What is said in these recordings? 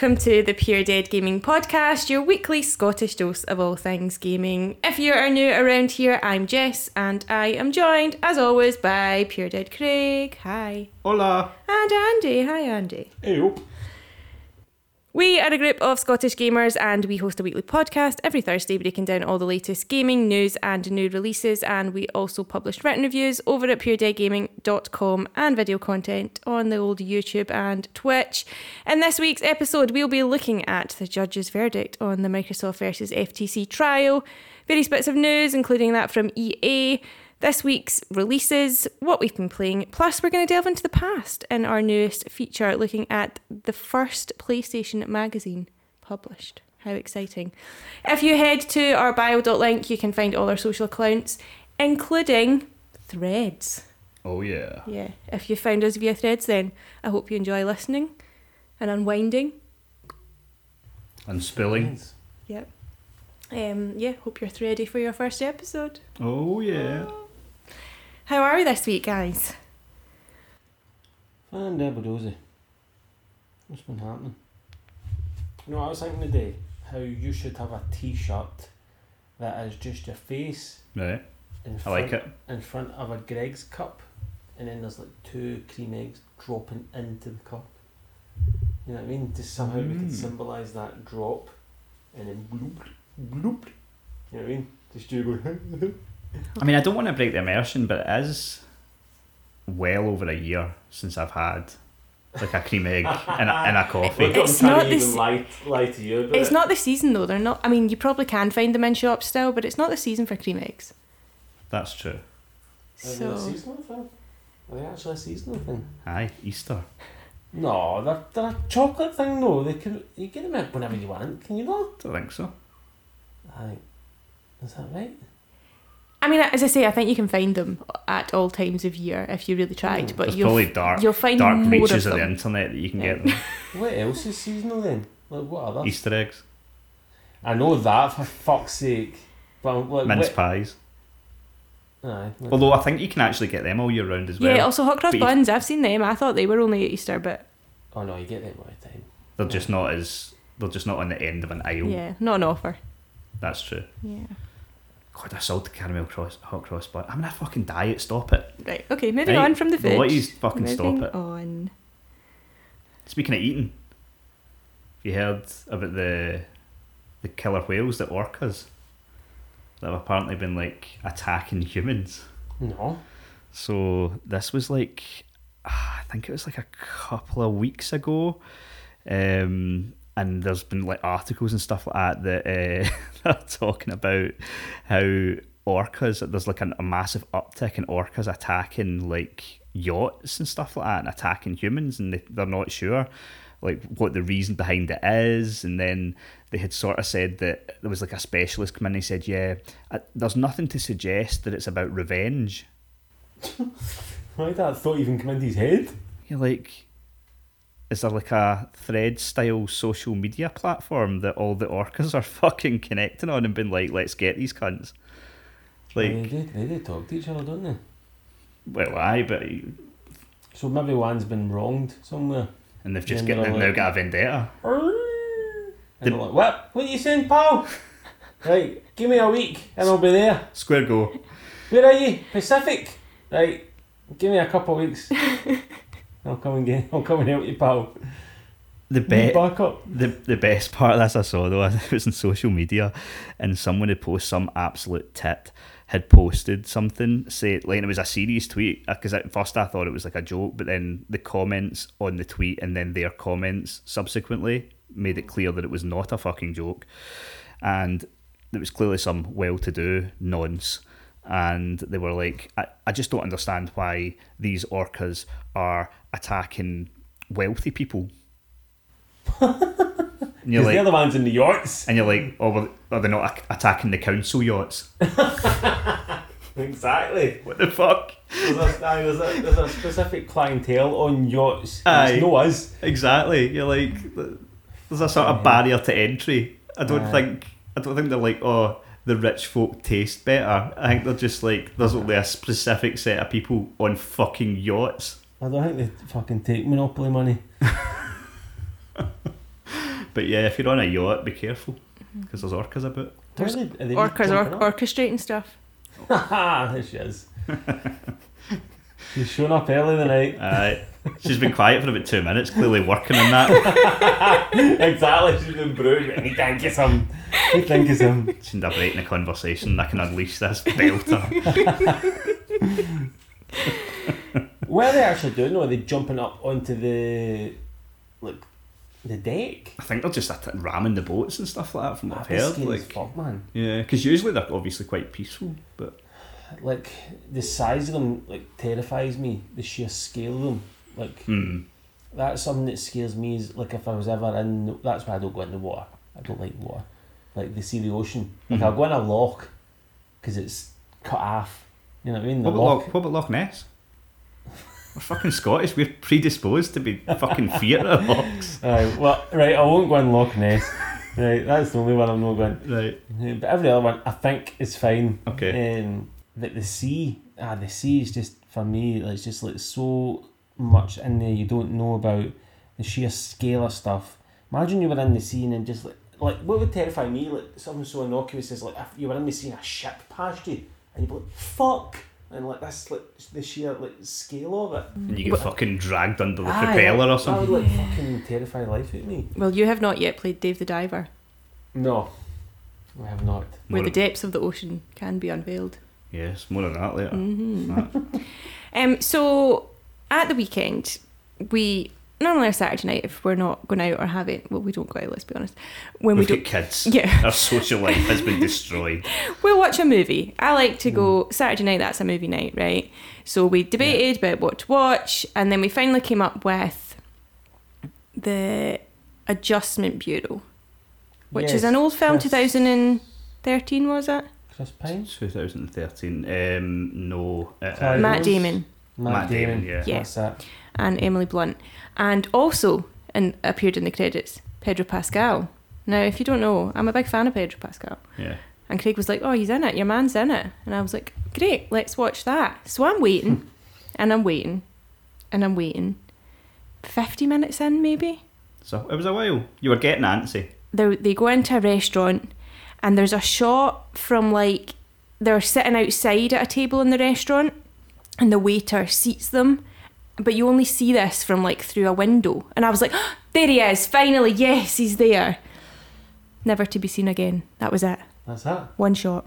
Welcome to the Pure Dead Gaming Podcast, your weekly Scottish dose of all things gaming. If you are new around here, I'm Jess and I am joined, as always, by Pure Dead Craig. Hi. Hola. And Andy. Hi, Andy. Ew. We are a group of Scottish gamers and we host a weekly podcast every Thursday breaking down all the latest gaming news and new releases. And we also publish written reviews over at puredeadgaming.com and video content on the old YouTube and Twitch. In this week's episode, we'll be looking at the judge's verdict on the Microsoft versus FTC trial, various bits of news, including that from EA this week's releases, what we've been playing, plus we're going to delve into the past in our newest feature looking at the first PlayStation magazine published. How exciting. If you head to our bio.link, you can find all our social accounts, including threads. Oh yeah. Yeah, if you found us via threads, then I hope you enjoy listening and unwinding. And spilling. Yep. Um, yeah, hope you're ready for your first episode. Oh yeah. How are we this week, guys? Fine, Deborah Dozy. What's been happening? You know, I was thinking today how you should have a T-shirt that is just your face Right. in I front, like it. in front of a Greggs cup, and then there's like two cream eggs dropping into the cup. You know what I mean? Just somehow we Mm. could symbolise that drop, and then bloop, bloop. You know what I mean? Just you going. I mean, I don't want to break the immersion, but it is well over a year since I've had like a cream egg and a, and a coffee. Look, It's not to this- even lie, lie to you about It's it. not the season though. They're not. I mean, you probably can find them in shops still, but it's not the season for cream eggs. That's true. Are they a So seasonal thing? Are they actually a seasonal thing? Aye, Easter. No, they're, they're a chocolate thing No, They can you get them out whenever you want, can you not? Don't think so. Aye. Is that right? I mean, as I say, I think you can find them at all times of year if you really tried. Hmm. But There's you'll probably dark, you'll find dark more reaches of of, the internet that you can Yeah. get them. What else is seasonal then? Like what other? Easter eggs, I know that for fuck's sake. But like mince what- pies. Aye. Although I think you can actually get them all year round as well. yeah. Also, hot cross But you- buns. I've seen them. I thought they were only at Easter, but Oh no, you get them all the time. They're just not as. They're just not on the end of an aisle. yeah, not an offer. That's true. Yeah. God, I salted caramel cross, hot cross bun. I'm on a fucking diet. Stop it. Right. Okay. Moving Right, on from the the food. ladies fucking stop Moving it. On. Speaking of eating, have you heard about the the killer whales, the orcas, that have apparently been like attacking humans? No. So this was like, ah, I think it was like a couple of weeks ago, um, and there's been like articles and stuff like that that uh, are talking about how orcas. There's like an, a massive uptick in orcas attacking like yachts and stuff like that, and attacking humans, and they, they're not sure like what the reason behind it is and then they had sort of said that there was like a specialist come in and he said yeah there's nothing to suggest that it's about revenge Why did that thought even come into his head? You're like, is there like a thread style social media platform that all the orcas are fucking connecting on and been like, let's get these cunts? they Like, do, they do talk to each other, don't they? well, aye, but So maybe one's been wronged somewhere. and they've just Yeah, get, now got a vendetta. And Did- they're like, what? What are you saying, pal? right, give me a week and I'll be there. Square go. Where are you? Pacific? Right, give me a couple of weeks. I'll come and get. I'll come and help you, pal. The Need bet. backup. The, the best part of this I saw though, it was on social media, and someone had posted some absolute tit had posted something, say like it was a serious tweet uh, because at first I thought it was like a joke, but then the comments on the tweet and then their comments subsequently made it clear that it was not a fucking joke, and there was clearly some well-to-do nonce. And they were like, I, I just don't understand why these orcas are attacking wealthy people. and you're Because like, they're the ones in the yachts. and you're like, oh, are they not attacking the council yachts? Exactly. What the fuck? There's a, there's, a, there's a specific clientele on yachts. Aye. No us. Exactly. You're like, there's a sort of barrier to entry. I don't Aye. think, I don't think they're like, oh, the rich folk taste better. I think they're just like, there's only a specific set of people on fucking yachts. I don't think they fucking take monopoly money. But yeah, if you're on a yacht, be careful mm-hmm. because there's orcas about. There's Are they- are they Orcas or- orchestrating stuff. Haha, there she is. She's shown up early the night. Aye. She's been quiet for about two minutes, clearly working on that. exactly, she's been brewing. We think of some. We think of some. She's end up writing a conversation. I can unleash this belter. What are they actually doing? Though? Are they jumping up onto the like the deck? I think they're just at- ramming the boats and stuff like that from what I've heard. Like, fuck, man. yeah, because usually they're obviously quite peaceful, but Like the size of them, like terrifies me. The sheer scale of them, like hmm. that's something that scares me. Is like if I was ever in. That's why I don't go in the water. I don't like water. Like they see the ocean. Like Mhm. I'll go in a loch because it's cut off. You know what I mean? The What about, loch. Loch, what about Loch Ness? We're fucking Scottish. We're predisposed to be fucking fear of lochs. Aye, well, right. I won't go in Loch Ness. right, that's the only one I'm not going. Right. But every other one, I think is fine. Okay. Um, but the sea, ah, the sea is just for me. Like, it's just like so much in there you don't know about the sheer scale of stuff. Imagine you were in the scene and just like, like what would terrify me, like something so innocuous as like if you were in the sea and a ship passed you and you'd be like, "Fuck," and like that's like the sheer like scale of it. And you get fucking dragged under the Aye, propeller or something. That would like fucking terrify life out of me. Well, you have not yet played Dave the Diver, No, I have not. where More- the depths of the ocean can be unveiled. Yes, more of that later. hmm That- Um, so at the weekend, we normally a Saturday night if we're not going out or having well, we don't go out. Let's be honest. When We've we got don't, kids. yeah, Our social life has been destroyed. we'll watch a movie. I like to go Saturday night. That's a movie night, right? So we debated about what to watch, and then we finally came up with the Adjustment Bureau, which is an old film, Chris- 2013 was it? Chris Pine, 2013. Um, no. It Matt Rose? Damon Matt, Matt Damon. Damon, yeah. Yeah. That's that. and Emily Blunt, and also and appeared in the credits Pedro Pascal. Now, if you don't know, I'm a big fan of Pedro Pascal. Yeah. And Craig was like, "Oh, he's in it. Your man's in it." And I was like, "Great, let's watch that." So I'm waiting, and I'm waiting, and I'm waiting. Fifty minutes in, maybe. So it was a while. You were getting antsy. They they go into a restaurant, and there's a shot from like they're sitting outside at a table in the restaurant, and the waiter seats them, but you only see this from like through a window. And I was like, "There he is! Finally, yes, he's there." Never to be seen again. That was it. That's that. One shot.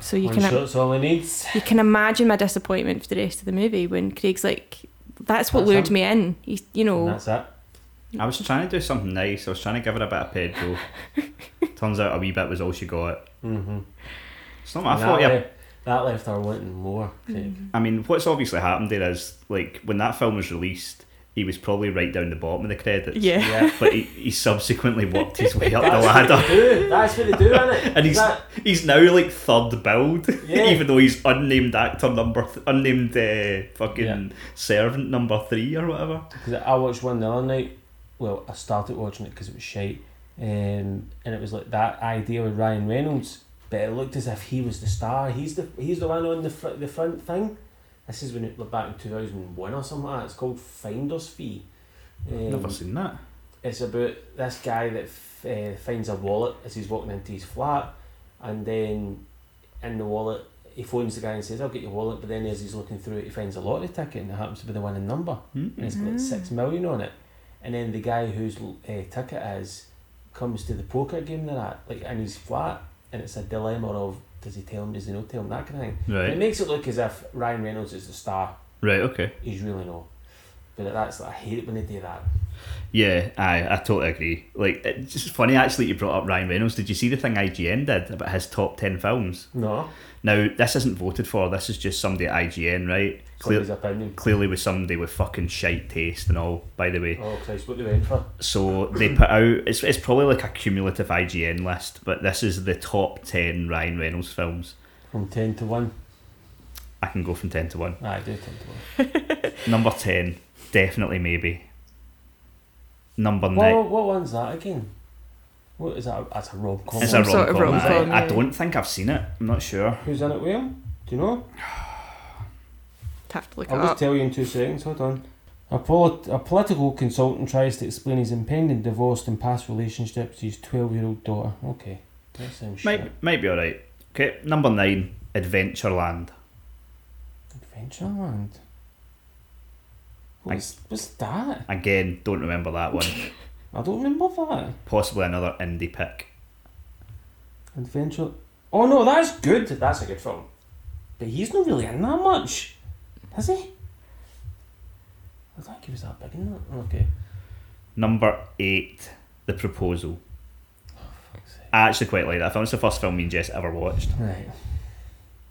So you One can shot's all he needs. you can imagine my disappointment for the rest of the movie when Craig's like, "That's what That's lured him. me in." He's, you And know, that's it. I was trying to do something nice. I was trying to give her a bit of Pedro. Turns out a wee bit was all she got. Mm-hmm. It's not my that, fault. Yeah. Left, that left her wanting more. Mm-hmm. I mean, what's obviously happened there is like when that film was released, he was probably right down the bottom of the credits. yeah. Yeah. But he, he subsequently worked his way up the That's ladder. what they do. That's what they do, innit? And he's That- he's now like third billed, Yeah. even though he's unnamed actor number, th- unnamed uh, fucking Yeah. servant number three or whatever. Because I watched one the other night. Well, I started watching it because it was shite, um, and it was like that idea with Ryan Reynolds, but it looked as if he was the star. He's the he's the one on the fr- the front thing. This is when it like back in two thousand one or something like that. It's called Finder's Fee. Um, Never seen that. It's about this guy that f- uh, finds a wallet as he's walking into his flat, and then in the wallet he phones the guy and says, "I'll get your wallet." But then as he's looking through it, he finds a lottery ticket, and it happens to be the winning number Hmm? and it's got like six million on it. And then the guy whose uh, ticket is comes to the poker game they're at, like in his flat, and it's a dilemma of does he tell him? Does he not tell him? That kind of thing. Right. It makes it look as if Ryan Reynolds is the star. Right. Okay. He's really not. But that's I hate it when they do that. Yeah, I I totally agree. Like it's just funny actually. You brought up Ryan Reynolds. Did you see the thing IGN did about his top ten films? No. Now this isn't voted for. This is just somebody at IGN, right? Clear, Somebody's opinion. clearly with somebody with fucking shite taste and all. By the way, Oh Christ, what they went for? so they put out. It's it's probably like a cumulative IGN list, but this is the top ten Ryan Reynolds films. From ten to one. I can go from ten to one. Aye, do ten to one. Number ten, definitely maybe. Number What, nine. what one's that again? What is that? That's a rom com. It's a sort rom-com. rom-com, I, I don't think I've seen it. I'm not sure. Who's in it with him? Do you know? Have to look it I'll just up. tell you in two seconds. Hold on. A, polit- a political consultant tries to explain his impending divorce and past relationships to his 12 year old daughter. Okay. That sounds shit. Might might be alright. Okay, number nine, Adventureland. Adventureland. What's, what's that? Again, don't remember that one. I don't remember that. Possibly another indie pick. Adventure. Oh no, that's good. That's a good film. But he's not really in that much. Is he? I think he was that big in that. Okay. Number eight, The Proposal. I actually quite like that film. It's the first film me and Jess ever watched. Right.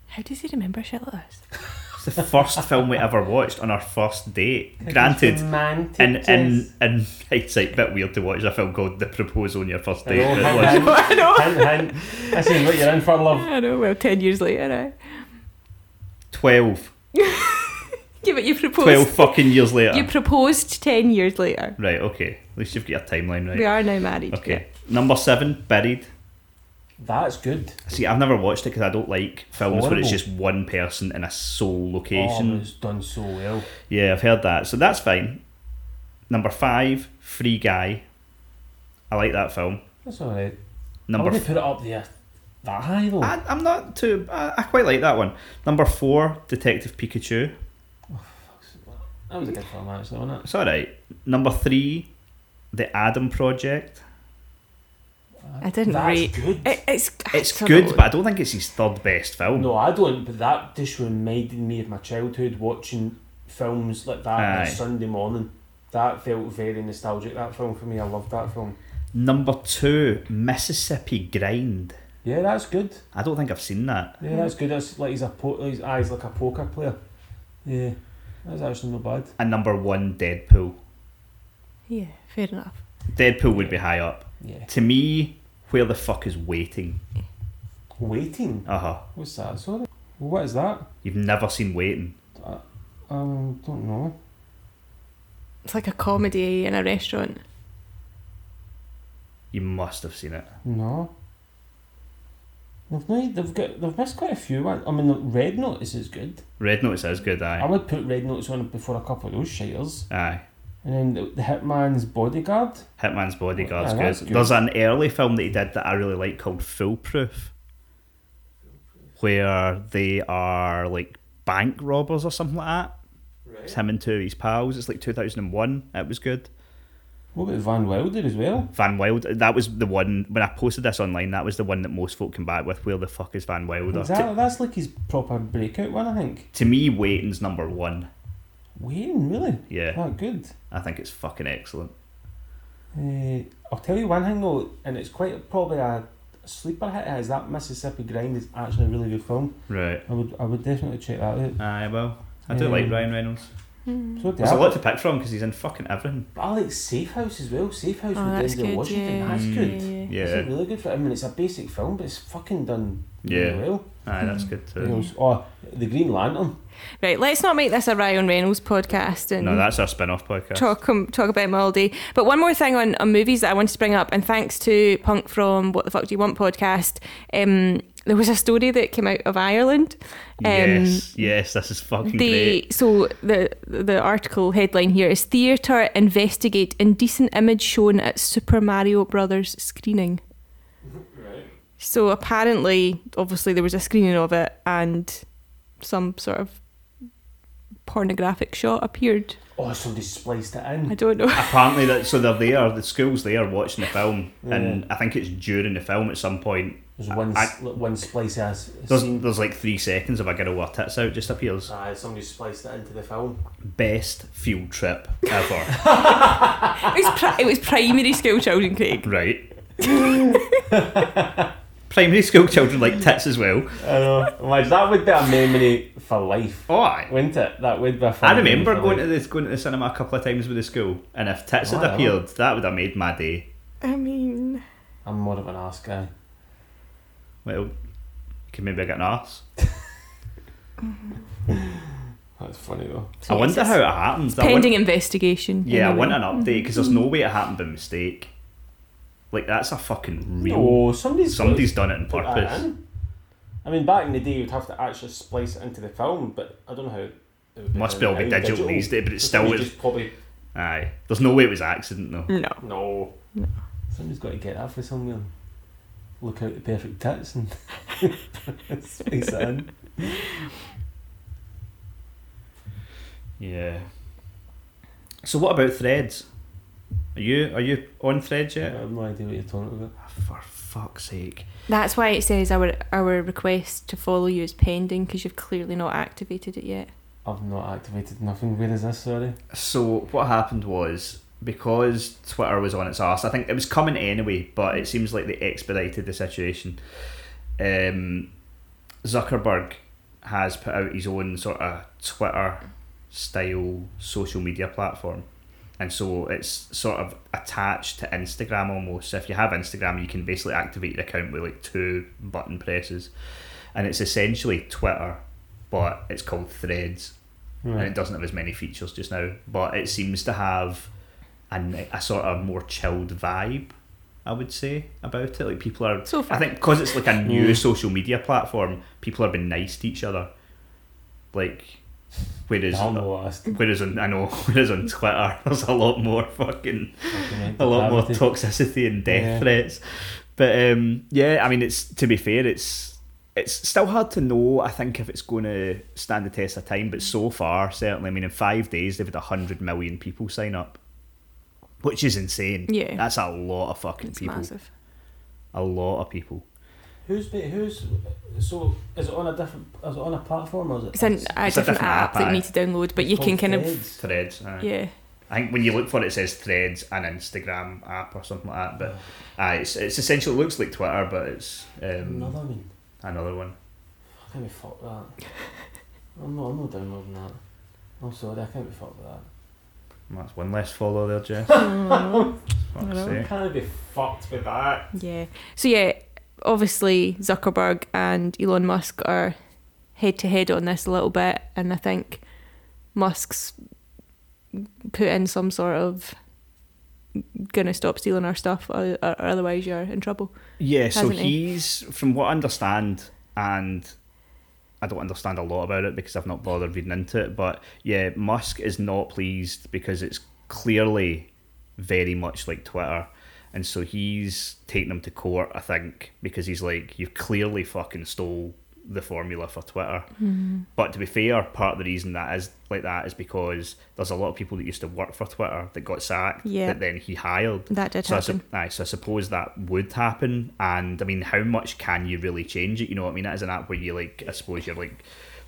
How does he remember shit like this? It's the first film we ever watched on our first date. Granted, Romantic, in, in, Jess. in hindsight, a bit weird to watch a film called The Proposal on your first date. I date. know, but hint, hint, I know. hint, hint. This is what you're in for, love. I know. Well, ten years later, eh? 12. Yeah, but you proposed. 12 fucking years later. You proposed ten years later. Right, okay. At least you've got your timeline right. We are now married. Okay. Number seven, Buried. That's good. See, I've never watched it because I don't like films where it's just one person in a sole Oh, location. it's done so well. yeah, I've heard that. So that's fine. Number five, Free Guy. I like that film. That's alright. Number I wouldn't f- put it up there that high though. I, I'm not too. I, I quite like that one. Number four, Detective Pikachu. That was a good film actually, wasn't it? It's alright. Number three, The Adam Project. I didn't That's rate. good. It, it's It's good, know. but I don't think it's his third best film. No, I don't. But that just reminded me of my childhood watching films like that on a Sunday morning. That felt very nostalgic. That film for me, I loved that film. Number two, Mississippi Grind. Yeah, that's good. I don't think I've seen that. Yeah, that's good. That's like he's a po- his eyes ah, like a poker player. Yeah, that's actually not bad. And number one, Deadpool. Yeah, fair enough. Deadpool would be high up. Yeah. To me, where the fuck is waiting? Waiting. Uh huh. What's that? Sorry. What is that? You've never seen Waiting. Um, don't know. It's like a comedy in a restaurant. You must have seen it. No. They've not, they've got they've missed quite a few. ones. I mean, the Red Notice is good. Red Notice is good, Aye. I would put Red Notice on before a couple of those shiters. Aye. And then the, the Hitman's Bodyguard. Hitman's Bodyguard's Aye, good. good. There's an early film that he did that I really like called Foolproof, where they are like bank robbers or something like that. It's him and two of his pals. It's like 2001. It was good. What about Van Wilder as well? Van Wilder. That was the one when I posted this online. That was the one that most folk came back with. Where the fuck is Van Wilder? Exactly. That's like his proper breakout one, I think. To, to me, Waiting's number one. Wayne, really? Yeah, That good. I think it's fucking excellent. Uh, I'll tell you one thing though, and it's quite probably a sleeper hit. Is that Mississippi Grind is actually a really good film. Right. I would I would definitely check that out. Aye, well, I do Um, like Ryan Reynolds. So There's I, a lot to pick from because he's in fucking everything. But I like Safe House as well. Safe House Oh, with Denzel good. Washington. Yeah, That's Mm. good. yeah, Yeah. It's really good for I mean, it's a basic film, but it's fucking done really Yeah. well. Aye, that's good too. know, Oh, the Green Lantern. Right, let's not make this a Ryan Reynolds podcast and No, that's our spin-off podcast. talk um, talk about him all day. But one more thing on, on movies that I wanted to bring up, and thanks to Punk from What the Fuck Do You Want podcast, um, there was a story that came out of Ireland. Um, yes, yes, this is fucking the great. so the the article headline here is theatre investigate indecent image shown at Super Mario Brothers screening. Right. So apparently, obviously, there was a screening of it, and some sort of pornographic shot appeared. Oh, somebody spliced it in. I don't know. Apparently, that so they're there. The school's there watching the film, and I think it's during the film at some point There's one I- s- one splice as There's, there's like three seconds of a girl with her tits out just appears. Aye, somebody spliced it into the film. Best field trip ever. It was, pri- it was primary school children, Craig. right. Primary school children like tits as well. I know. Imagine that would be a memory for life, Oh, aye. wouldn't it? That would be. A fun I remember memory for going to life. the going to the cinema a couple of times with the school, and if tits had appeared, that would have made my day. I mean, I'm more of an ass guy. Well, you can maybe get an ass. That's funny though. so I yes, wonder how it happens. I pending want- investigation. yeah, I want an update because there's mm-hmm. no way it happened by mistake. Like that's a fucking real. Oh, somebody's Somebody's done it on put that purpose. in. I mean, back in the day, you'd have to actually splice it into the film, but I don't know how. It would Must be done all be now, digital these days, but it still somebody is. Just probably Aye, there's no way it was accident though. No. no. No. Somebody's got to get that for somewhere. Look out the perfect tits and space it in. Yeah. So what about threads? Are you are you on threads yet? I have no idea what you're talking about. Ah, for fuck's sake! That's why it says our our request to follow you is pending because you've clearly not activated it yet. I've not activated nothing. Where is this? Sorry. So what happened was because Twitter was on its arse. I think it was coming anyway, but it seems like they expedited the situation. Um, Zuckerberg has put out his own sort of Twitter style social media platform. And so it's sort of attached to Instagram almost. So if you have Instagram, you can basically activate your account with like two button presses. And it's essentially Twitter, but it's called Threads and it doesn't have as many features just now, but it seems to have a, ni- a sort of more chilled vibe. I would say about it. Like people are, So far. I think, because it's like a new Mm. social media platform, people are being nice to each other. Like, whereas, I'll know last. whereas on, I know, whereas on Twitter, there's a lot more fucking a lot more toxicity and death Yeah. threats. But um, yeah, I mean, it's to be fair, it's it's still hard to know. I think if it's going to stand the test of time, but so far, certainly, I mean, in five days they've had hundred million people sign up, which is insane. Yeah. that's a lot of fucking It's people. massive. A lot of people. Who's who's so? Is it on a different? Is it on a platform or is it? It's, an, a, It's a different, different app, app, that you need to download, but you can called kind of Threads. Threads. aye. yeah. I think when you look for it, it says Threads and Instagram app or something like that. But aye, it's it's essentially it looks like Twitter, but it's um, Another one. another one. I can't be fucked with that. I'm not. I'm not downloading that. I'm sorry. I can't be fucked with that. That's one less follow there, Jess. Fuck's know. sake. I can't be fucked with that. yeah. So yeah, obviously Zuckerberg and Elon Musk are head to head on this a little bit, and I think Musk's put in some sort of gonna stop stealing our stuff, or, or otherwise you're in trouble. Yeah, so hasn't he? he's from what I understand, and I don't understand a lot about it because I've not bothered reading into it. But yeah, Musk is not pleased because it's clearly very much like Twitter, and so he's taking him to court. I think because he's like, you clearly fucking stole the formula for Twitter. But to be fair, part of the reason that is like that is because there's a lot of people that used to work for Twitter that got sacked Yeah. that then he hired. That did so I, happen. aye, so I suppose that would happen. And I mean, how much can you really change it? You know what I mean? That is an app where you like, I suppose you're like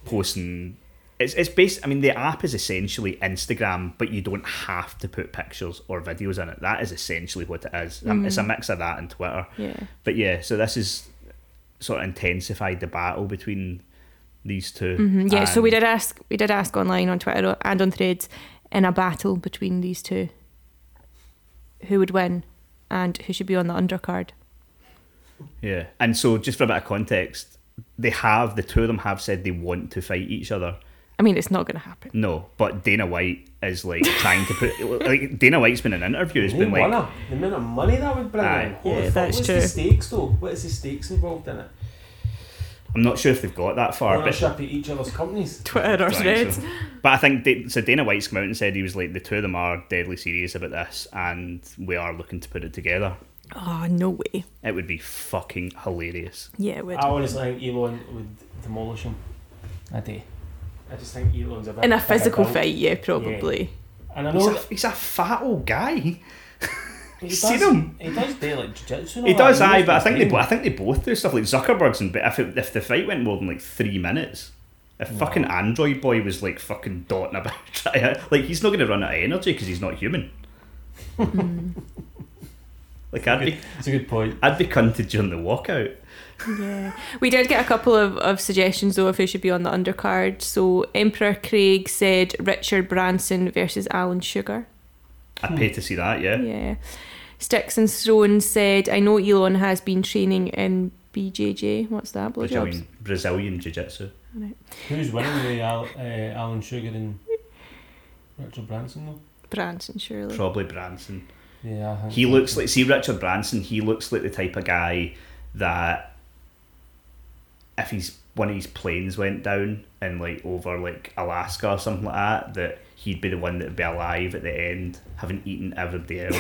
posting. It's it's based. I mean, the app is essentially Instagram, but you don't have to put pictures or videos in it. That is essentially what it is. Um, It's a mix of that and Twitter. Yeah. But yeah, so this is sort of intensified the battle between these 2 Mhm, Yeah, so we did ask we did ask online on Twitter and on Threads in a battle between these two, who would win, and who should be on the undercard. Yeah, and so just for a bit of context, they have the two of them have said they want to fight each other. I mean, it's not going to happen. No, but Dana White is like trying to put like Dana White's been in an interviews, The oh, been like, money, the amount of money that would bring Aye. in. Yeah, fuck, that's what's true. the stakes though? What is the stakes involved in it? I'm not sure if they've got that far, but Ownership of each other's companies. Twitter or I Threads. so. But I think Da- so. Dana White's come out and said he was like the two of them are deadly serious about this, and we are looking to put it together. Oh no way! It would be fucking hilarious. Yeah, it would. I honestly think Elon would demolish him. I do. I just think Elon's a bit in a physical built. fight, yeah, probably. And I He's know a, he's a fat old guy. He Seen does, him? He does do like jiu-jitsu. He does, aye, but I think he's they. I think they both do stuff like Zuckerberg's. And but if it, if the fight went more than like three minutes, if No. fucking Android boy was like fucking dotting about, trying, like he's not going to run out of energy because he's not human. Hmm. like I'd be, It's a good point. I'd be cunted during the walkout. Yeah. We did get a couple of, of suggestions though of who should be on the undercard. So Emperor Craig said Richard Branson versus Alan Sugar. I'd pay to see that. Yeah, Yeah. Sticks and Stones said, I know Elon has been training in BJJ. What's that? Blowjobs? Brazilian Brazilian jiu jitsu. Who's winning the Al, uh, Alan Sugar and Richard Branson though? Branson, surely. Probably Branson. Yeah, I think He looks like see Richard Branson. He looks like the type of guy that if he's one of his planes went down and like over like Alaska or something like that, that he'd be the one that would be alive at the end, having eaten everybody else.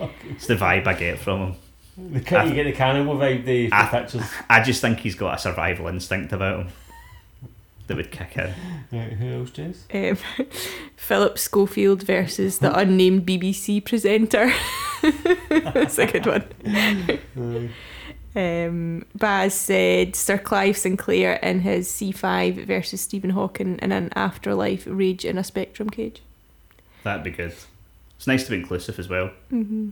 it's the vibe I get from him. The, ca- you get the cannibal vibe the, the I- pictures. I just think he's got a survival instinct about him that would kick in. Right, who else, James? Um, Philip Schofield versus the unnamed BBC presenter. That's a good one. Um, Baz said Sir Clive Sinclair in his C5 versus Stephen Hawking in an afterlife rage in a spectrum cage. That'd be good. It's nice to be inclusive as well. Mm-hmm.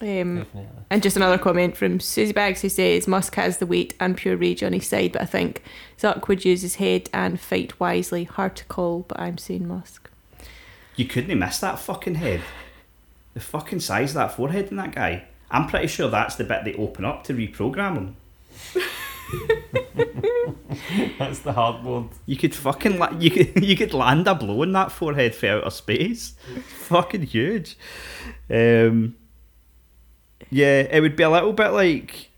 Um, and just another comment from Susie Bags who says Musk has the weight and pure rage on his side, but I think Zuck would use his head and fight wisely. Hard to call, but I'm saying Musk. You couldn't have missed that fucking head. The fucking size of that forehead in that guy. I'm pretty sure that's the bit they open up to reprogram them. That's the hard one. You could fucking la- you could you could land a blow in that forehead for outer space. fucking huge. Um, yeah, it would be a little bit like.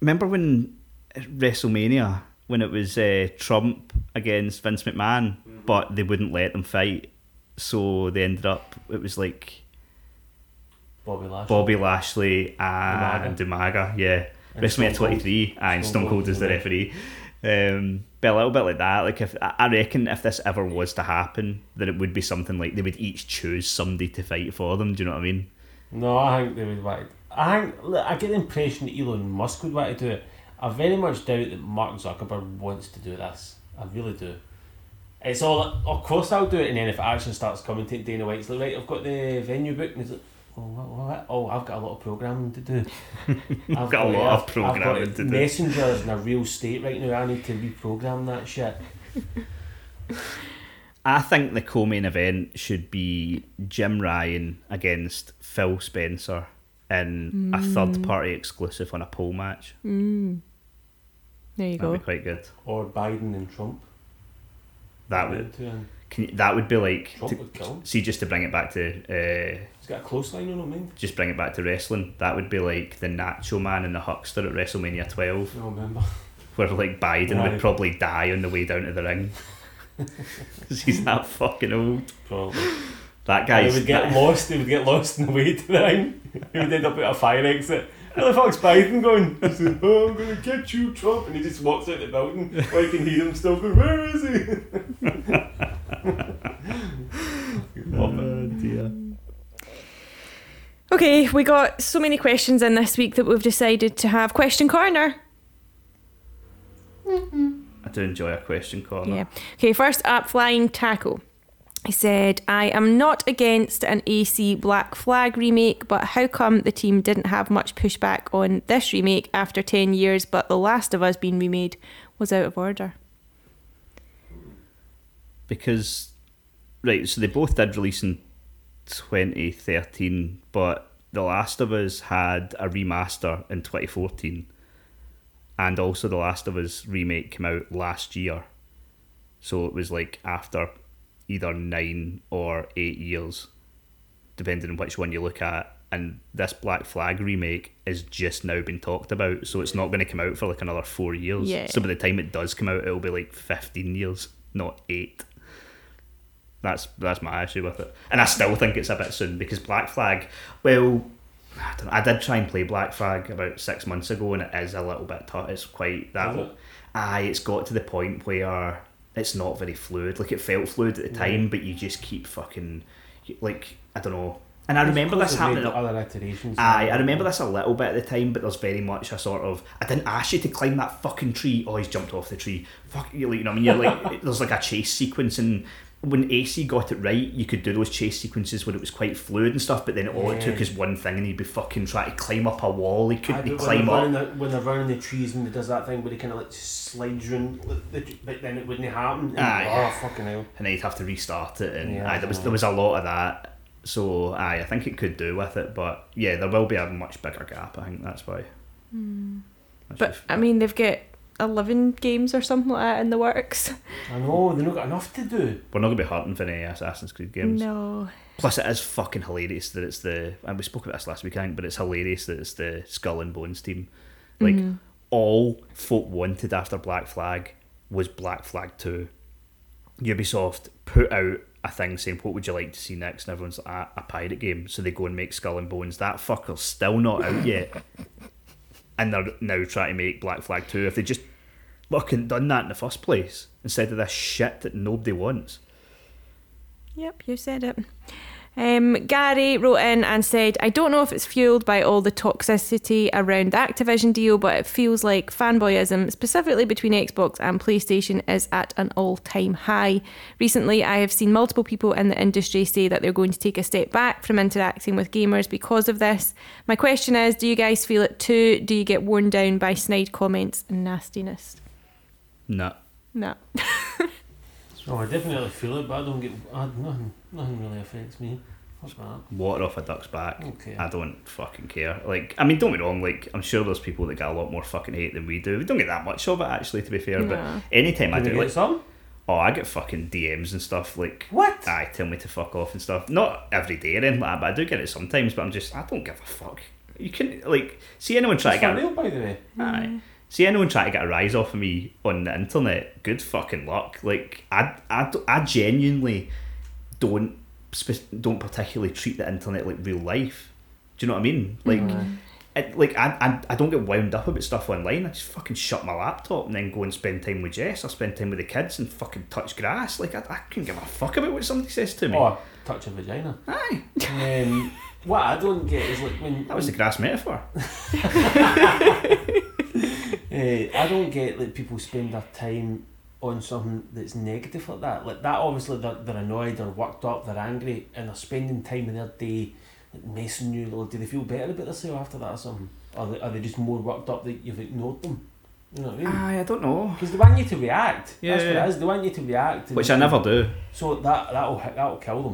Remember when WrestleMania when it was uh, Trump against Vince McMahon, but they wouldn't let them fight, so they ended up. It was like Bobby Lashley. Bobby Lashley and Umaga, yeah. And WrestleMania Stone 23, and Stone Stone Cold is the referee. Um, but a little bit like that. Like if I reckon if this ever was to happen, then it would be something like they would each choose somebody to fight for them. Do you know what I mean? No, I think they would want. I think look, I get the impression that Elon Musk would want to do it. I very much doubt that Mark Zuckerberg wants to do this. I really do. It's all. Of course, I'll do it, and then if action starts coming, to Dana White's like, right, I've got the venue booked, and he's like, oh, what, what? oh, I've got a lot of programming to do. I've got a lot of I've- I've programming got to do. Messenger is in a real state right now. I need to reprogram that shit. I think the co-main event should be Jim Ryan against Phil Spencer in a third-party exclusive on a pole match. Mm. There you That'd go. be quite good. Or Biden and Trump. That would And can you, that would be like Trump to- would kill him. see just to bring it back to uh, He's got a close line on him, mind. just bring it back to wrestling. That would be like the Macho Man and the Hulkster at WrestleMania 12, I remember. where like Biden Right. would probably die on the way down to the ring because he's that fucking old. Probably. That He would get lost. He would get lost in the way to the ring. He would end up at a fire exit. Where the fuck's Biden going? He "Oh, I'm gonna get you, Trump," and he just walks out the building. Or you can hear him still going, "Where is he?" Oh dear. Okay, we got so many questions in this week that we've decided to have question corner. I do enjoy a question corner. Yeah. Okay, first up, Flying Taco. He said, I am not against an AC Black Flag remake, but how come the team didn't have much pushback on this remake after 10 years, but The Last of Us being remade was out of order? Because right, so they both did release in 2013, but The Last of Us had a remaster in 2014, and also The Last of Us remake came out last year, so it was like after either nine or eight years, depending on which one you look at. And this Black Flag remake is just now been talked about, so it's not going to come out for like another four years. Yeah. So by the time it does come out, it'll be like 15 years, not eight. That's that's my issue with it, and I still think it's a bit soon because Black Flag. Well, I, don't know, I did try and play Black Flag about six months ago, and it is a little bit tough. It's quite that. it? Aye, it's got to the point where it's not very fluid. Like it felt fluid at the time, but you just keep fucking. like I don't know. And I remember this happening. Other iterations. Aye, I remember this a little bit at the time, but there's very much a sort of I didn't ask you to climb that fucking tree. Oh, he's jumped off the tree. Fuck you, like, you know. I mean, you're like there's like a chase sequence, and when AC got it right, you could do those chase sequences where it was quite fluid and stuff. But then all it took is one thing, and he'd be fucking trying to climb up a wall. He couldn't but climb they're up. the, when they're running the trees and he does that thing where he kind of like slides round, the, the, but then it wouldn't happen. And, Aye. Oh fucking hell! and then you'd have to restart it. And Yeah, aye, there was there was a lot of that. So aye, I think it could do with it, but yeah, there will be a much bigger gap. I think that's why. Hmm. That's But just- I mean, they've got eleven games or something like that in the works. I know they've not got enough to do. we're not gonna be hunting for any Assassin's Creed games. No. Plus, it is fucking hilarious that it's the and we spoke about this last week, I think, but it's hilarious that it's the Skull and Bones team. Like Mhm. all folk wanted after Black Flag was Black Flag Two. Ubisoft put out a thing saying, "What would you like to see next?" And everyone's like, "Ah, "A pirate game." So they go and make Skull and Bones. That fucker's still not out yet, and they're now trying to make Black Flag Two. If they just fucking done that in the first place instead of this shit that nobody wants. Yep, you said it. Um, Gary wrote in and said, I don't know if it's fueled by all the toxicity around the Activision deal, but it feels like fanboyism, specifically between Xbox and PlayStation, is at an all time high. Recently, I have seen multiple people in the industry say that they're going to take a step back from interacting with gamers because of this. My question is do you guys feel it too? Do you get worn down by snide comments and nastiness? No. No. Oh, I definitely feel it, but I don't get. I, nothing, nothing really affects me. What's that? Water off a duck's back. Okay. I don't fucking care. Like, I mean, don't get me wrong. Like, I'm sure there's people that get a lot more fucking hate than we do. We don't get that much of it, actually. To be fair, No. but anytime I do, get like, some? oh, I get fucking DMs and stuff. Like, What? aye, tell me to fuck off and stuff. Not every day or anything like that, but I do get it sometimes. But I'm just, I don't give a fuck. You can like see anyone try to It's for get. real, by the way. Aye. See anyone try to get a rise off of me on the internet? Good fucking luck. Like I, I, I genuinely don't spe- don't particularly treat the internet like real life. Do you know what I mean? Like, it, like I, I, I don't get wound up about stuff online. I just fucking shut my laptop and then go and spend time with Jess. I spend time with the kids and fucking touch grass. Like I, I couldn't give a fuck about what somebody says to me. Oh, touch a vagina. Aye, Um, what I don't get is like when that was the grass metaphor. Uh, I don't get like people spend their time on something that's negative like that. Like that, obviously they're, they're annoyed or worked up, they're angry, and they're spending time in their day like messing you. Or do they feel better about themselves after that or something? Or they, are they just more worked up that you've ignored them? You know what I mean? Aye, I don't know. Because they want you to react. Yeah, That's what yeah. it is. They want you to react. Which I never do. So that that'll that'll kill them.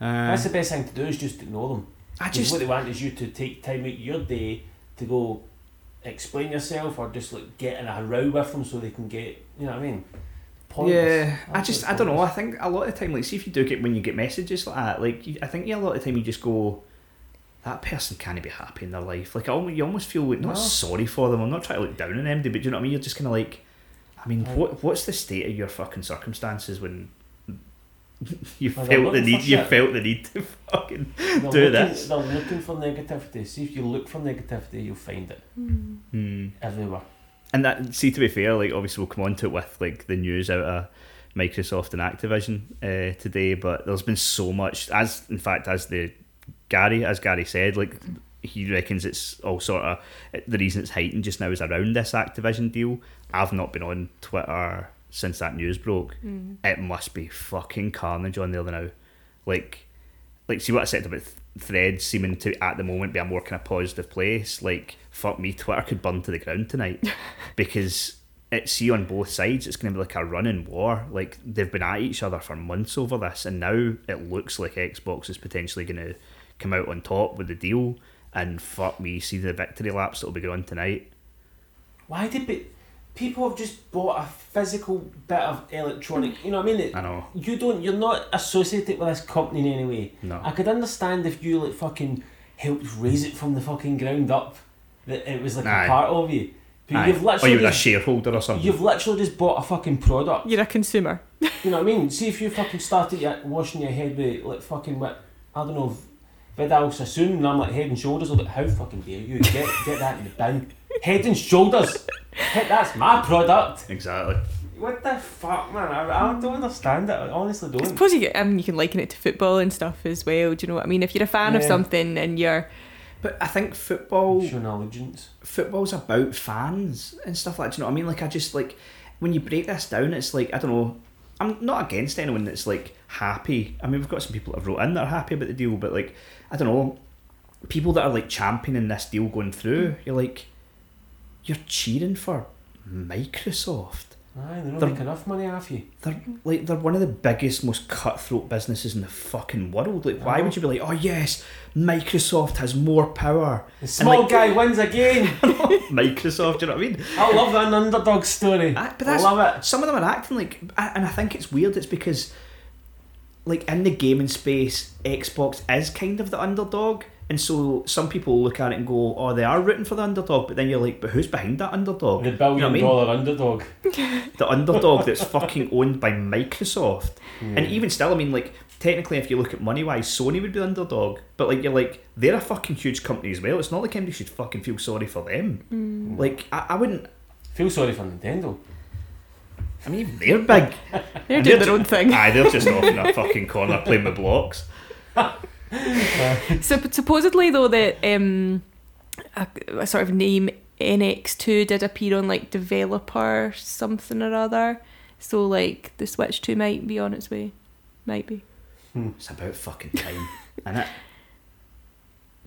Uh, That's the best thing to do is just ignore them. I 'Cause just what they want is you to take time out your day to go explain yourself or just like get in a row with them so they can get you know what I mean. Pointless. Yeah, I just I don't know. I think a lot of the time, like, see if you do get when you get messages like that, like you, I think yeah, a lot of the time you just go, that person can't be happy in their life. Like, I almost, you almost feel like not No. sorry for them. I'm not trying to look down on them, but do you know what I mean? You're just kind of like, I mean, Aye. what what's the state of your fucking circumstances when you Well, they're felt the looking need you shit. felt the need to fucking They're do looking, this. They're looking for negativity. See if you look for negativity, you'll find it Hmm. everywhere. And that, see, to be fair, like obviously we'll come on to it with like the news out of Microsoft and Activision uh, today, but there's been so much. As in fact, as the Gary, as Gary said, like he reckons it's all sort of the reason it's heightened just now is around this Activision deal. I've not been on Twitter since that news broke. It must be fucking carnage on there now. Like, like see what I said about th- threads seeming to at the moment be a more kind of positive place. Like, fuck me, Twitter could burn to the ground tonight because it's see on both sides it's going to be like a running war. Like they've been at each other for months over this, and now it looks like Xbox is potentially going to come out on top with the deal. And fuck me, see the victory laps that'll be going tonight. Why did be, people have just bought a physical bit of electronic? You know what I mean? It- I know. You don't. You're not associated with this company in any way. No. I could understand if you like fucking helped raise it from the fucking ground up, that it was like Aye. a part of you. But Aye. you've literally or literally you were a just, shareholder or something. you've literally just bought a fucking product. You're a consumer. You know what I mean? See if you fucking started your, washing your head with like fucking what I don't know Vidal Sassoon and I'm like head and shoulders. I'm like, how fucking dare you get get that in the bin? Head and shoulders. Heck, that's my product. Exactly. what the fuck, man? I, I don't understand it. I honestly I don't. suppose you get, I mean, you can liken it to football and stuff as well. Do you know what I mean? If you're a fan of something and you're, But I think football Showing allegiance. football's about fans and stuff like. Do you know what I mean? Like I just like when you break this down, it's like I don't know. I'm not against anyone that's like happy. I mean, we've got some people that have wrote in that are happy about the deal, but like I don't know, people that are like championing this deal going through. Mm. You're like, you're cheering for Microsoft. Aye, they don't They're- make enough money off you. They're like they're one of the biggest, most cutthroat businesses in the fucking world. Like, why would you be like, oh yes, Microsoft has more power? The small like- guy wins again. Microsoft, do you know what I mean? I love that underdog story. Ah, but I love it. Some of them are acting like, and I think it's weird. It's because, like in the gaming space, Xbox is kind of the underdog, and so some people look at it and go, "Oh, they are rooting for the underdog," but then you're like, "But who's behind that underdog?" The You know billion what I mean? dollar underdog. The underdog that's fucking owned by Microsoft, hmm. and even still, I mean, like technically, if you look at money wise, Sony would be the underdog, but like you're like they're a fucking huge company as well. It's not like anybody should fucking feel sorry for them. Hmm. Like I, I wouldn't. Feel sorry for Nintendo. I mean, they're big. they're doing they're their own thing. Aye, they're just off in a fucking corner playing with blocks. So supposedly though that um, a, a sort of name NX2 did appear on like developer something or other. So like the Switch 2 might be on its way. Might be. It's about fucking time, and it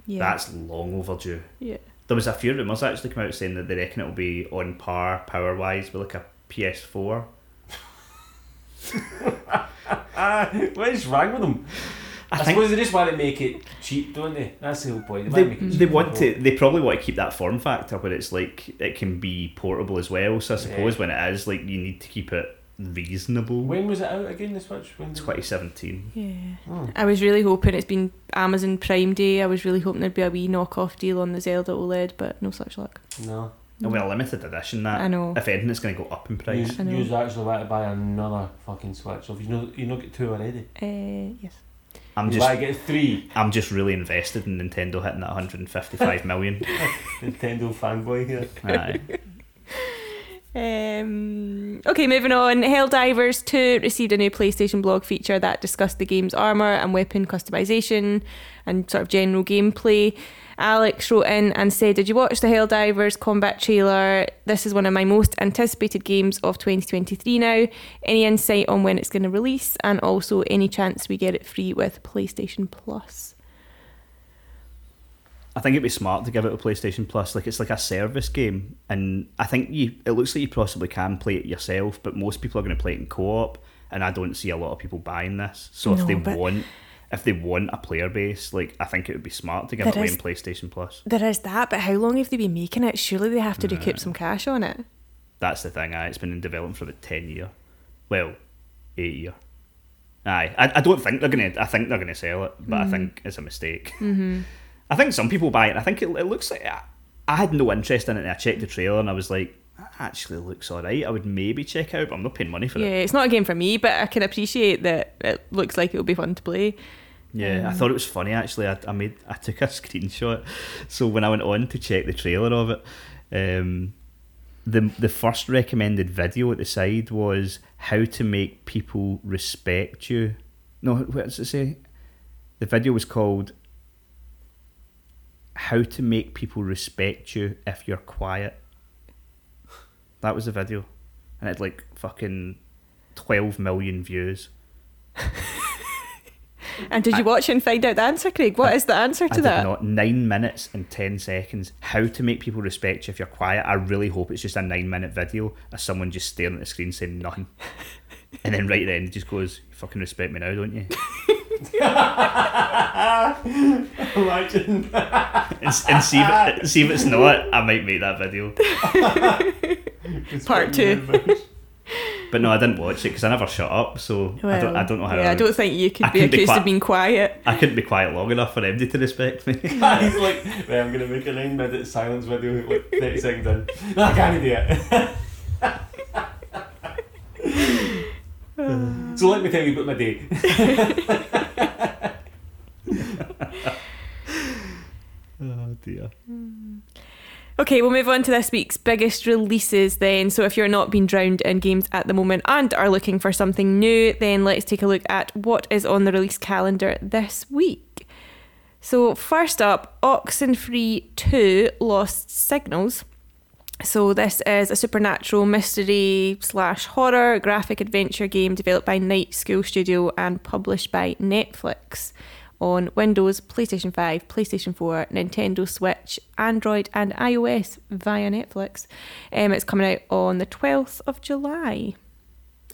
Yeah. that's long overdue. yeah. There was a few rumours actually come out saying that they reckon it'll be on par power wise with like a PS4. Ah, what is wrong with them? I I, think suppose they just want to make it cheap, don't they? That's the whole point. they, wanna they want to they probably want to keep that form factor where it's like it can be portable as well. So I suppose Yeah. when it is like you need to keep it reasonable. When was it out again? The Switch. When 2017. Yeah. Oh. I was really hoping it's been Amazon Prime Day. I was really hoping there'd be a wee knockoff deal on the Zelda OLED, but no such luck. No. Oh, well, limited edition that. I know. If anything, it's going to go up in price. You, I know. you actually want to buy another fucking Switch. So if you know you not get two already, Uh, yes. I'm just want to get three. I'm just really invested in Nintendo hitting that 155 million. Nintendo fanboy here. Aye. Um, okay, moving on. Helldivers 2 received a new PlayStation blog feature that discussed the game's armour and weapon customization and sort of general gameplay. Alex wrote in and said, Did you watch the Helldivers combat trailer? This is one of my most anticipated games of 2023 now. Any insight on when it's going to release? And also, any chance we get it free with PlayStation Plus? I think it'd be smart to give it a PlayStation Plus. Like it's like a service game, and I think you. It looks like you possibly can play it yourself, but most people are going to play it in co-op, and I don't see a lot of people buying this. So if they but- want, if they want a player base, like I think it would be smart to give There it away is- in PlayStation Plus. There is that, but how long have they been making it? Surely they have to recoup some cash on it. That's the thing. Aye, it's been in development for about ten year, well, eight year. Aye, I, I don't think they're gonna. I think they're gonna sell it, but I think it's a mistake. Mm-hmm. I think some people buy it. I think it, it looks like I, I had no interest in it. I checked the trailer and I was like, that actually looks alright. I would maybe check it out, but I'm not paying money for Yeah, it. Yeah, it's not a game for me, but I can appreciate that it looks like it'll be fun to play. Yeah, I thought it was funny actually. I, I made I took a screenshot, so when I went on to check the trailer of it, um, the the first recommended video at the side was how to make people respect you. No, what does it say? The video was called "How to Make People Respect You If You're Quiet." That was the video, and it had like fucking twelve million views. And did you watch it and find out the answer, Craig? What is the answer to did that? not. Nine minutes and ten seconds. How to make people respect you if you're quiet. I really hope it's just a nine minute video of someone just staring at the screen saying nothing. and then right then it just goes, You fucking respect me now, don't you? Imagine. And, and see, if see if it's not, I might make that video. Part two. But no, I didn't watch it because I never shut up, so I, don't, I don't know how. Yeah, I, I don't think you could I be couldn't be accused qui- of being quiet. I couldn't be quiet long enough for anybody to respect me. He's like, right, I'm gonna make a nine minute silence video like 30 seconds in. No, I can't do it. so let me tell you about my day. oh dear. Hmm. Okay, we'll move on to this week's biggest releases then. So, if you're not being drowned in games at the moment and are looking for something new, then let's take a look at what is on the release calendar this week. So, first up, Oxenfree 2 Lost Signals. So, this is a supernatural mystery slash horror graphic adventure game developed by Night School Studio and published by Netflix on Windows, PlayStation 5, PlayStation 4, Nintendo Switch, Android, and iOS via Netflix. Um, it's coming out on the 12th of July.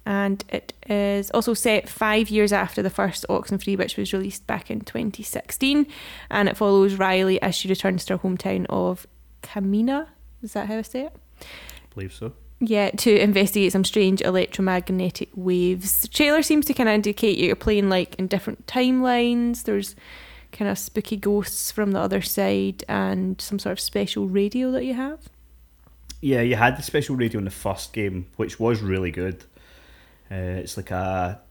And it is also set five years after the first Oxenfree, which was released back in 2016. And it follows Riley as she returns to her hometown of Camena. Is that how I say it? I believe so. Yeah, to investigate some strange electromagnetic waves. The trailer seems to kind of indicate you're playing like in different timelines. There's kind of spooky ghosts from the other side and some sort of special radio that you have. Yeah, you had the special radio in the first game, which was really good. Uh, it's like a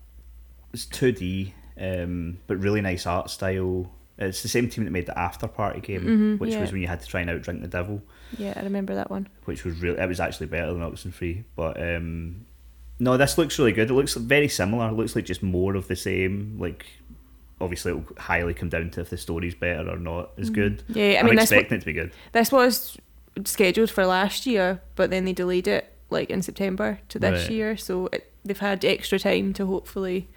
it's two D, um, but really nice art style. It's the same team that made the Afterparty game, Mhm, which yeah. was when you had to try and outdrink the devil, Yeah, I remember that one. which was really it was actually better than Oxenfree. But um, no, this looks really good. It looks very similar. It looks like just more of the same. Like obviously, it'll highly come down to if the story's better or not as good. Yeah, I I'm mean, this, expecting it to be good. this was scheduled for last year, but then they delayed it like in September to this Right. year. So it, they've had extra time to hopefully.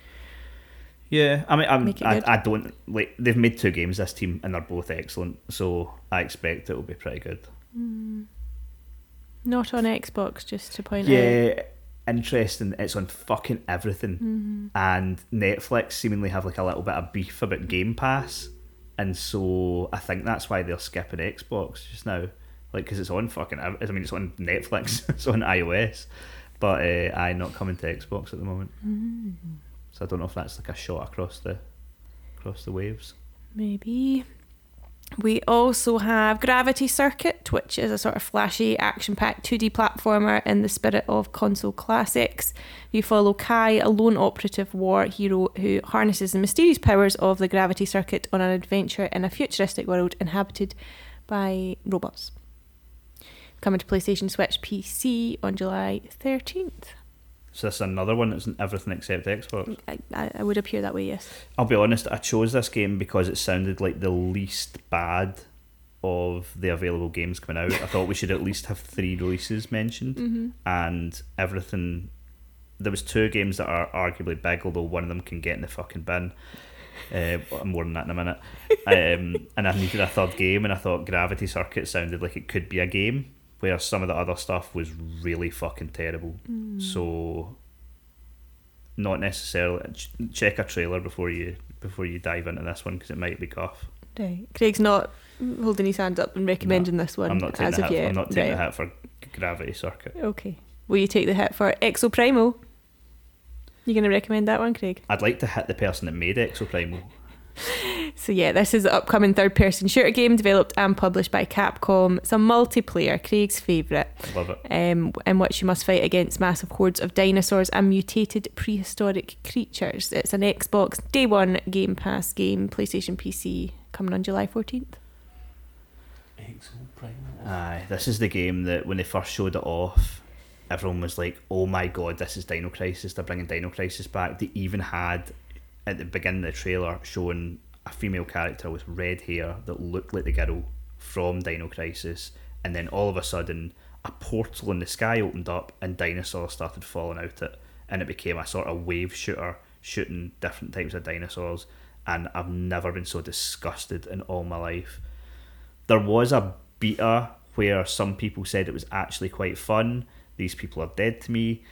Yeah, I mean, I'm, I. I don't like. They've made two games this team, and they're both excellent. So I expect it will be pretty good. Not on Xbox, just to point out. Yeah, interesting. It's on fucking everything, Mm-hmm. and Netflix seemingly have like a little bit of beef about Game Pass, and so I think that's why they're skipping Xbox just now, like because it's on fucking. I mean, it's on Netflix, it's on iOS, but uh, I not coming to Xbox at the moment. So I don't know if that's like a shot across the across the waves. Maybe. We also have Gravity Circuit, which is a sort of flashy, action packed 2D platformer in the spirit of console classics. You follow Kai, a lone operative war hero who harnesses the mysterious powers of the gravity circuit on an adventure in a futuristic world inhabited by robots. Coming to PlayStation Switch PC on July 13th. So this is another one that's in everything except Xbox. I, I, would appear that way, yes. I'll be honest, I chose this game because it sounded like the least bad of the available games coming out. I thought we should at least have three releases mentioned, and everything. There was two games that are arguably big, although one of them can get in the fucking bin. Uh, more than that in a minute. Um, and I needed a third game, and I thought Gravity Circuit sounded like it could be a game, where some of the other stuff was really fucking terrible. Mm. So not necessarily ch- check a trailer before you before you dive into this one because it might be guff. Right. Craig's not holding his hand up and recommending this one I'm not taking as the hit. yet. I'm not taking Right. the hit for Gravity Circuit. Okay. Will you take the hit for Exoprimal? You going to recommend that one, Craig? I'd like to hit the person that made Exoprimal. So yeah, this is the upcoming third-person shooter game developed and published by Capcom. It's a multiplayer, Craig's favourite, Love it. um, in which you must fight against massive hordes of dinosaurs and mutated prehistoric creatures. It's an Xbox Day One Game Pass game, PlayStation PC, coming on July fourteenth. Aye, this is the game that when they first showed it off, everyone was like, "Oh my god, this is Dino Crisis! They're bringing Dino Crisis back." They even had at the beginning of the trailer showing a female character with red hair that looked like the girl from Dino Crisis, and then all of a sudden, a portal in the sky opened up and dinosaurs started falling out it, and it became a sort of wave shooter shooting different types of dinosaurs. And I've never been so disgusted in all my life there was a beta where some people said it was actually quite fun. These people are dead to me.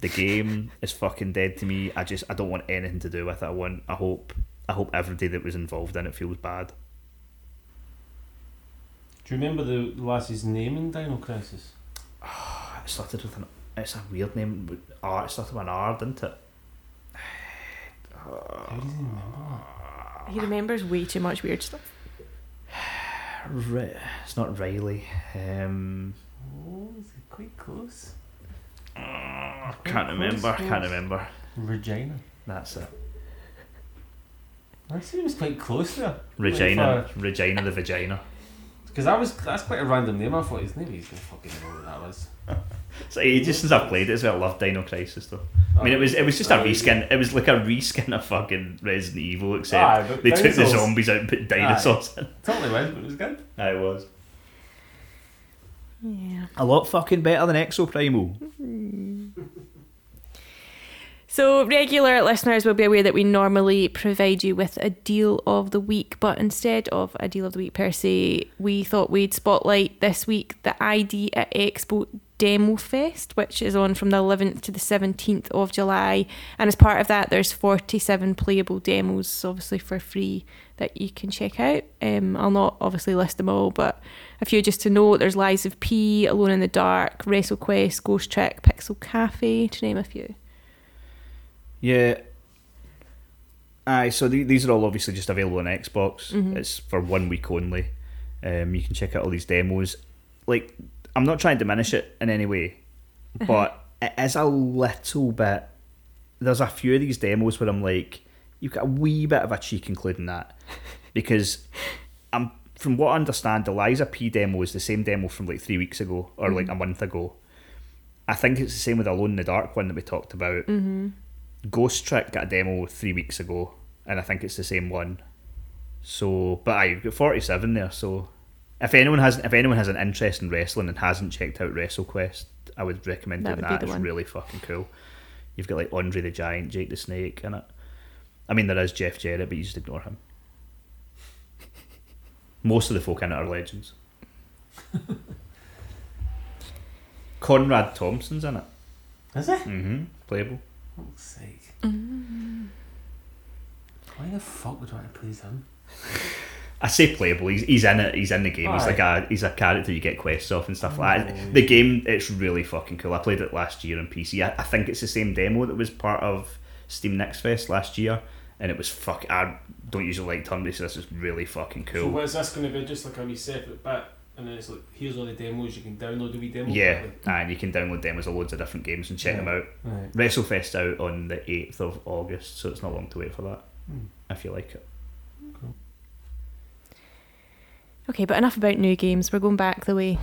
The game is fucking dead to me. I just I don't want anything to do with it. I want I hope I hope everybody that was involved in it feels bad. Do you remember the lass's name in Dino Crisis? It started with an it's a weird name. with R it started with an R, didn't it? How does he remember that? He remembers way too much weird stuff. Ri- it's not Riley. Um Oh, is it quite close? I can't remember. Can't remember. Regina. That's it. That seems quite close there. Regina. Like Regina the vagina. Because that was that's quite a random name. I thought his name. He's gonna fucking know what that was. It's ages since I've played it as well. I love Dino Crisis though. I mean, it was it was just a Oh, reskin. It was like a reskin of fucking Resident Evil, except Aye, they took the zombies out and put dinosaurs in. Totally was, but it was good. Aye, it was Yeah. a lot fucking better than Exoprimal. So, regular listeners will be aware that we normally provide you with a deal of the week, but instead of a deal of the week per se, we thought we'd spotlight this week the ID@Xbox Demo Fest, which is on from the 11th to the 17th of July. And as part of that, there's 47 playable demos, obviously for free, that you can check out. Um, I'll not obviously list them all, but a few just to note there's Lies of P, Alone in the Dark, WrestleQuest, Ghost Trick, Pixel Cafe, to name a few. Yeah. Aye, so the, these are all obviously just available on Xbox. It's for one week only. Um, you can check out all these demos. Like, I'm not trying to diminish it in any way, but it is a little bit. There's a few of these demos where I'm like, you've got a wee bit of a cheek including that, because I'm from what I understand, the Lies of P demo is the same demo from like three weeks ago or like a mm-hmm. month ago. I think it's the same with Alone in the Dark one that we talked about. Mm-hmm. Ghost Trick got a demo three weeks ago, and I think it's the same one. So, but I got forty seven there. So, if anyone has if anyone has an interest in wrestling and hasn't checked out WrestleQuest, I would recommend That doing that. It's one. really fucking cool. You've got like Andre the Giant, Jake the Snake in it. I mean, there is Jeff Jarrett, but you just ignore him. Most of the folk in it are legends. Conrad Thompson's in it. Is it? Mm-hmm. Playable. Fuck's sake. Why the fuck would I want to please him? I say playable. He's, he's in it. He's in the game. He's Aye. like a he's a character you get quests off and stuff like Oh. that. The game it's really fucking cool. I played it last year on PC. I, I think it's the same demo that was part of Steam Next Fest last year, and it was fuck. I don't usually like turn so this is really fucking cool. So cool. what is this going to be? Just like a wee separate bit, and then it's like here's all the demos you can download the wee demo. yeah, quickly. and you can download demos of loads of different games and check Yeah. them out. Right. WrestleFest out on the eighth of August, so it's not long to wait for that. Hmm. If you like it. Okay, but enough about new games. We're going back the way.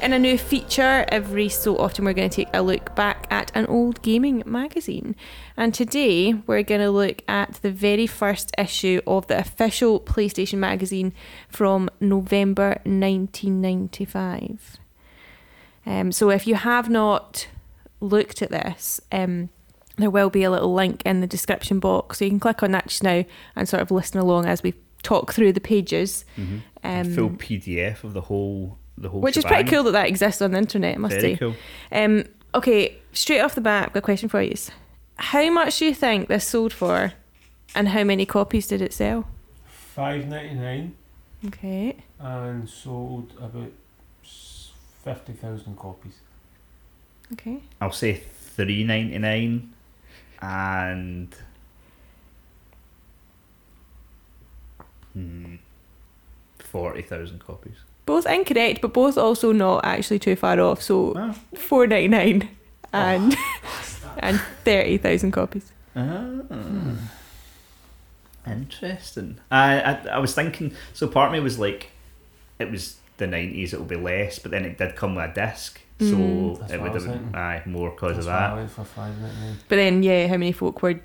In a new feature, every so often we're going to take a look back at an old gaming magazine. And today we're going to look at the very first issue of the official PlayStation magazine from November 1995. Um, so if you have not looked at this, um, there will be a little link in the description box. So you can click on that just now and sort of listen along as we talk through the pages. Mm-hmm. Um, Full PDF of the whole the whole. which is pretty cool that that exists on the internet, I must Very say. cool. Um, okay, straight off the bat, I've got a question for you. How much do you think this sold for, and how many copies did it sell? Five ninety nine Okay. and sold about s- fifty thousand copies. Okay. I'll say three ninety nine, and hmm, forty thousand copies. Both incorrect, but both also not actually too far off. So Ah. four ninety nine and and thirty thousand copies. Ah, interesting. I, I I was thinking. So part of me was like, it was the nineties. It will be less, but then it did come with a disc, so Mm. It would have been aye more because That's of that. for five ninety nine. But then, yeah, how many folk were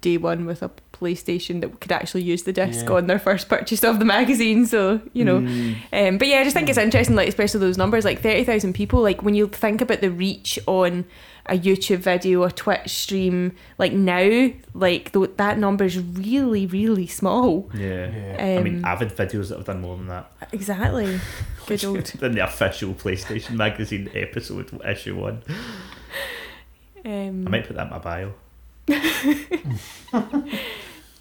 day one with a PlayStation that could actually use the disc Yeah. on their first purchase of the magazine? So you know. Mm. Um, but yeah, I just think it's interesting, like especially those numbers, like thirty thousand people. Like when you think about the reach on a YouTube video or Twitch stream, like now, like th- that number is really, really small. Yeah. Yeah. Um, I mean, avid videos that have done more than that. exactly. Good old. than the official PlayStation magazine episode issue one. Um, I might put that in my bio.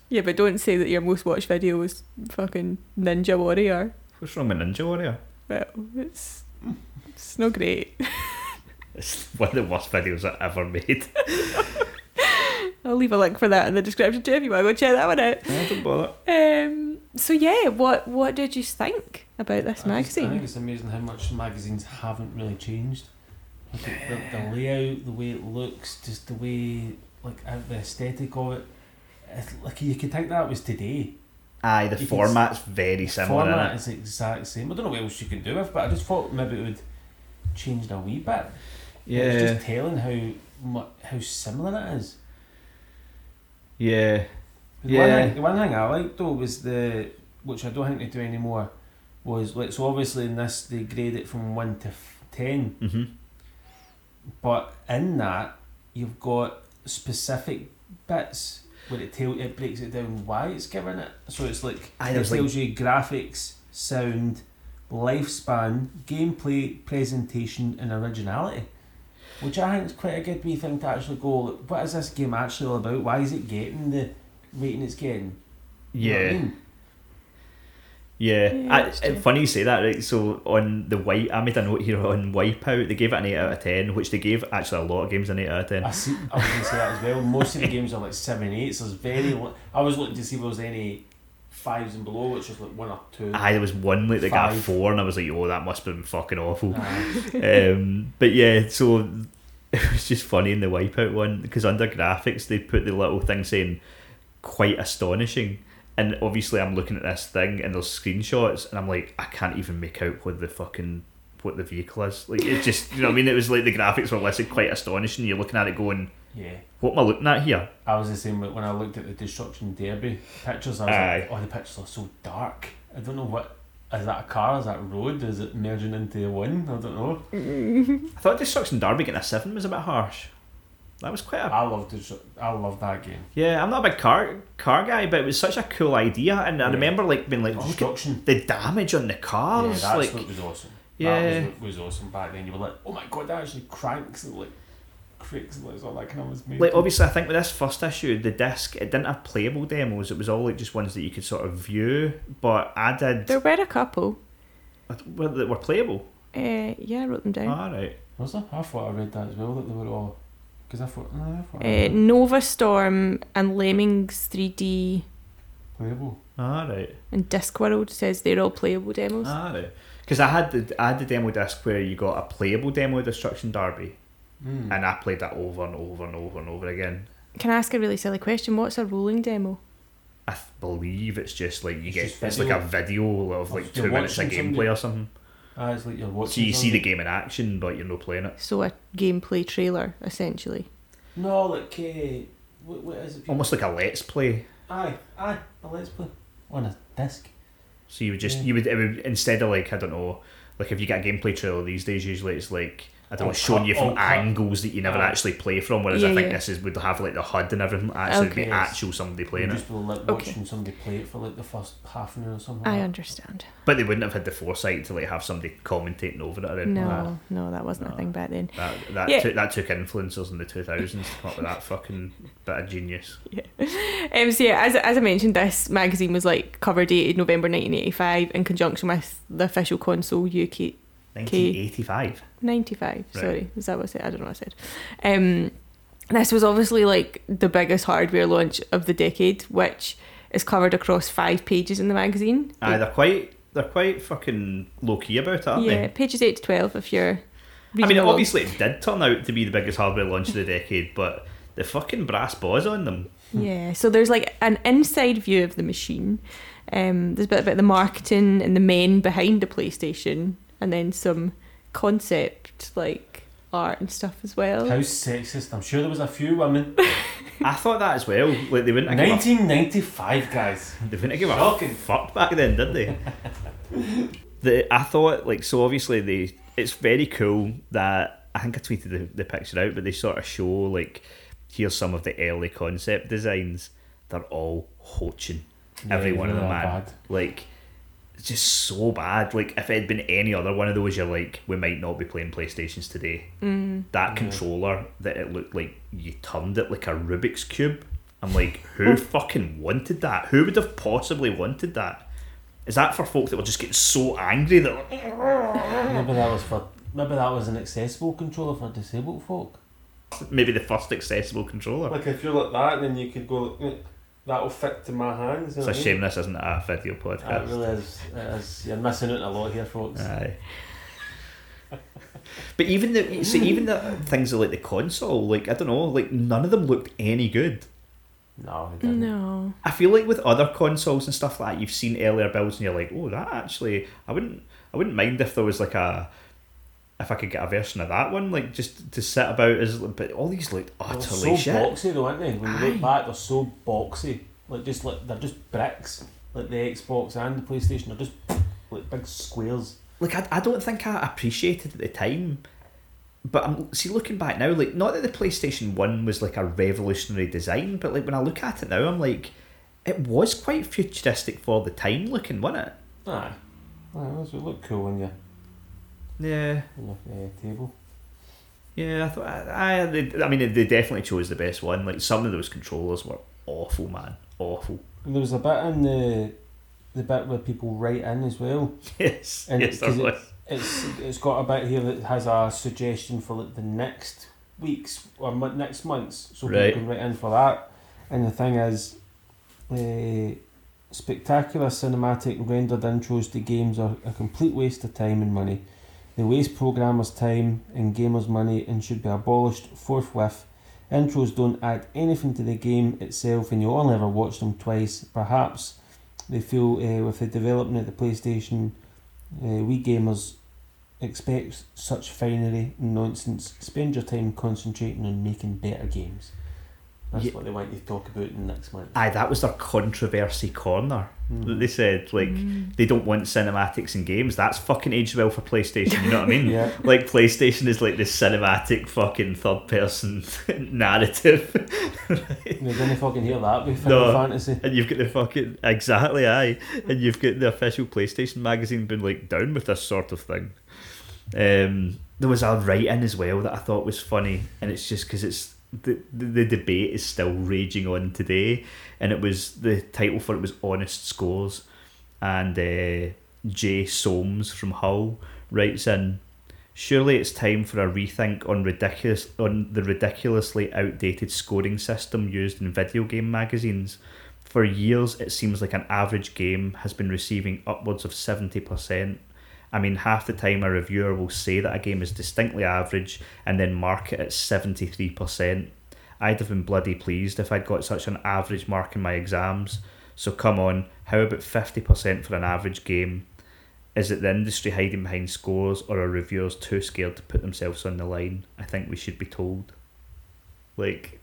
yeah, but don't say that your most watched video was fucking Ninja Warrior. What's wrong with Ninja Warrior? Well, it's it's not great. It's one of the worst videos I ever made. I'll leave a link for that in the description too if you want to go check that one out. Yeah, don't bother. Um. So yeah, what what did you think about this I just- I think magazine? it's amazing how much magazines haven't really changed. Like the, the layout, the way it looks, just the way like uh, the aesthetic of it. It's like you could think that was today. Aye, the You format's very similar. Format is the exact same. I don't know what else you can do with, but I just thought maybe it would change it a wee bit. It's Yeah, just telling how how similar it is. yeah, The Yeah. One thing, the one thing I liked though was the which I don't think they do anymore was like so obviously in this they grade it from one to f- ten, hmm but in that you've got specific bits where it tell it breaks it down why it's given it. So it's like Aye, it there was, like- tells you graphics, sound, lifespan, gameplay, presentation, and originality. Which I think is quite a good wee thing to actually go. Like, what is this game actually all about? Why is it getting the rating it's getting? You know what I yeah. mean? Yeah, Yeah, I, that's it- true. funny you say that, right? So on the white, I made a note here on Wipeout. They gave it an eight out of ten, which they gave actually a lot of games an eight out of ten. I see. I was going to say that as well. Most of the games are like seven, eight. So it's very. li- I was looking to see if there was any fives and below, which was like one or two. Aye, there was one like that got four, and I was like, oh, that must have been fucking awful. Um, but yeah, so it was just funny in the Wipeout one because under graphics they put the little thing saying quite astonishing, and obviously I'm looking at this thing and there's screenshots, and I'm like, I can't even make out what the fucking what the vehicle is. Like it just, you know, what I mean, it was like the graphics were listed quite astonishing. You're looking at it going, yeah. what am I looking at here? I was the same when I looked at the Destruction Derby pictures. I was Aye. like, oh, the pictures are so dark. I don't know what. Is that a car? Is that a road? Is it merging into a one? I don't know. I thought Destruction Derby getting a seven was a bit harsh. That was quite a I love Destru- I love that game. yeah. I'm not a big car car guy, but it was such a cool idea, and I Yeah. remember like being like, look at the damage on the Yeah, cars, that's like what was awesome. Yeah. that was, was awesome back then. You were like, oh my god, that actually cranks and like creaks and like all that kind of was made. like obviously I think with this first issue, the disc it didn't have playable demos. It was all like just ones that you could sort of view. But I did There were a couple. were, that were playable. Uh, yeah, I wrote them down. All right. was there? I thought I read that as well. That they were all because I thought, no, I thought Uh, read Novastorm and Lemmings 3D playable. All right. and Discworld says they're all playable demos. All right. Because I had the I had the demo disc where you got a playable demo of Destruction Derby, Mm. and I played that over and over and over and over again. Can I ask a really silly question? What's a rolling demo? I th- believe it's just like you It's get it's like a video of like two minutes of gameplay somebody. or something. Ah, it's like you're watching. So you see the game in action, but you're not playing it. So a gameplay trailer, essentially. No, like uh, what, what is it? people- Almost like a let's play. Aye, aye, a let's play on a disc. So you would just Yeah. you would it would instead of like I don't know like if you get a gameplay trailer these days usually it's like I don't know All showing cut- you all from cut. angles that you never Aye. actually play from. Whereas Yeah, I think yeah. this is would have like the HUD and everything. Actually, Okay. be Yes. actual somebody You playing it. just be like Okay. watching somebody play it for like the first half an hour or something. I like understand. But they wouldn't have had the foresight to like have somebody commentating over it. Or anything like that. No, no, that wasn't a thing back then. That that, Yeah. took, that took influencers in the two thousands to come up with that fucking bit of genius. Yeah. Um, so yeah, as, as I mentioned, this magazine was like cover dated November 1985 in conjunction with the official console UK Nineteen eighty five. 95 Right. sorry is that what I said I don't know what I said um this was obviously like the biggest hardware launch of the decade which is covered across five pages in the magazine Aye, they're quite they're quite fucking low key about it, aren't yeah they? pages 8 to 12 if you're I mean, obviously it did turn out to be the biggest hardware launch of the decade, but the fucking brass balls on them. yeah so there's like an inside view of the machine um there's a bit about the marketing and the men behind the PlayStation and then some concept like art and stuff as well. How sexist! I'm sure there was a few women. I thought that as well. Like they wouldn't have given a 1995, guys. They wouldn't give a Shocking. fuck back then, did they? the I thought like so obviously they it's very cool that I think I tweeted the, the picture out, but they sort of show like here's some of the early concept designs. They're all hoaching. Every one of them, really man. bad. Like it's just so bad. Like if it had been any other one of those, you're like, we might not be playing PlayStations today. mm. That Yeah. controller that it looked like you turned it like a Rubik's cube. I'm like, who fucking wanted that? Who would have possibly wanted that? Is that for folk that were just getting so angry that like, Maybe that was for. Maybe that was an accessible controller for disabled folk. maybe the first accessible controller? Like if you're like that, then you could go. Like, that'll fit to my hands. It's a what I mean? shame this isn't a video podcast. It really is, it is. You're missing out a lot here, folks. Aye. But even the see, even the things like the console, like I don't know, like none of them looked any good. No, didn't. No. I feel like with other consoles and stuff like that, you've seen earlier builds and you're like, oh, that actually, I wouldn't, I wouldn't mind if there was like a, if I could get a version of that one, like just to sit about as. But all these looked They're so shit. boxy though, aren't they? When you look back, they're so boxy. Like just like they're just bricks. Like the Xbox and the PlayStation are just like big squares. Like I, I don't think I appreciated at the time. But I'm see looking back now, like not that the PlayStation One was like a revolutionary design, but like when I look at it now, I'm like, it was quite futuristic for the time looking, wasn't it? Aye. Aye, those would look cool on your Yeah. uh, table. Yeah, I thought I, I, they, I mean they definitely chose the best one. Like some of those controllers were awful, man, awful. And there was a bit in the the bit where people write in as well. Yes, And yes, 'cause it, it's it's got a bit here that has a suggestion for like the next week's or next month's, so Right. people can write in for that. And the thing is, uh, spectacular cinematic rendered intros to games are a complete waste of time and money. They waste programmers' time and gamers' money and should be abolished forthwith. Intros don't add anything to the game itself, and you'll only ever watch them twice. Perhaps they feel uh, with the development of the PlayStation uh, we gamers expect such finery and nonsense. Spend your time concentrating on making better games. That's Ye- what they want you to talk about in next month. Aye, that was their controversy corner. Mm. They said like they don't want cinematics in games. That's fucking aged well for PlayStation. You know what I mean? Yeah. Like PlayStation is like this cinematic fucking third person narrative, You're gonna fucking hear that with Final No. Fantasy. and you've got the fucking exactly aye, and you've got the official PlayStation magazine been like down with this sort of thing. Um, there was a write in as well that I thought was funny, and it's just because it's the, the debate is still raging on today, and it was the title for it was honest scores, and uh, Jay Soames from Hull writes in. Surely it's time for a rethink on ridiculous on the ridiculously outdated scoring system used in video game magazines. For years, it seems like an average game has been receiving upwards of 70%. I mean, half the time a reviewer will say that a game is distinctly average and then mark it at 73%. I'd have been bloody pleased if I'd got such an average mark in my exams. So come on, how about 50% for an average game? Is it the industry hiding behind scores or are reviewers too scared to put themselves on the line? I think we should be told. Like,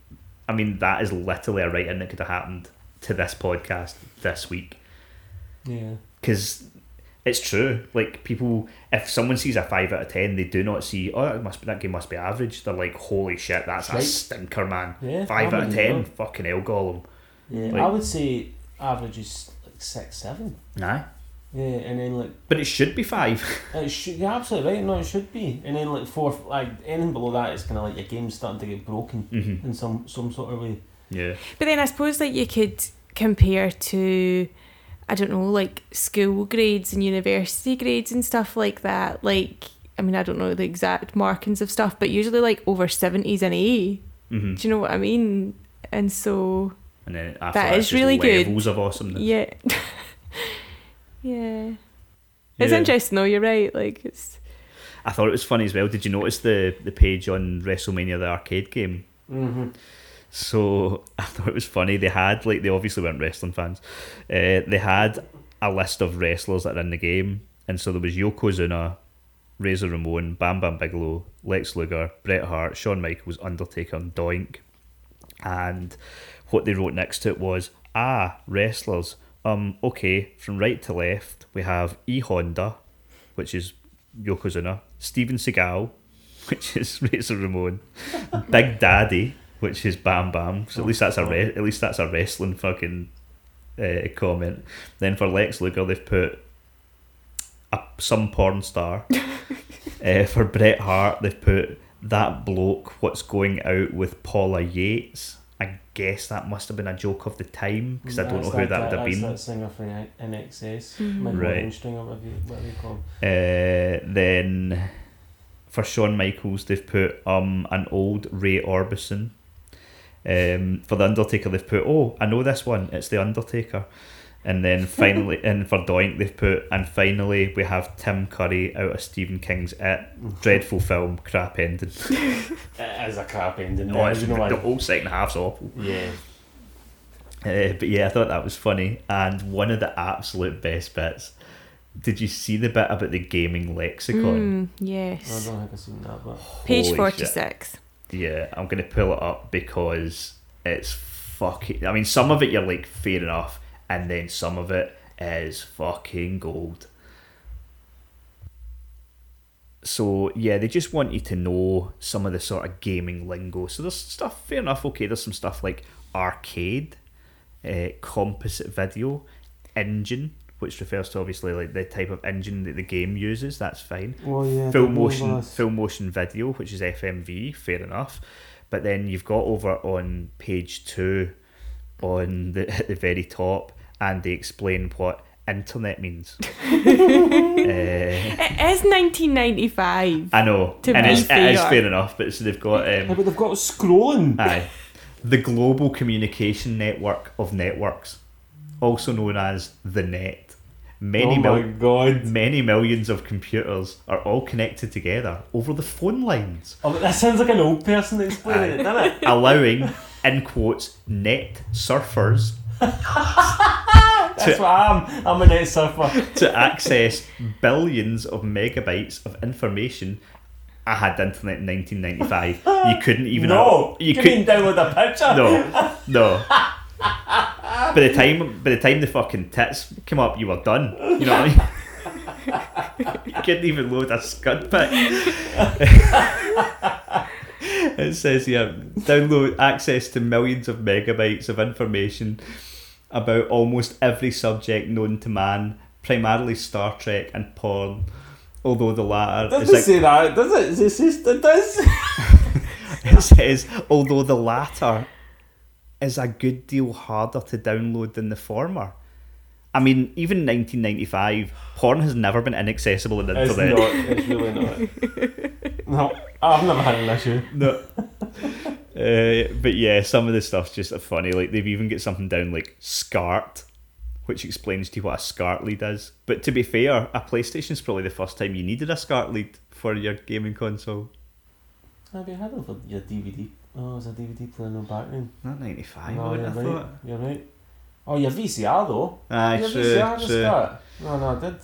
I mean, that is literally a write in that could have happened to this podcast this week. Yeah. Because it's true. Like, people, if someone sees a 5 out of 10, they do not see, oh, it must be, that game must be average. They're like, holy shit, that's a stinker, man. Yeah. 5 out of 10, yeah. fucking hell, Gollum. Yeah. Like- I would say average is like six, seven. Nah. Yeah, and then like But it should be 5. it should, you're absolutely right. No, it should be. And then like four, like anything below that is kind of like your game's starting to get broken hmm in some some sort of way. Yeah. But then I suppose like you could compare to I don't know, like school grades and university grades and stuff like that. Like I mean, I don't know the exact markings of stuff, but usually like over seventies and A. hmm Do you know what I mean? And so And then after That that, is really good. levels of awesomeness. yeah. yeah. It's Yeah. interesting though, you're right. Like it's I thought it was funny as well. Did you notice the, the page on WrestleMania, the arcade game? Mm-hmm. So I thought it was funny. They had like they obviously weren't wrestling fans. Uh, they had a list of wrestlers that are in the game, and so there was Yokozuna, Razor Ramon, Bam Bam Bigelow, Lex Luger, Bret Hart, Shawn Michaels, Undertaker, and Doink. And what they wrote next to it was ah wrestlers. Um okay, from right to left we have E Honda, which is Yokozuna, Steven Seagal, which is Razor Ramon, Big Daddy, which is Bam Bam. So at least that's a re- at least that's a wrestling fucking uh, comment. Then for Lex Luger, they've put a, some porn star. uh, for Bret Hart, they've put that bloke. What's going out with Paula Yates? I guess that must have been a joke of the time because I don't know who that would have been. That singer for N- INXS, Mhm. Right. Armstrong, whatever, you- whatever you call him. Uh, then for Shawn Michaels, they've put um an old Roy Orbison. Um, for the Undertaker, they've put oh I know this one. It's the Undertaker. And then finally, and for Doink, they've put, and finally, we have Tim Curry out of Stephen King's It. Dreadful film, crap ending. It is a crap ending. No, it's, you know the what? whole second half's awful. Yeah. Uh, but yeah, I thought that was funny. And one of the absolute best bits. Did you see the bit about the gaming lexicon? Mm, yes. I don't think I've seen that, but Page Holy shit. 46. Yeah, I'm gonna pull it up because it's fucking. I mean, some of it you're like fair enough, and then some of it is fucking gold. So yeah, they just want you to know some of the sort of gaming lingo. So there's stuff fair enough. Okay, there's some stuff like arcade, uh, composite video, engine, which refers to obviously like the type of engine that the game uses. That's fine well, yeah. I full motion this. full motion video, which is FMV, fair enough. But then you've got over on page two, on the at the very top, and they explain what internet means. uh, It is 1995. I know, To and be it's, it is fair. fair enough. But so they've got Yeah, um, but they've got scrolling. aye, the global communication network of networks, also known as the net. Many oh my mil- god. many millions of computers are all connected together over the phone lines. Oh, that sounds like an old person explaining it, doesn't it? allowing, in quotes, net surfers That's To- what I am. I'm a net surfer. to access billions of megabytes of information. I had the internet in 1995. You couldn't even. no, you couldn't download a picture. No, no. By the time, by the time the fucking tits came up, you were done. You know what I mean? you couldn't even load a scud pic. it says here, download access to millions of megabytes of information about almost every subject known to man, primarily Star Trek and porn. Although the latter doesn't like, say that, does it? It says it does. it says, although the latter is a good deal harder to download than the former. I mean, even in 1995, porn has never been inaccessible on the It's internet. not. It's really not. No, I've never had an issue. No. Uh, but yeah, some of the stuff's just funny. Like they've even got something down like SCART, which explains to you what a SCART lead is. But to be fair, a PlayStation's probably the first time you needed a SCART lead for your gaming console. Have you had it for your DVD? Oh, there's a DVD player in the background. Not 95, no, I you're have right. thought. You're right. Oh, your VCR though. Aye, your true, VCR true. SCART. No, no, I did.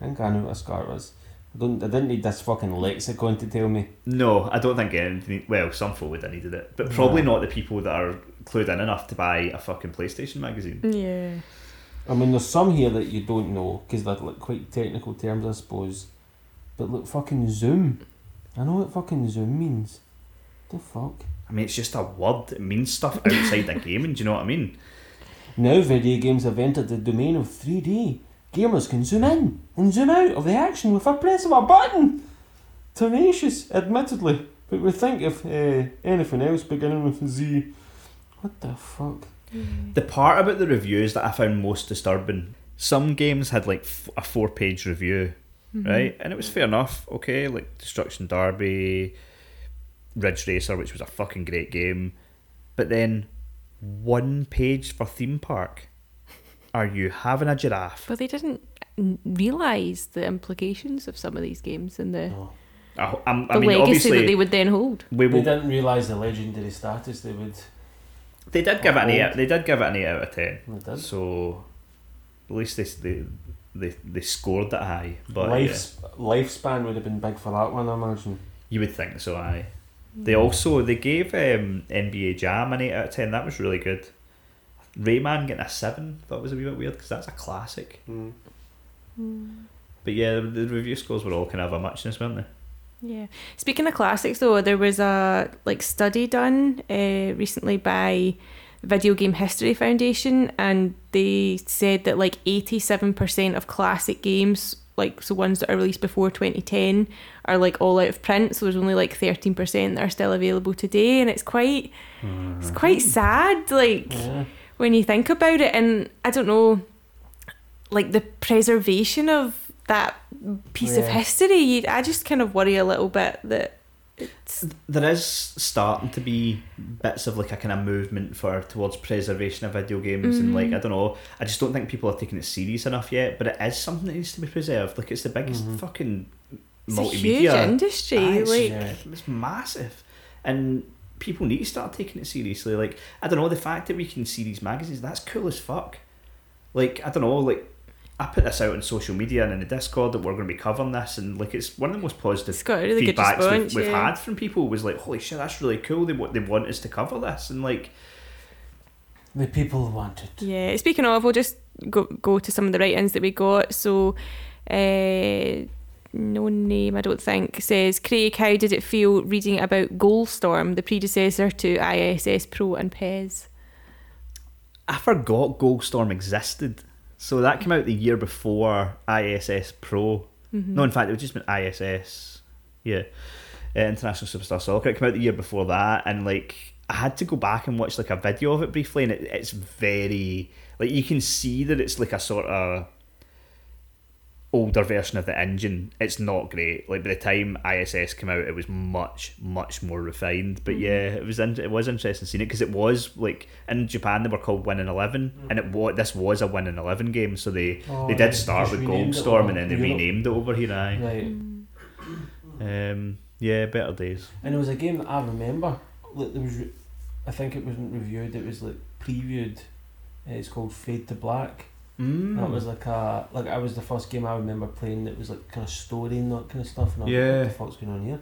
I think I knew what a SCART was. I don't. I didn't need this fucking lexicon to tell me. No, I don't think anything. Well, some folk would have needed it, but probably No. not the people that are clued in enough to buy a fucking PlayStation magazine. Yeah. I mean, there's some here that you don't know because they're like quite technical terms, I suppose. But look, fucking Zoom. I know what fucking Zoom means. The fuck. I mean, it's just a word. It means stuff outside the gaming. Do you know what I mean? Now video games have entered the domain of 3D. Gamers can zoom in and zoom out of the action with a press of a button. Tenacious, admittedly, but we think of uh, anything else beginning with a Z. What the fuck? The part about the reviews that I found most disturbing. Some games had like f- a four-page review, right, and it was fair enough. Okay, like Destruction Derby, Ridge Racer, which was a fucking great game, but then one page for theme park. Are you having a giraffe? But they didn't realise the implications of some of these games and the, No. I, I'm, the I mean, legacy obviously that they would then hold. we They didn't realise the legendary status they would. They did give it an eight. They did give it an eight out of ten. They did. So at least they they they, they scored it high. But Life, yeah, Lifespan would have been big for that one, I imagine. you would think so. Aye. They also they gave um, NBA Jam an eight out of ten. That was really good. Rayman getting a seven thought was a wee bit weird because that's a classic. But yeah, the, the review scores were all kind of a muchness, weren't they? Yeah. Speaking of classics, though, there was a like study done uh, recently by Video Game History Foundation, and they said that like eighty-seven percent of classic games, like so ones that are released before twenty ten, are like all out of print. So there's only like thirteen percent that are still available today, and it's quite it's mm-hmm. quite sad. Like Yeah. when you think about it and i don't know like the preservation of that piece of history i just kind of worry a little bit that It's, there is starting to be bits of like a kind of movement for towards preservation of video games and like. I don't know I just don't think people are taking it serious enough yet but it is something that needs to be preserved like it's the biggest Mhm. fucking it's a huge multimedia industry. Aye, it's, like, yeah. it's massive and people need to start taking it seriously like I don't know the fact that we can see these magazines that's cool as fuck like I don't know like I put this out on social media and in the Discord that we're going to be covering this and like it's one of the most positive it's got a really feedbacks response. we've, we've had from people was like, "Holy shit, that's really cool! They want they want us to cover this," and like, The people want it. Yeah, speaking of, we'll just go go to some of the write-ins that we got. So, uh, no name, I don't think, says Craig, how did it feel reading about Goalstorm, the predecessor to ISS Pro and PES? I forgot Goalstorm existed. So that came out the year before ISS Pro. Mm-hmm. No, in fact, it was just been ISS. Yeah, uh, International Superstar Soccer. It came out the year before that, and like I had to go back and watch like a video of it briefly, and it, it's very like you can see that it's like a sort of older version of the engine. It's not great. Like by the time ISS came out, it was much much more refined. But yeah, it was in, it was interesting seeing it because it was like in Japan they were called Winning Eleven, and it was this was a Win Eleven game. So they Oh, they yeah, did start with renamed it Goalstorm and then they Europe. renamed it over here. Aye. Right. Um, yeah, better days. And it was a game that I remember. Like there was, re- I think it wasn't reviewed. It was like previewed. Uh, It's called Fade to Black. Mm. That was like a like I was the first game I remember playing that was like kind of story and that kind of stuff. And I was Yeah. like, what the fuck's going on here?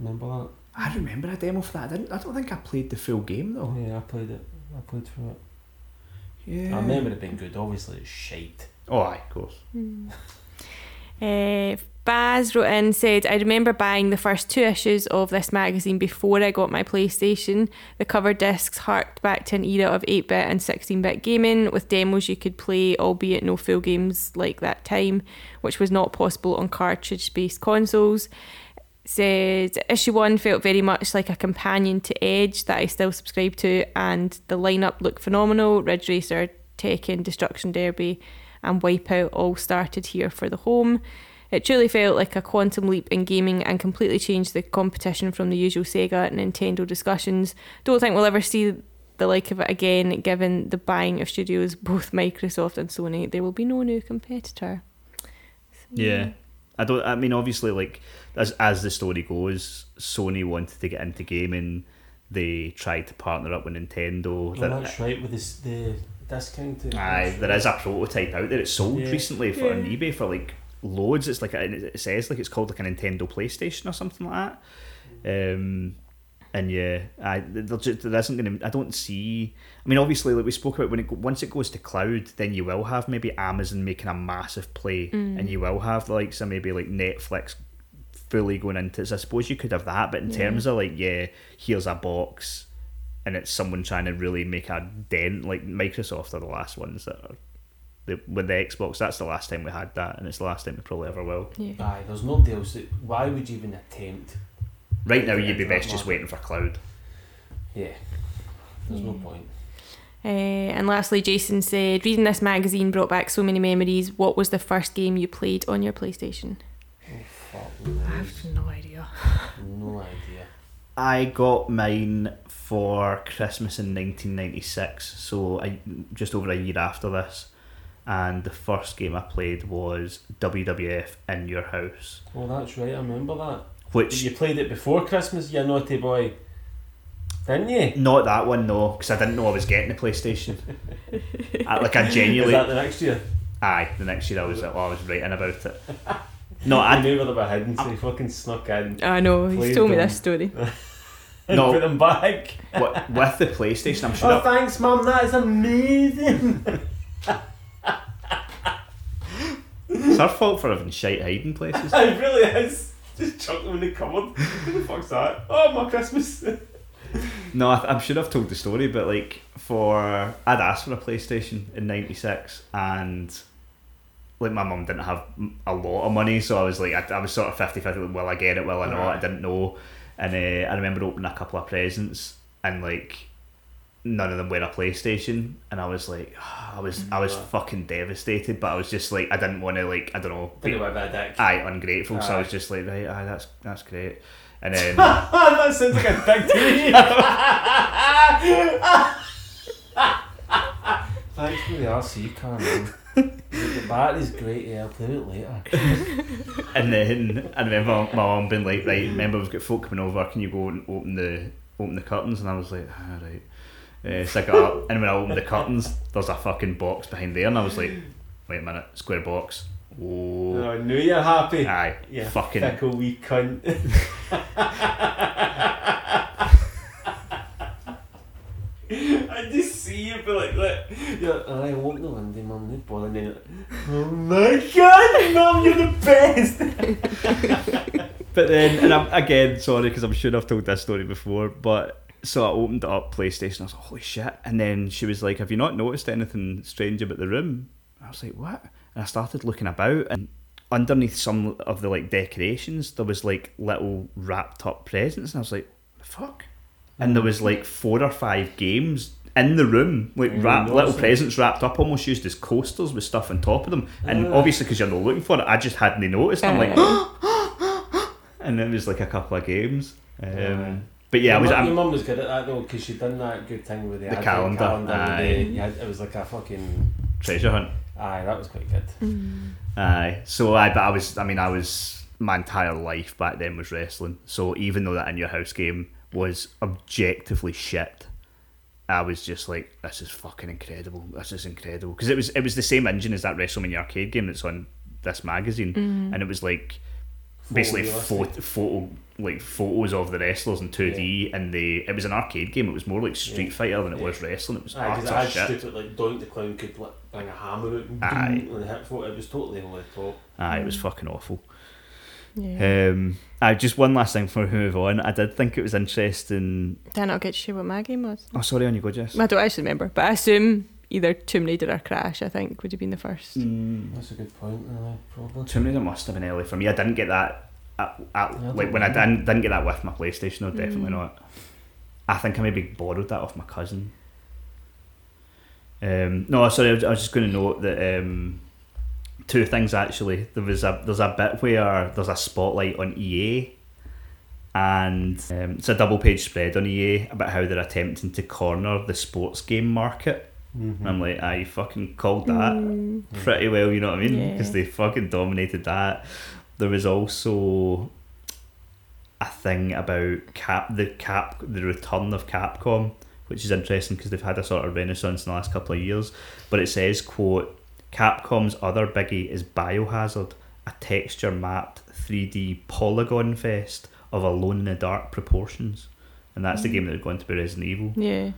Remember that? I remember a demo for that. I didn't. I don't think I played the full game though. Yeah, I played it. I played through it. Yeah. I remember it being good. Obviously, it's shite. Oh, aye, of course. Uh, Baz wrote in said, I remember buying the first two issues of this magazine before I got my PlayStation. The cover discs harked back to an era of 8 bit and 16 bit gaming with demos you could play, albeit no full games like that time, which was not possible on cartridge based consoles. Said issue one felt very much like a companion to Edge that I still subscribe to, and the lineup looked phenomenal. Ridge Racer, Tekken, Destruction Derby, and Wipeout all started here for the home. It truly felt like a quantum leap in gaming and completely changed the competition from the usual Sega and Nintendo discussions. Don't think we'll ever see the like of it again, given the buying of studios, both Microsoft and Sony. There will be no new competitor. So, Yeah. I don't. I mean, obviously, like as as the story goes, Sony wanted to get into gaming. They tried to partner up with Nintendo. Oh, That- that's right. With this the discount. Aye, there is a prototype out there. It's sold Yeah. recently for on eBay for like loads. It's like a, it says like it's called like a Nintendo PlayStation or something like that. Um, and yeah, I there, just, there isn't going to. I don't see. I mean, obviously, like we spoke about when it once it goes to cloud, then you will have maybe Amazon making a massive play, and you will have like some maybe like Netflix fully going into it. So I suppose you could have that, but in Yeah. terms of like, yeah, here's a box, and it's someone trying to really make a dent. Like Microsoft are the last ones that are. The, with the Xbox, that's the last time we had that, and it's the last time we probably ever will. yeah. Aye, there's nobody else. That, why would you even attempt? Right now, you'd be best just waiting for cloud. Yeah. There's no point. Uh, and lastly, Jason said, reading this magazine brought back so many memories. What was the first game you played on your PlayStation? Oh fuck. knows. no idea. No idea. I got mine for Christmas in 1996, so I, just over a year after this. And the first game I played was WWF in Your House, Oh, that's right. I remember that. which You played it before Christmas, you naughty boy. Didn't you? not that one no, because I didn't know I was getting a PlayStation. I, like I genuinely. Is genuinely, that the next year? aye, the next year I was, oh, I was writing about it. No, I I knew where they were hidden, so he fucking snuck in. I know, he's Played told me them. this story. And No. put them back. with, with the PlayStation, I'm oh, sure. Oh, thanks, mum. That is amazing. It's her fault for having shite hiding places. it really is. Just chuck them in the cupboard. Who the fuck's that? Oh, my Christmas. No, I, I'm sure I've told the story, but like for I'd asked for a PlayStation in '96, and like my mum didn't have a lot of money, so I was like, I, I was sort of 50-50, like, will I get it, will I not? I didn't know, and uh, I remember opening a couple of presents, and like none of them were a PlayStation, and I was like, I was I was fucking devastated, but I was just like, I didn't want to like, I don't know, be- Think about that dick. aye ungrateful so I was just like right aye that's that's great and then that sounds like a big to Thanks for the RC car, man. the battery's great, yeah, I'll play it later. and then I remember my mum being like, right, remember we've got folk coming over. Can you go and open the open the curtains? And I was like, ah, right. Uh, so I got up, and when I opened the curtains, there's a fucking box behind there, and I was like, wait a minute, square box. Oh, Oh, I knew you're happy. aye, Yeah, fucking. fickle wee cunt. I just see you be like, like you're like, I won't the window, mum, no bother. And then like, oh my god, mum, you're the best. But then, and I'm again sorry because I'm sure I've told this story before, but so I opened up PlayStation. I was like, holy shit! And then she was like, "Have you not noticed anything strange about the room?" I was like, "What?" And I started looking about, and underneath some of the like decorations, there was like little wrapped up presents, and I was like, "The fuck!" And there was like four or five games in the room, like Mm, wrap, little presents wrapped up, almost used as coasters with stuff on top of them. And Ah. obviously, because you're not looking for it, I just hadn't noticed. I'm like, and it was like a couple of games. Um, Yeah. But yeah, I was. Your mum- your mum was good at that though, because she'd done that good thing with the, The advent calendar, aye. the- had- it was like a fucking. treasure hunt. Aye, that was quite good. Mm. Aye. So I, but I was. I mean, I was. My entire life back then was wrestling. So even though that in your house game was objectively shit, I was just like, this is fucking incredible. This is incredible because it was it was the same engine as that WrestleMania arcade game that's on this magazine, mm. and it was like basically Photorealistic. photo, photo like photos of the wrestlers in 2D and they it was an arcade game it was more like Street Yeah. Fighter than it Yeah. was wrestling it was Aye, because utter I had shit stupid like Doink the Clown could like bring a hammer out and Aye. and hit for it. It was totally over the top. aye it was fucking awful Yeah. Um, I just one last thing before we move on. I did think it was interesting. Did I not get to share what my game was? Oh, sorry, on you go, Jess. I don't actually remember, but I assume either Tomb Raider or Crash, I think, would have been the first. Mm, That's a good point, really, probably. Tomb Raider must have been early for me. I didn't get that. At, at, I like when I didn't, didn't get that with my PlayStation, no, definitely Mm. not. I think I maybe borrowed that off my cousin. Um, no, sorry, I was, I was just going to note that um, two things actually. There was a there's a bit where there's a spotlight on EA, and um, it's a double page spread on EA about how they're attempting to corner the sports game market. Mhm. And I'm like, ah, you fucking called that Mm. pretty well, you know what I mean? Yeah. Because they fucking dominated that. There was also a thing about Cap, the Cap, the return of Capcom, which is interesting because they've had a sort of renaissance in the last couple of years. But it says, "quote Capcom's other biggie is Biohazard, a texture mapped 3D polygon fest of alone in the dark proportions." And that's the game that they're going to be Resident Evil. Yeah.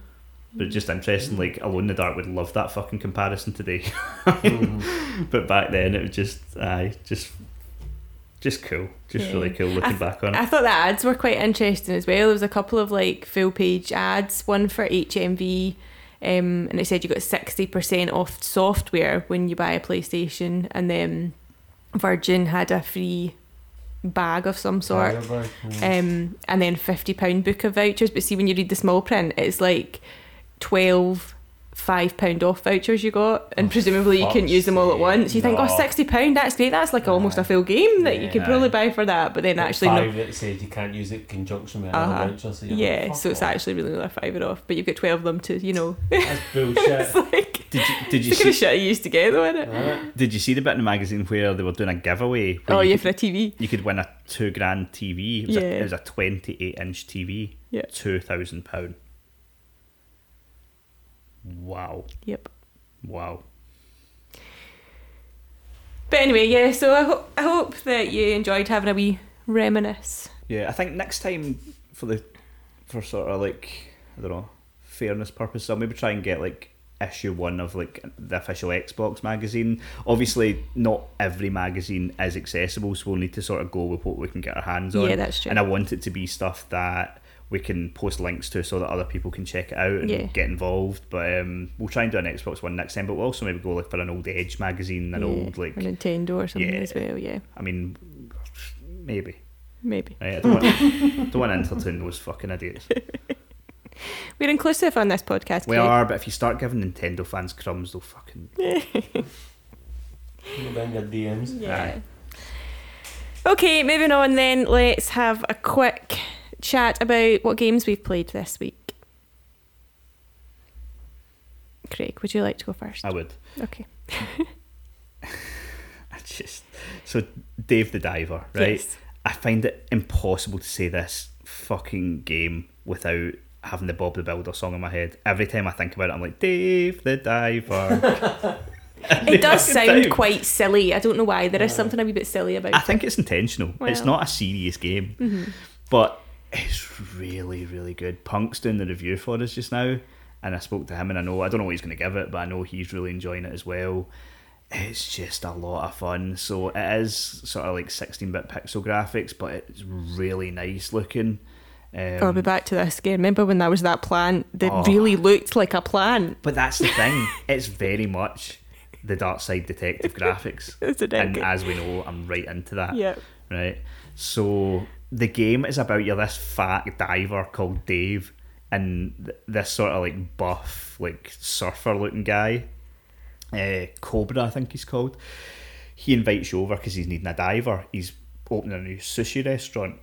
But just interesting, like Alone in the Dark would love that fucking comparison today. Mhm. but back then it was just aye, just just cool. Just Yeah. really cool looking I back on it. I thought the ads were quite interesting as well. There was a couple of like full page ads, one for HMV, um, and it said you got sixty percent off software when you buy a PlayStation, and then Virgin had a free bag of some sort, yeah. um, and then fifty pound book of vouchers. But see, when you read the small print, it's like twelve. Five pound off vouchers you got, and Oh, presumably you couldn't use them all at once. You think, oh, no. 60 pound, that's great. That's like almost a full game that you could Yeah. probably buy for that. But then Like actually, no, five that said you can't use it in conjunction with Uh-huh. another voucher. So yeah, like, so it's off. actually really another fiver off, but you've got 12 of them to, you know. That's bullshit. it's like, Did you did you it's the kind of see shit you used to get though, isn't it? Right. did you see the bit in the magazine where they were doing a giveaway? Oh, yeah, could, for a TV. you could win a two grand TV. It was, a, Yeah. it was a twenty eight inch TV. Yeah. Two thousand pound. Wow. Yep. Wow. But anyway, yeah, so I, ho- I hope that you enjoyed having a wee reminisce. Yeah, I think next time for the for sort of like I don't know fairness purposes, I'll maybe try and get like issue one of like the official Xbox magazine. Obviously, not every magazine is accessible, so we'll need to sort of go with what we can get our hands on. Yeah, that's true. And I want it to be stuff that we can post links to so that other people can check it out and Yeah. get involved. But um, we'll try and do an Xbox one next time. But we'll also maybe go like for an old Edge magazine, an Yeah, old like or Nintendo or something Yeah. as well, yeah. I mean, maybe. Maybe. Right, I don't want, don't want to entertain those fucking idiots. We're inclusive on this podcast. We Kate. are, but if you start giving Nintendo fans crumbs, they'll fucking. You'll be in DMs. Yeah. Aye. Okay, moving on then. Let's have a quick chat about what games we've played this week. Craig, would you like to go first? I would. Okay. I just so Dave the Diver, right? Yes. I find it impossible to say this fucking game without having the Bob the Builder song in my head. Every time I think about it, I'm like Dave the Diver. It does sound time. quite silly. I don't know why. There is something a wee bit silly about I it. think it's intentional. it's Well. Mm-hmm. not a serious game, but it's really, really good. Punk's doing the review for us just now, and I spoke to him, and I know I don't know what he's going to give it, but I know he's really enjoying it as well. It's just a lot of fun. So it is sort of like 16-bit pixel graphics, but it's really nice looking. Um, I'll be back to this again. Remember when that was that plant that Oh. really looked like a plant? But that's the thing. it's very much the Dark Side Detective graphics. It's a and as we know, I'm right into that. Yeah. Right. So the game is about you're this fat diver called Dave and this sort of like buff, like surfer looking guy, uh, Cobra, I think he's called. He invites you over because he's needing a diver. He's opening a new sushi restaurant.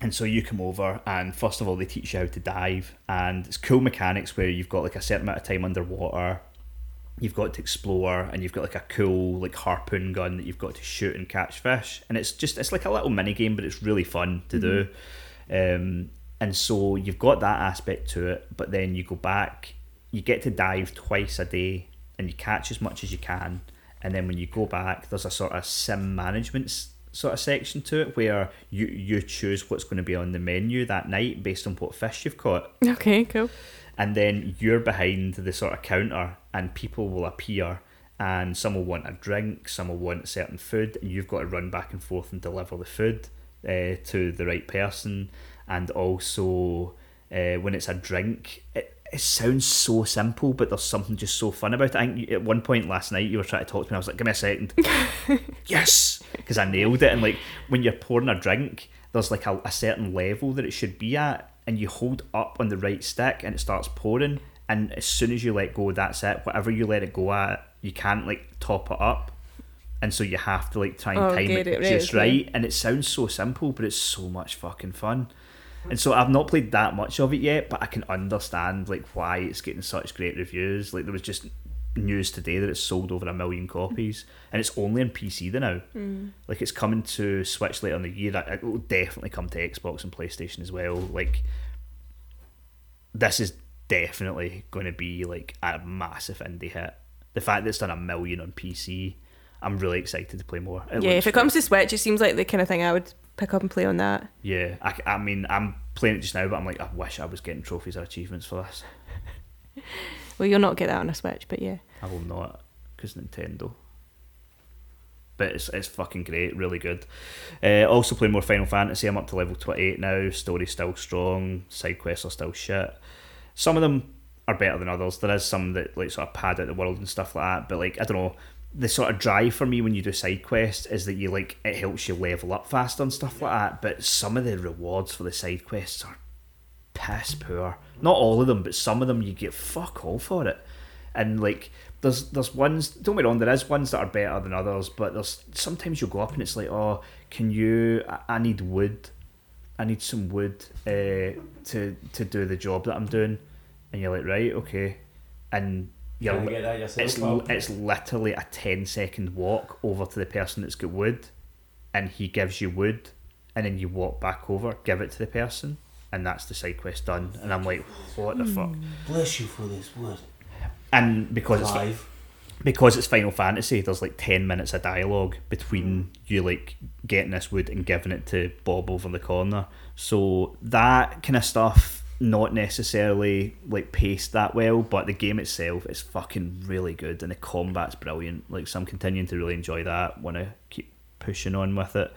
And so you come over, and first of all, they teach you how to dive, and it's cool mechanics where you've got like a certain amount of time underwater. You've got to explore, and you've got like a cool like harpoon gun that you've got to shoot and catch fish, and it's just it's like a little mini game, but it's really fun to do. Um, and so you've got that aspect to it, but then you go back, you get to dive twice a day, and you catch as much as you can, and then when you go back, there's a sort of sim management sort of section to it where you you choose what's going to be on the menu that night based on what fish you've caught Okay, cool. and then you're behind the sort of counter and people will appear and some will want a drink some will want certain food and you've got to run back and forth and deliver the food uh, to the right person. And also uh, when it's a drink it, it sounds so simple but there's something just so fun about it. I think at one point last night you were trying to talk to me I was like give me a second. Yes! Because I nailed it and like when you're pouring a drink there's like a, a certain level that it should be at and you hold up on the right stick and it starts pouring and as soon as you let go that's it. Whatever you let it go at you can't like top it up. And so you have to like try and Oh, time it, it just right and it sounds so simple but it's so much fucking fun. And so I've not played that much of it yet but I can understand like why it's getting such great reviews. Like there was just news today that it's sold over a million copies. And it's only on PC the now. Mm. Like it's coming to Switch later in the year. It will definitely come to Xbox and PlayStation as well. Like this is definitely going to be like a massive indie hit the fact that it's done a million on PC I'm really excited to play more yeah, if it great. comes to Switch, it seems like the kind of thing I would pick up and play on that. Yeah, I, I mean, I'm playing it just now, but I'm like, I wish I was getting trophies or achievements for this. Well, you'll not get that on a Switch, but yeah. I will not, because Nintendo. But it's, it's fucking great, really good. Uh, also playing more Final Fantasy. I'm up to level 28 now. Story's still strong. Side quests are still shit. Some of them are better than others. There is some that like sort of pad out the world and stuff like that. But like I don't know, the sort of drive for me when you do side quests is that you like it helps you level up faster and stuff like that. But some of the rewards for the side quests are piss poor. Not all of them, but some of them you get fuck all for it. And like there's there's ones don't me wrong, there is ones that are better than others, but there's sometimes you'll go up and it's like, oh, can you I, I need wood. I need some wood uh, to to do the job that I'm doing. And you're like, right, okay. And you're Can I li- get that yourself, it's pal? it's literally a 10 second walk over to the person that's got wood and he gives you wood and then you walk back over give it to the person and that's the side quest done and i'm like what the fuck hmm. Bless you for this wood. and because it's Live. Because it's final fantasy there's like 10 minutes of dialogue between you like getting this wood and giving it to bob over the corner. So that kind of stuff not necessarily like paced that well but the game itself is fucking really good and the combat's brilliant. Like so i'm continuing to really enjoy that want to keep pushing on with it.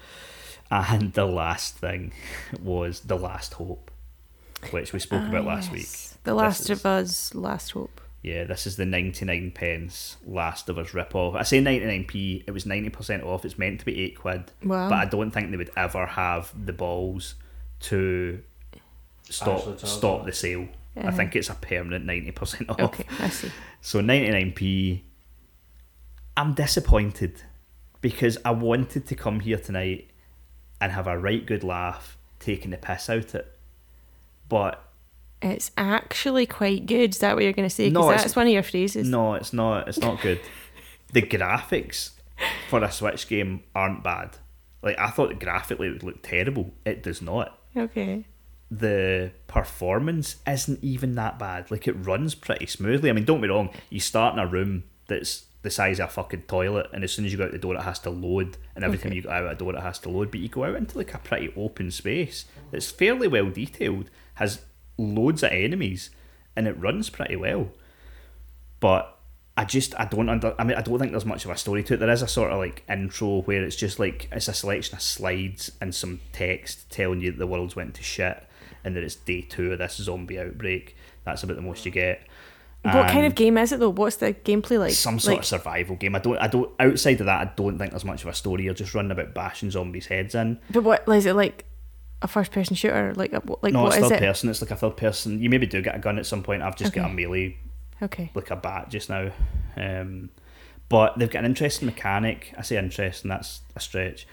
And the last thing was the last hope which we spoke ah, about last week. The This Last is- of Us, Last Hope. Yeah, this is the 99 pence Last of Us rip-off. I say 99p, it was 90% off. It's meant to be 8 quid. Wow. But I don't think they would ever have the balls to stop stop that. the sale. I Uh-huh. think it's a permanent 90% off. Okay, I see. So 99p. I'm disappointed because I wanted to come here tonight and have a right good laugh taking the piss out it. But It's actually quite good. Is that what you're going to say? Because No, that's one of your phrases. no, it's not. It's not good. the graphics for a Switch game aren't bad. Like I thought graphically it would look terrible. It does not. Okay. the performance isn't even that bad. Like it runs pretty smoothly. I mean, don't be wrong. You start in a room that's the size of a fucking toilet, and as soon as you go out the door, it has to load, and every time you go out the door, it has to load. But you go out into like a pretty open space that's fairly well detailed, has loads of enemies, and it runs pretty well. But I just I don't under I mean I don't think there's much of a story to it. There is a sort of like intro where it's just like it's a selection of slides and some text telling you that the world's went to shit and that it's day two of this zombie outbreak. That's about the most you get. what kind of game is it though? What's the gameplay like? some sort like, of survival game. I don't I don't outside of that I don't think there's much of a story. You're just running about bashing zombies' heads in. But what is it like? A first-person shooter? Like, a, like no, what it's is third it? person. It's like a third person. You maybe do get a gun at some point. I've just got a melee Okay. like a bat just now. Um, but they've got an interesting mechanic. I say interesting, that's a stretch.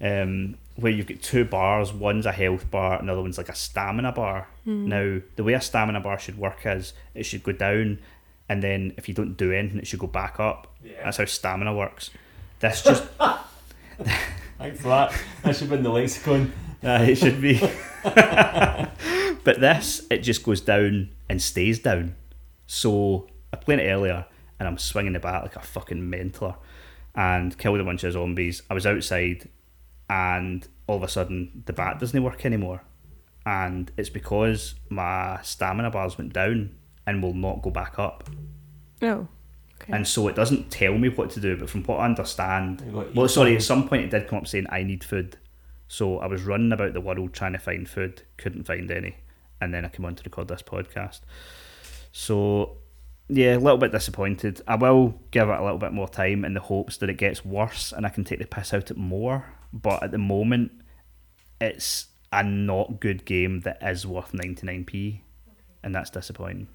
Um, where you've got two bars. One's a health bar, another one's like a stamina bar. Now, the way a stamina bar should work is it should go down, and then if you don't do anything, it should go back up. Yeah. That's how stamina works. This just Thanks for that. That should have been the lexicon. Uh, it should be. but this, it just goes down and stays down. So I played it earlier, and I'm swinging the bat like a fucking mentor, and killed a bunch of zombies. I was outside, and all of a sudden the bat doesn't work anymore, and it's because my stamina bars went down and will not go back up. Oh. Okay. And so it doesn't tell me what to do, but from what I understand, well, sorry, at some point it did come up saying I need food. So I was running about the world trying to find food, couldn't find any, and then I came on to record this podcast. So yeah, a little bit disappointed. I will give it a little bit more time in the hopes that it gets worse and I can take the piss out it more. But at the moment, it's a not good game that is worth 99p, and that's disappointing.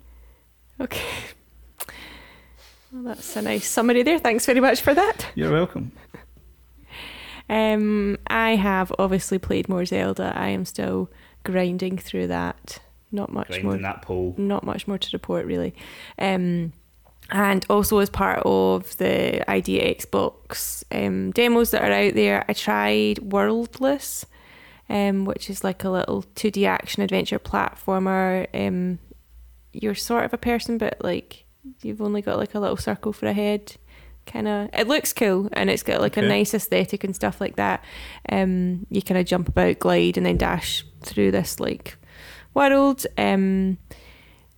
Okay. Well, that's a nice summary there. Thanks very much for that. You're welcome. Um, I have obviously played more Zelda. I am still grinding through that. Not much Grinding more. that pole. Not much more to report really. Um, and also as part of the ID@Xbox um, demos that are out there, I tried Worldless, um, which is like a little 2D action adventure platformer. Um, you're sort of a person, but like you've only got like a little circle for a head. Kind of, it looks cool and it's got like a nice aesthetic and stuff like that. Um, you kind of jump about, glide, and then dash through this like world. Um,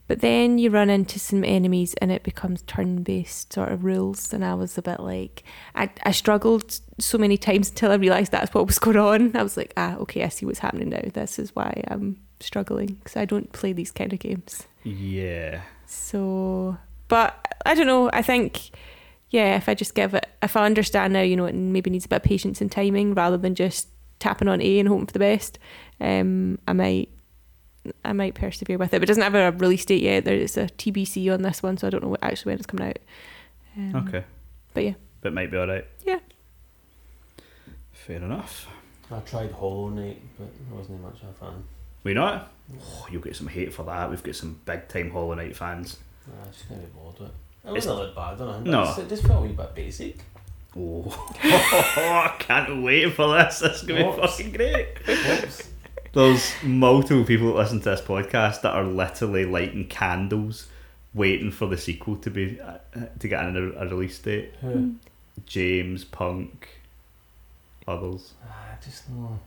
but then you run into some enemies and it becomes turn based sort of rules. And I was a bit like, I, I struggled so many times until I realised that's what was going on. I was like, ah, okay, I see what's happening now. This is why I'm struggling because I don't play these kind of games. Yeah. So, but I don't know. I think, yeah, if I just give it, if I understand now, you know, it maybe needs a bit of patience and timing rather than just tapping on A and hoping for the best. Um, I might, I might persevere with it. But it doesn't have a release date yet. There's a TBC on this one, so I don't know what, actually when it's coming out. Um, Okay. But yeah, But it might be alright. Yeah. Fair enough. I tried Hollow Knight, but I wasn't much of a fan. We not? Oh, you'll get some hate for that. We've got some big time Hollow Knight fans. Nah, I just can't be bored with it. Wasn't that bad, on it. No. It just felt a wee bit basic. Oh, I can't wait for this. This is gonna be Whoops. fucking great. Whoops. There's multiple people that listen to this podcast that are literally lighting candles, waiting for the sequel to be uh, to get a, a release date. Who? James Punk, others. Ah, I just know.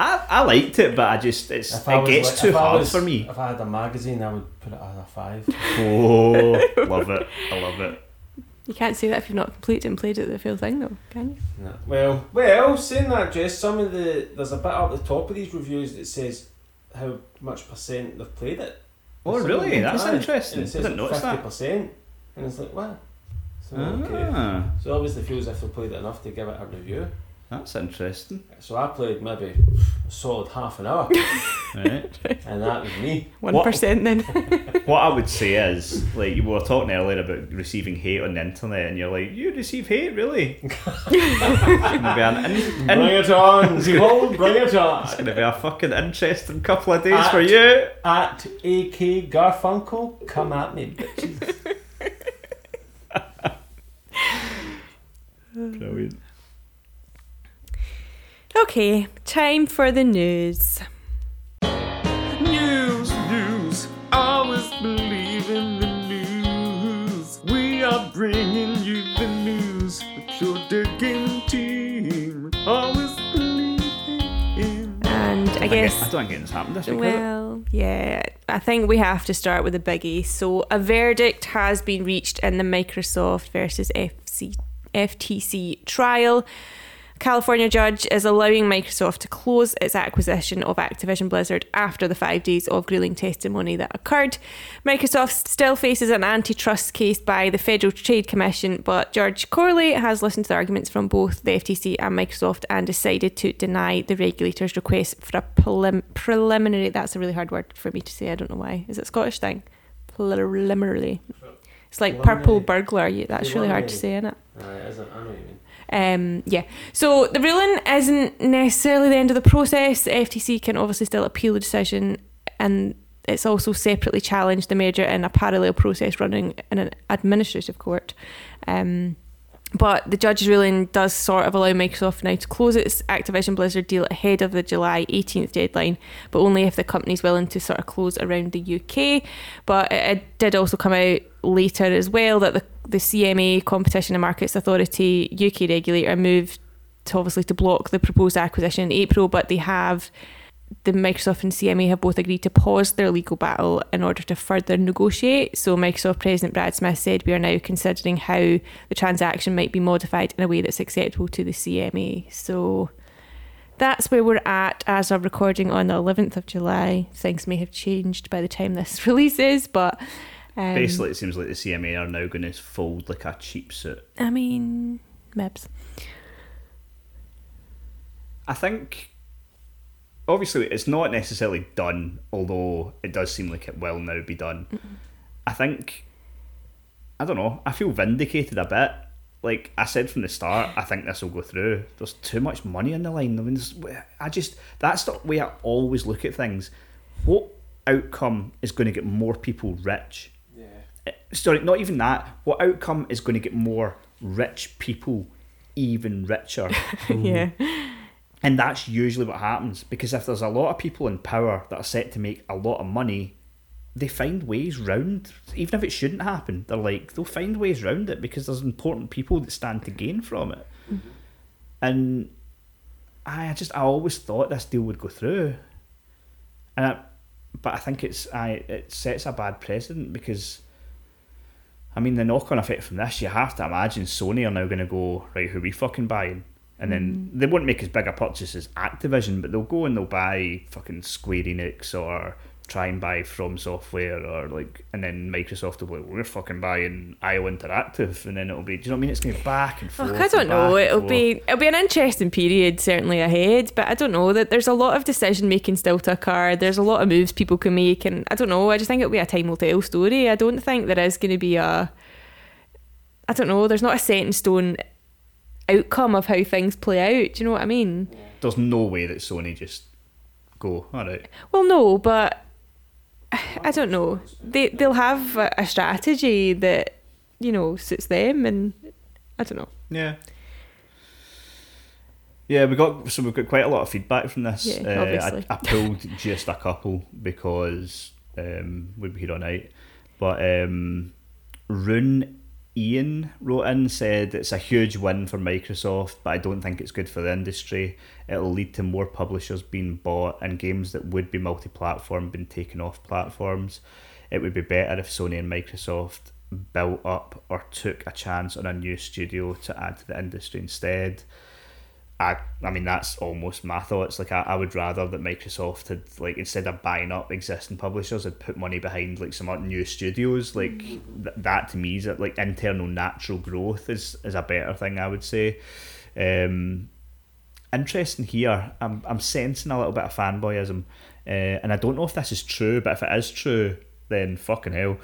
I, I liked it, but I just it's If it gets like- too hard was- for me. If I had a magazine, I would put it at a five. Oh, love it! I love it. you can't say that if you've not completed and played it the full thing, though, can you? No. Well, well, saying that, Jess, some of the there's a bit up the top of these reviews that says how much percent they've played it. Oh, Some really? That's aye, interesting. And it I says didn't notice fifty percent, and it's like wow. So okay. Ah. So obviously feels as if they played it enough to give it a review. That's interesting. So I played maybe a solid half an hour, Right. and that was me. One percent then. what I would say is, like, you were talking earlier about receiving hate on the internet, and you're like, you receive hate, really? it's gonna be an in- Bring in- it on, Zero, bring it it's gonna be a fucking interesting couple of days At- for you. At AK Garfunkel, come at me, bitches. Brilliant. Okay, time for the news. News, news, always believe in the news. We are bringing you the news with your digging team. Always believe in. And I guess I don't think it's happened this week. has it? Well, yeah, I think we have to start with the biggie. So, a verdict has been reached in the Microsoft versus FC, FTC trial. California judge is allowing Microsoft to close its acquisition of Activision Blizzard after the five days of grueling testimony that occurred. Microsoft still faces an antitrust case by the Federal Trade Commission, but Judge Corley has listened to the arguments from both the FTC and Microsoft and decided to deny the regulator's request for a prelim- preliminary. That's a really hard word for me to say. I don't know why. Is it a Scottish thing? Preliminary. It's like purple burglar. That's really hard to say, isn't it? Uh, isn't, I know what you mean. Um, yeah. So the ruling isn't necessarily the end of the process. The FTC can obviously still appeal the decision, and it's also separately challenged the merger in a parallel process running in an administrative court. Um, but the judge's ruling does sort of allow Microsoft now to close its Activision Blizzard deal ahead of the July 18th deadline, but only if the company's willing to sort of close around the UK. But it, it did also come out later as well that the, the CMA, Competition and Markets Authority UK regulator, moved to obviously to block the proposed acquisition in April, but they have the Microsoft and CMA have both agreed to pause their legal battle in order to further negotiate. So Microsoft President Brad Smith said we are now considering how the transaction might be modified in a way that's acceptable to the CMA. So that's where we're at as of recording on the 11th of July. Things may have changed by the time this releases, but um, Basically, it seems like the CMA are now going to fold like a cheap suit. I mean, Mebs. I think, obviously, it's not necessarily done, although it does seem like it will now be done. I think, I don't know, I feel vindicated a bit. Like I said from the start, I think this will go through. There's too much money on the line. I mean, I just, that's the way I always look at things. What outcome is going to get more people rich? Sorry, not even that. What outcome is going to get more rich people even richer? yeah. And that's usually what happens because if there's a lot of people in power that are set to make a lot of money, they find ways round. Even if it shouldn't happen, they're like they'll find ways round it because there's important people that stand to gain from it. Mm-hmm. And I I just I always thought this deal would go through, and I, but I think it's I it sets a bad precedent because. I mean, the knock-on effect from this, you have to imagine Sony are now going to go right. Who are we fucking buying? And then mm-hmm. they won't make as big a purchase as Activision, but they'll go and they'll buy fucking Square Enix or try and buy From Software or like, and then Microsoft will be like, we're fucking buying IO Interactive, and then it'll be, do you know what I mean? It's going to be back and forth. Fuck, I don't know. It'll be it'll be an interesting period certainly ahead, but I don't know that there's a lot of decision making still to occur. There's a lot of moves people can make, and I don't know. I just think it'll be a time will tell story. I don't think there is going to be a. I don't know. There's not a set in stone outcome of how things play out. Do you know what I mean? There's no way that Sony just go, all right. Well, no, but I don't know. They they'll have a, strategy that you know suits them, and I don't know. Yeah. Yeah, we got so we've got quite a lot of feedback from this. Yeah, Uh. I, I pulled just a couple because um, we'd be here all night. But um, Rune Ian wrote in said it's a huge win for Microsoft, but I don't think it's good for the industry. It'll lead to more publishers being bought and games that would be multi-platform being taken off platforms. It would be better if Sony and Microsoft built up or took a chance on a new studio to add to the industry instead. I, I mean that's almost my thoughts. Like I, I would rather that Microsoft had like instead of buying up existing publishers, had put money behind like some new studios. Like th- that to me is like internal natural growth is is a better thing. I would say. Um, interesting here. I'm I'm sensing a little bit of fanboyism, uh, and I don't know if this is true, but if it is true, then fucking hell.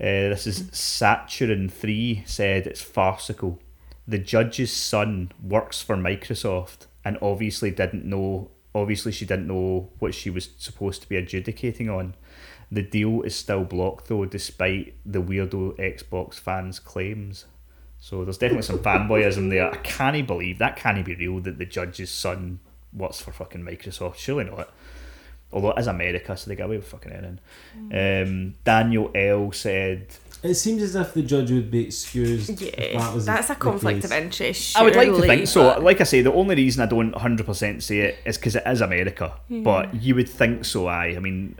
Uh, this is Saturn three said it's farcical. The judge's son works for Microsoft and obviously didn't know. Obviously, she didn't know what she was supposed to be adjudicating on. The deal is still blocked though, despite the weirdo Xbox fans' claims. So there's definitely some fanboyism there. I can't believe that can't be real that the judge's son works for fucking Microsoft. Surely not. Although it is America, so they get away with fucking anything. Um, Daniel L said, It seems as if the judge would be excused. if Yeah, that was that's a conflict case. of interest. I would like to think so. but- Like I say, the only reason I don't 100% say it is because it is America. But you would think so, aye. I mean,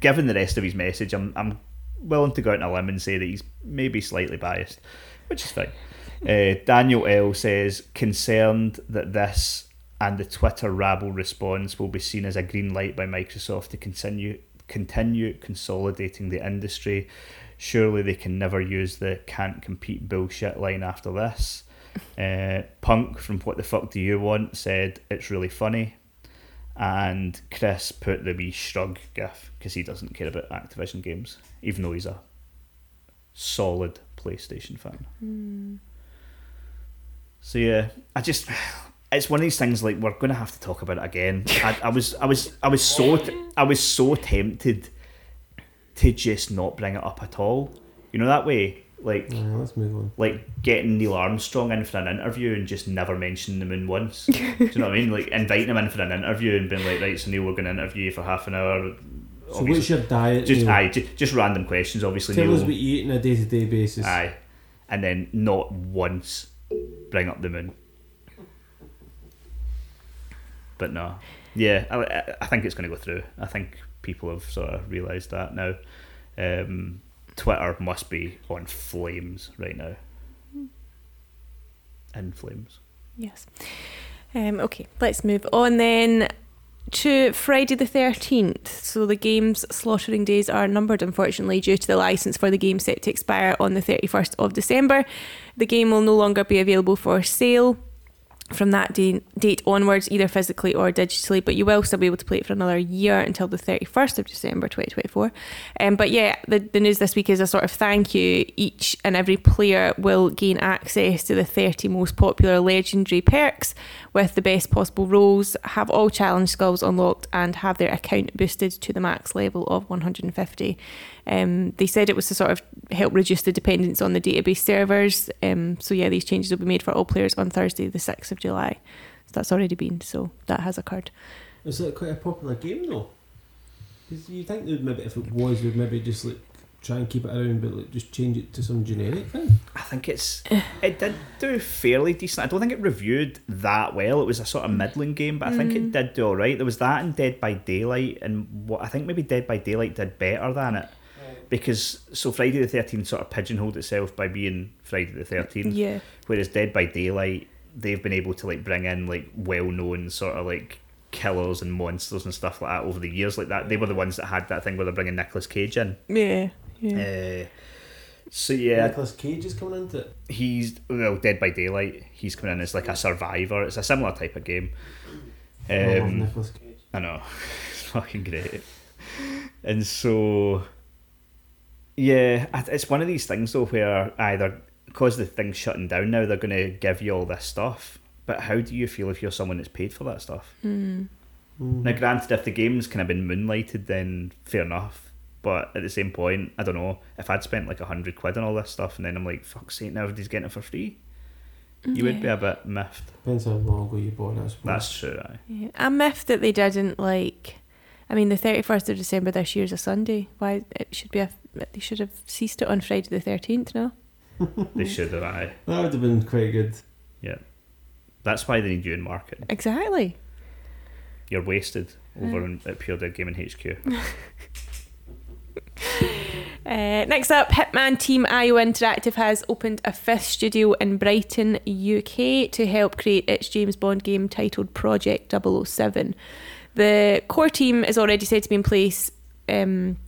given the rest of his message, I'm, I'm willing to go out on a limb and say that he's maybe slightly biased, which is fine. Uh, Daniel L says, concerned that this and the Twitter rabble response will be seen as a green light by Microsoft to continue continue consolidating the industry. Surely they can never use the can't compete bullshit line after this. Uh, Punk from What the Fuck Do You Want said it's really funny. And Chris put the wee shrug gif because he doesn't care about Activision games, even though he's a solid PlayStation fan. So yeah, I just it's one of these things like we're gonna have to talk about it again. I, I was I was I was so I was so tempted to just not bring it up at all. You know that way, like Yeah, let's move on. like getting Neil Armstrong in for an interview and just never mentioning the moon once. Do you know what I mean? Like inviting him in for an interview and being like, right, so Neil, we're going to interview you for half an hour. So, Obviously- what's your diet? just Neil? aye, just, just random questions. Obviously, Tell Neil. us what you eat on a day to day basis. Aye, and then not once bring up the moon. But no, yeah, I, I- I think it's going to go through. I think people have sort of realised that now. Um, Twitter must be on flames right now. In flames. Yes. Um, okay, let's move on then to Friday the 13th. So the game's slaughtering days are numbered, unfortunately, due to the license for the game set to expire on the 31st of December. The game will no longer be available for sale from that day, date onwards, either physically or digitally, but you will still be able to play it for another year until the 31st of December 2024. Um, but yeah, the, the news this week is a sort of thank you. Each and every player will gain access to the 30 most popular legendary perks with the best possible roles, have all challenge skills unlocked, and have their account boosted to the max level of 150. Um, they said it was to sort of help reduce the dependence on the database servers. Um, so yeah, these changes will be made for all players on Thursday, the 6th of July. So that's already been, so that has occurred. Is it quite a popular game though? You think they'd maybe, if it was, they'd maybe just like try and keep it around, but like just change it to some generic thing. I think it's it did do fairly decent. I don't think it reviewed that well. It was a sort of middling game, but I think it mm. did do all right. There was that and Dead by Daylight, and what I think maybe Dead by Daylight did better than it mm. because so Friday the Thirteenth sort of pigeonholed itself by being Friday the Thirteenth, Yeah. whereas Dead by Daylight they've been able to like bring in like well known sort of like killers and monsters and stuff like that over the years like that. They were the ones that had that thing where they're bringing Nicolas Cage in. Yeah. Yeah. Uh, so yeah, Nicolas Cage is coming into it. he's well Dead by Daylight. He's coming in as like a survivor. It's a similar type of game. I Um, Nicolas Cage. I know, it's fucking great. And so, yeah, it's one of these things though where either because the thing's shutting down now, they're going to give you all this stuff. But how do you feel if you're someone that's paid for that stuff? Mm. Now, granted, if the game's kind of been moonlighted, then fair enough. But at the same point, I don't know if I'd spent like a hundred quid on all this stuff, and then I'm like, "Fuck's sake, now everybody's getting it for free." You would be a bit miffed. Depends how long ago you bought it. I suppose. That's true. Aye. Yeah. I'm miffed that they didn't like. I mean, the 31st of December this year is a Sunday. Why it should be a. They should have ceased it on Friday the 13th. No. They should have. Aye. that would have been quite good. Yeah. That's why they need you in marketing. Exactly. You're wasted over in, at Pure Dead Gaming HQ. Uh, next up, Hitman Team IO Interactive has opened a fifth studio in Brighton, UK, to help create its James Bond game titled Project 007. The core team is already said to be in place um,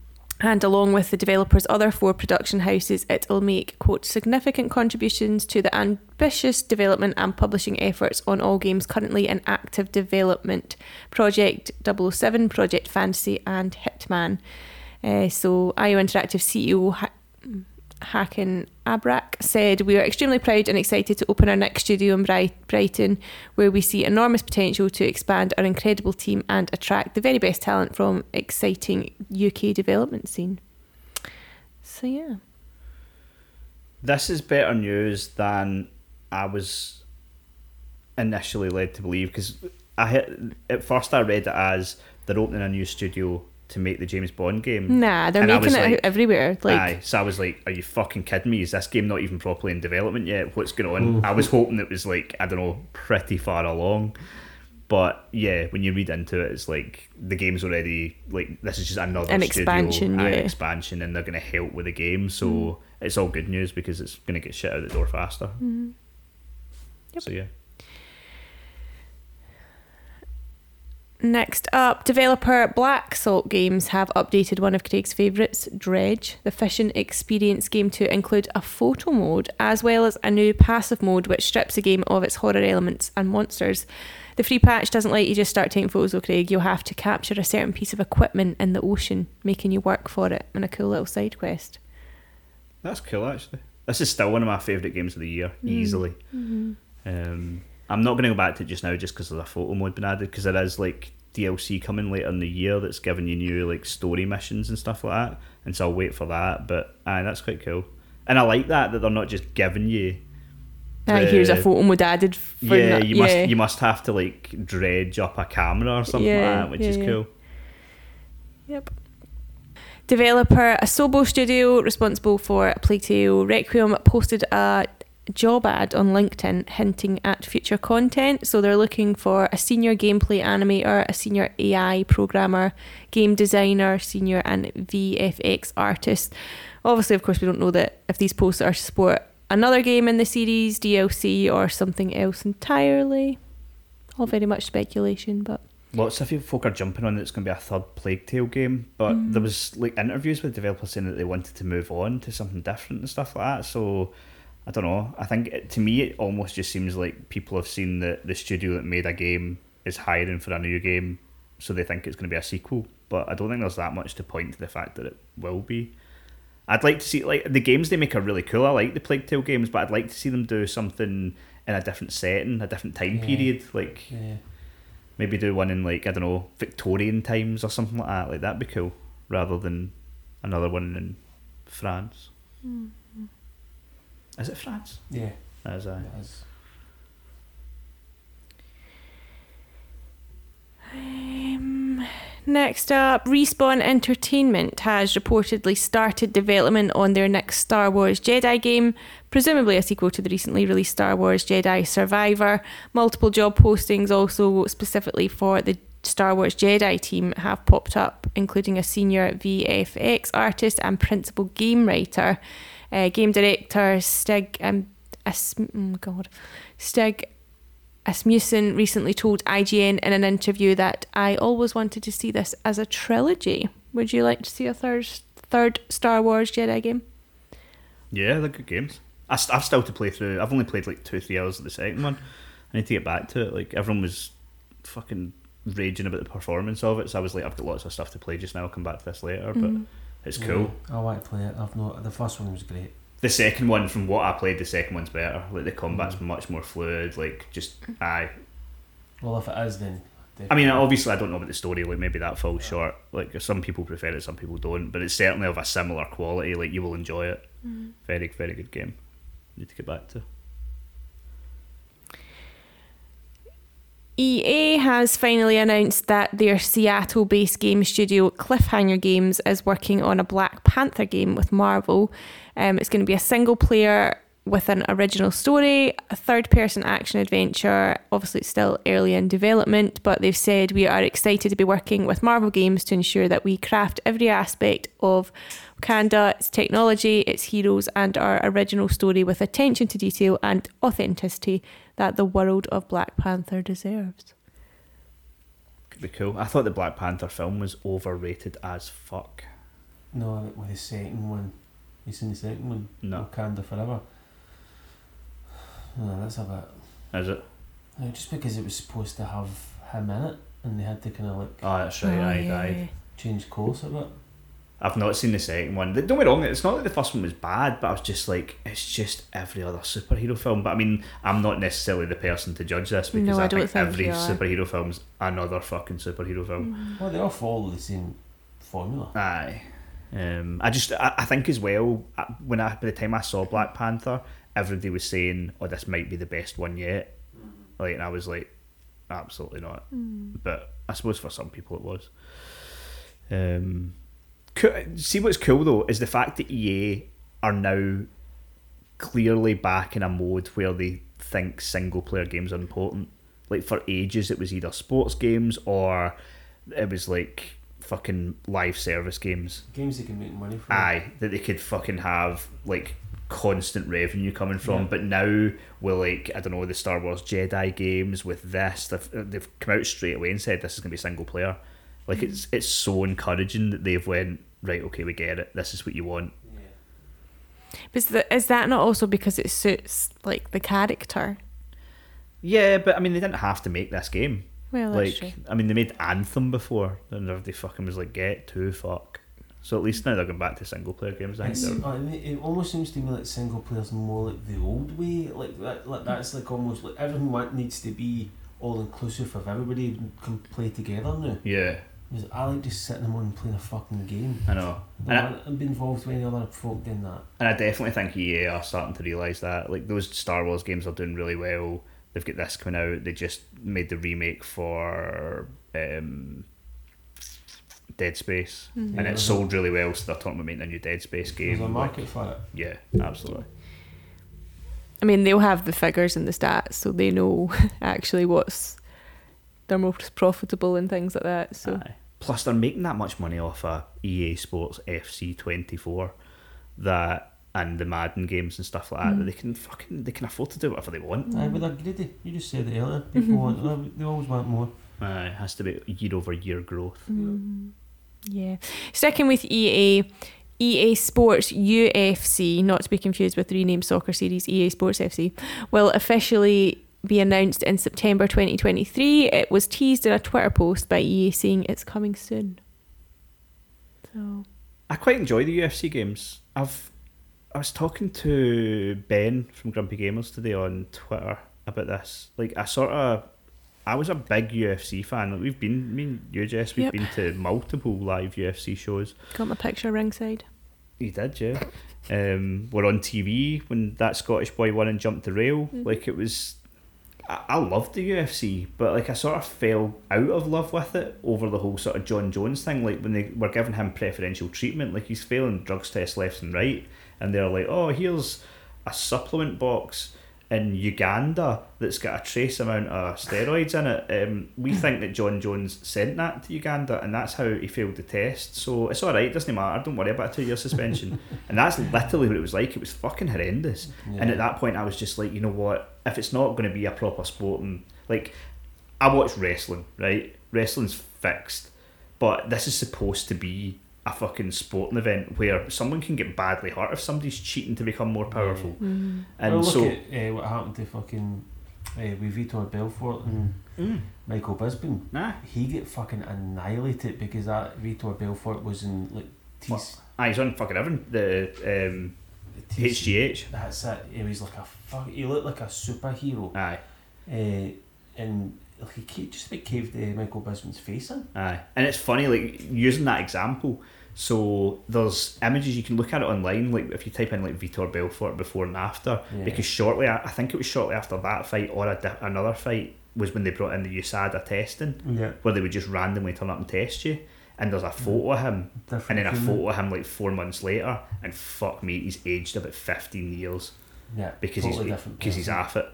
And along with the developer's other four production houses, it will make, quote, significant contributions to the ambitious development and publishing efforts on all games currently in active development Project 007, Project Fantasy, and Hitman. Uh, so, IO Interactive CEO ha- Hakan Abrak said, We are extremely proud and excited to open our next studio in Bright- Brighton, where we see enormous potential to expand our incredible team and attract the very best talent from exciting UK development scene. So, yeah. This is better news than I was initially led to believe because I at first I read it as they're opening a new studio to make the James Bond game. Nah, they're And making it like, everywhere. Like, Aye, so I was like, "Are you fucking kidding me? Is this game not even properly in development yet? What's going on?" I was hoping it was like I don't know, pretty far along. But yeah, when you read into it, it's like the game's already like this is just another An studio, expansion, aye, yeah. expansion, and they're going to help with the game. So hmm. it's all good news because it's going to get shit out the door faster. Mm-hmm. Yep. So yeah, Next up, developer Black Salt Games have updated one of Craig's favourites, Dredge, the fishing experience game, to include a photo mode as well as a new passive mode which strips the game of its horror elements and monsters. The free patch doesn't let you just start taking photos of Craig, you'll have to capture a certain piece of equipment in the ocean, making you work for it in a cool little side quest. that's cool actually. This is still one of my favourite games of the year, easily. Um, I'm not going to go back to it just now, just because of the photo mode been added, because there is like DLC coming later in the year that's giving you new like story missions and stuff like that, and so I'll wait for that. But aye, that's quite cool, and I like that that they're not just giving you. Ah, here's a photo mode added for yeah, you yeah. must you must have to like dredge up a camera or something Yeah, like that, which yeah, is cool. Yep. Developer Asobo Studio, responsible for Plague Tale Requiem, posted a job ad on LinkedIn hinting at future content. So they're looking for a senior gameplay animator, a senior AI programmer, game designer, senior and VFX artist. Obviously, of course, we don't know that if these posts are to support another game in the series, DLC, or something else entirely. All very much speculation, but Lots of folk are jumping on that it's going to be a third Plague Tale game, but Mm. there was like interviews with developers saying that they wanted to move on to something different and stuff like that. So I don't know. I think it, to me it almost just seems like people have seen that the studio that made a game is hiring for a new game, so they think it's going to be a sequel. But I don't think there's that much to point to the fact that it will be. I'd like to see like the games they make are really cool. I like the Plague Tale games, but I'd like to see them do something in a different setting, a different time Yeah. period. Like Yeah. maybe do one in like I don't know Victorian times or something like that. Like that'd be cool, rather than another one in France. Hmm. Is it France? Yeah. That is I. it is. Um, next up, Respawn Entertainment has reportedly started development on their next Star Wars Jedi game, presumably a sequel to the recently released Star Wars Jedi Survivor. Multiple job postings, also specifically for the Star Wars Jedi team, have popped up, including a senior VFX artist and principal game writer. Uh, game director Stig um, As- oh God, Stig Asmussen recently told IGN in an interview that I always wanted to see this as a trilogy. Would you like to see a third third Star Wars Jedi game? Yeah, they're good games. I st- I've still to play through. I've only played like two, three hours of the second one. I need to get back to it. Like everyone was fucking raging about the performance of it, so I was like, I've got lots of stuff to play just now. I'll come back to this later, but it's cool. Yeah, I like to play it. I've not. The first one was great. The second one, from what I played, the second one's better. Like the combat's mm. much more fluid. Like just aye. Well, if it is, then. I mean, obviously, I don't know about the story. Like maybe that falls short. Like some people prefer it, some people don't. But it's certainly of a similar quality. Like you will enjoy it. Mm. Very, very good game. Need to get back to. EA has finally announced that their Seattle based game studio Cliffhanger Games is working on a Black Panther game with Marvel. Um, it's going to be a single player with an original story, a third person action adventure. Obviously, it's still early in development, but they've said we are excited to be working with Marvel Games to ensure that we craft every aspect of Wakanda, its technology, its heroes, and our original story with attention to detail and authenticity that the world of Black Panther deserves. Could be cool. I thought the Black Panther film was overrated as fuck. No, with the second one. You seen the second one? No. Wakanda Forever. No, that's a bit. Is it? No, just because it was supposed to have him in it, and they had to kind of like Oh, that's right. Oh, aye, yeah, aye. change course a bit. I've not seen the second one. Don't get me wrong, it's not that the first one was bad, but I was just like, it's just every other superhero film. But I mean, I'm not necessarily the person to judge this because No, I, I don't think, think every superhero film's another fucking superhero film. Mm. Well, they all follow the same formula. Aye. Um, I just, I, I think as well, uh, when I, by the time I saw Black Panther, everybody was saying, oh, this might be the best one yet. Like, and I was like, absolutely not. But I suppose for some people it was. Um, co- see what's cool though is the fact that EA are now clearly back in a mode where they think single player games are important. Like for ages, it was either sports games or it was like fucking live service games. Games they can make money from. Aye, that they could fucking have like constant revenue coming from. Yeah. But now we're like I don't know the Star Wars Jedi games with this, they've, they've come out straight away and said this is gonna be single player. Like hmm. it's it's so encouraging that they've went right. Okay, we get it. This is what you want. But is, the, is that not also because it suits like the character? Yeah, but I mean they didn't have to make this game. Well, that's like true. I mean they made Anthem before, and everybody fucking was like get to fuck. So at least now they're going back to single player games. I think It's, they're- uh, it it almost seems to me like single player's more like the old way. Like that, like that's like almost like everything wa- needs to be all inclusive of everybody can play together now. yeah, Because I like just sitting home and playing a fucking game. I know. I And don't I, want be involved with any other folk doing that. and I definitely think EA are starting to realise that. Like those Star Wars games are doing really well. They've got this coming out. They just made the remake for um, Dead Space, and Yeah. it sold really well. So they're talking about making a new Dead Space game. There's game. a like- market for it. yeah, absolutely. I mean, they'll have the figures and the stats, so they know actually what's their most profitable and things like that. So Aye. Plus, they're making that much money off a EA Sports FC twenty four, that and the Madden games and stuff like that. That mm. they can fucking they can afford to do whatever they want. Aye, but they're greedy. You just said it earlier. Mm-hmm. People want, they always want more. Aye, it has to be year over year growth. Mm. yeah, sticking with EA. EA Sports UFC, not to be confused with the renamed soccer series EA Sports FC, will officially be announced in September 2023. It was teased in a Twitter post by EA saying it's coming soon. So, I quite enjoy the UFC games. I've I was talking to Ben from Grumpy Gamers today on Twitter about this. Like I sort of I was a big UFC fan. Like we've been me and you Jess, we've Yep. been to multiple live UFC shows. got my picture ringside. You did, yeah. Um, we're on TV when that Scottish boy won and jumped the rail. Like it was, I, I loved the UFC, but like I sort of fell out of love with it over the whole sort of Jon Jones thing. Like when they were giving him preferential treatment, like he's failing drugs tests left and right, and they're like, "Oh, here's a supplement box." In Uganda, that's got a trace amount of steroids in it. Um, we think that Jon Jones sent that to Uganda, and that's how he failed the test. So it's all right, doesn't matter. Don't worry about a two-year suspension. and that's literally what it was like. It was fucking horrendous. And at that point, I was just like, you know what? If it's not going to be a proper sport, and like, I watch wrestling, right? Wrestling's fixed, but this is supposed to be a fucking sporting event where someone can get badly hurt if somebody's cheating to become more powerful. And well, look so, at uh, what happened to fucking uh, with Vitor Belfort and Mm. Michael Bisping. nah, He get fucking annihilated because that Vitor Belfort was in like T- What? ah, he's on fucking everything. The um, T- HGH. That's it. He was like a fuck. He looked like a superhero. Aye, Uh, and like he ca- just about caved uh, Michael Bisping's face in. aye. And it's funny, like using that example. So there's images you can look at it online. Like if you type in like Vitor Belfort before and after, Yeah. because shortly, I think it was shortly after that fight or a di- another fight was when they brought in the USADA testing, Yeah. where they would just randomly turn up and test you. And there's a photo of him, and then a human. photo of him like four months later, and fuck me, he's aged about fifteen years. Yeah. because totally he's because he's off it.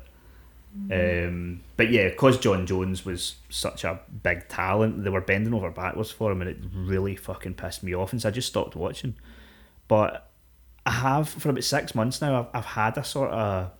Um, but yeah, because Jon Jones was such a big talent, they were bending over backwards for him, and it really fucking pissed me off, and so I just stopped watching. But I have for about six months now. I've, I've had a sort of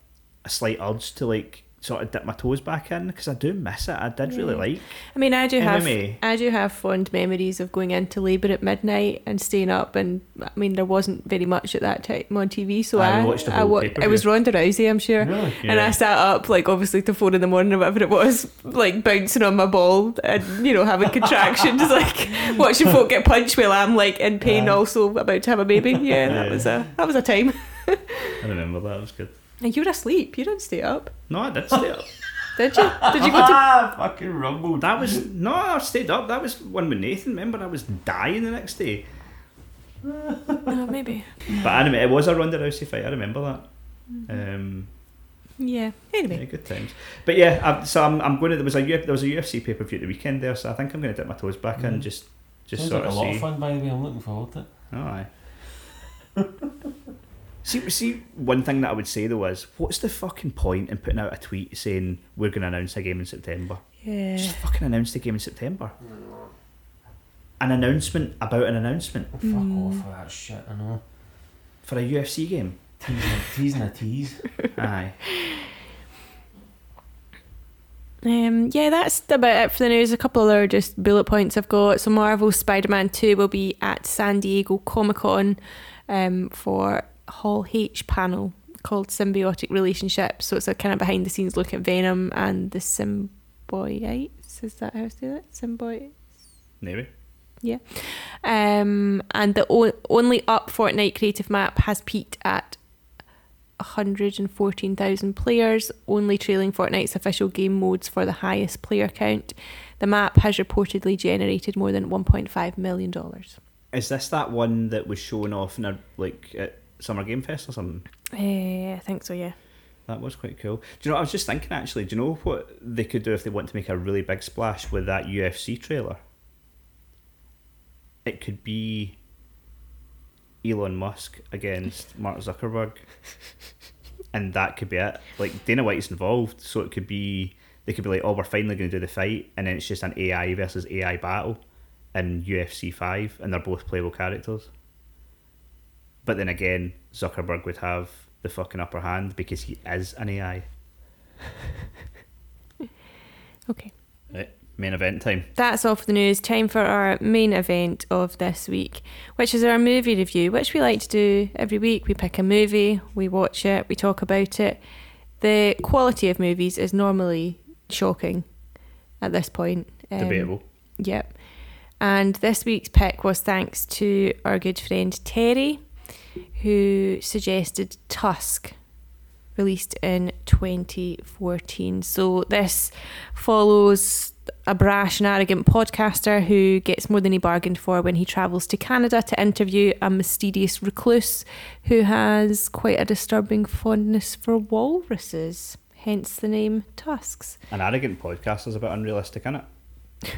a slight urge to like sort of dip my toes back in because I do miss it. I did really like I mean, I do have I do have fond memories of going into labour at midnight and staying up. And I mean, there wasn't very much at that time on TV, so I I watched the I whole wa-. It was Ronda Rousey, I'm sure. Really? And I sat up like obviously to four in the morning or whatever it was, like bouncing on my ball and you know having contractions, like watching folk get punched while I'm like in pain, Yeah. also about to have a baby. Yeah, that Yeah. was a that was a time. I remember that. It was good. And you were asleep. You didn't stay up, No, I did stay up. did you? Did you go to? Ah, fucking rumbled. That was no, I stayed up. That was one with Nathan. Remember, I was dying the next day. Oh, maybe. But anyway, it was a Ronda Rousey fight. I remember that. Um, Yeah. yeah, Anyway. good times. But yeah, I, so I'm, I'm going to. There was a U- there was a UFC pay per view at the weekend there, so I think I'm going to dip my toes back in Mm. just just Sounds sort like a of lot see. of fun, by the way. I'm looking forward to it. Oh, aye. see, see, one thing that I would say though is, what's the fucking point in putting out a tweet saying we're going to announce a game in September? Yeah. Just fucking announce the game in September. An announcement about an announcement Fuck Mm. off with that shit, I know. for a UFC game. Teasing, teasing a tease. Aye. Um, yeah, that's about it for the news. A couple other just bullet points I've got. So Marvel Spider-Man 2 will be at San Diego Comic-Con um, for Hall H panel called Symbiotic Relationships. So it's a kind of behind the scenes look at Venom and the symbiotes. Is that how I say that? Symbiote. Maybe. Yeah. Um, and the o- only up Fortnite creative map has peaked at 114,000 players, only trailing Fortnite's official game modes for the highest player count. The map has reportedly generated more than $1.5 million. Is this that one that was shown off in a like at Summer Game Fest or something? Uh, I think so, yeah. That was quite cool. Do you know? I was just thinking actually. Do you know what they could do if they want to make a really big splash with that UFC trailer? It could be Elon Musk against Mark Zuckerberg, and that could be it. Like Dana White's involved, so it could be they could be like, "Oh, we're finally going to do the fight," and then it's just an AI versus AI battle in UFC five, and they're both playable characters. But then again, Zuckerberg would have the fucking upper hand because he is an AI. Okay. Right, main event time. That's all for the news. Time for our main event of this week, which is our movie review, which we like to do every week. We pick a movie, we watch it, we talk about it. The quality of movies is normally shocking at this point. Um, Debatable. Yep. And this week's pick was thanks to our good friend Terry, who suggested Tusk, released in 2014. So this follows a brash and arrogant podcaster who gets more than he bargained for when he travels to Canada to interview a mysterious recluse who has quite a disturbing fondness for walruses. Hence the name Tusks. An arrogant podcast is a bit unrealistic, isn't it?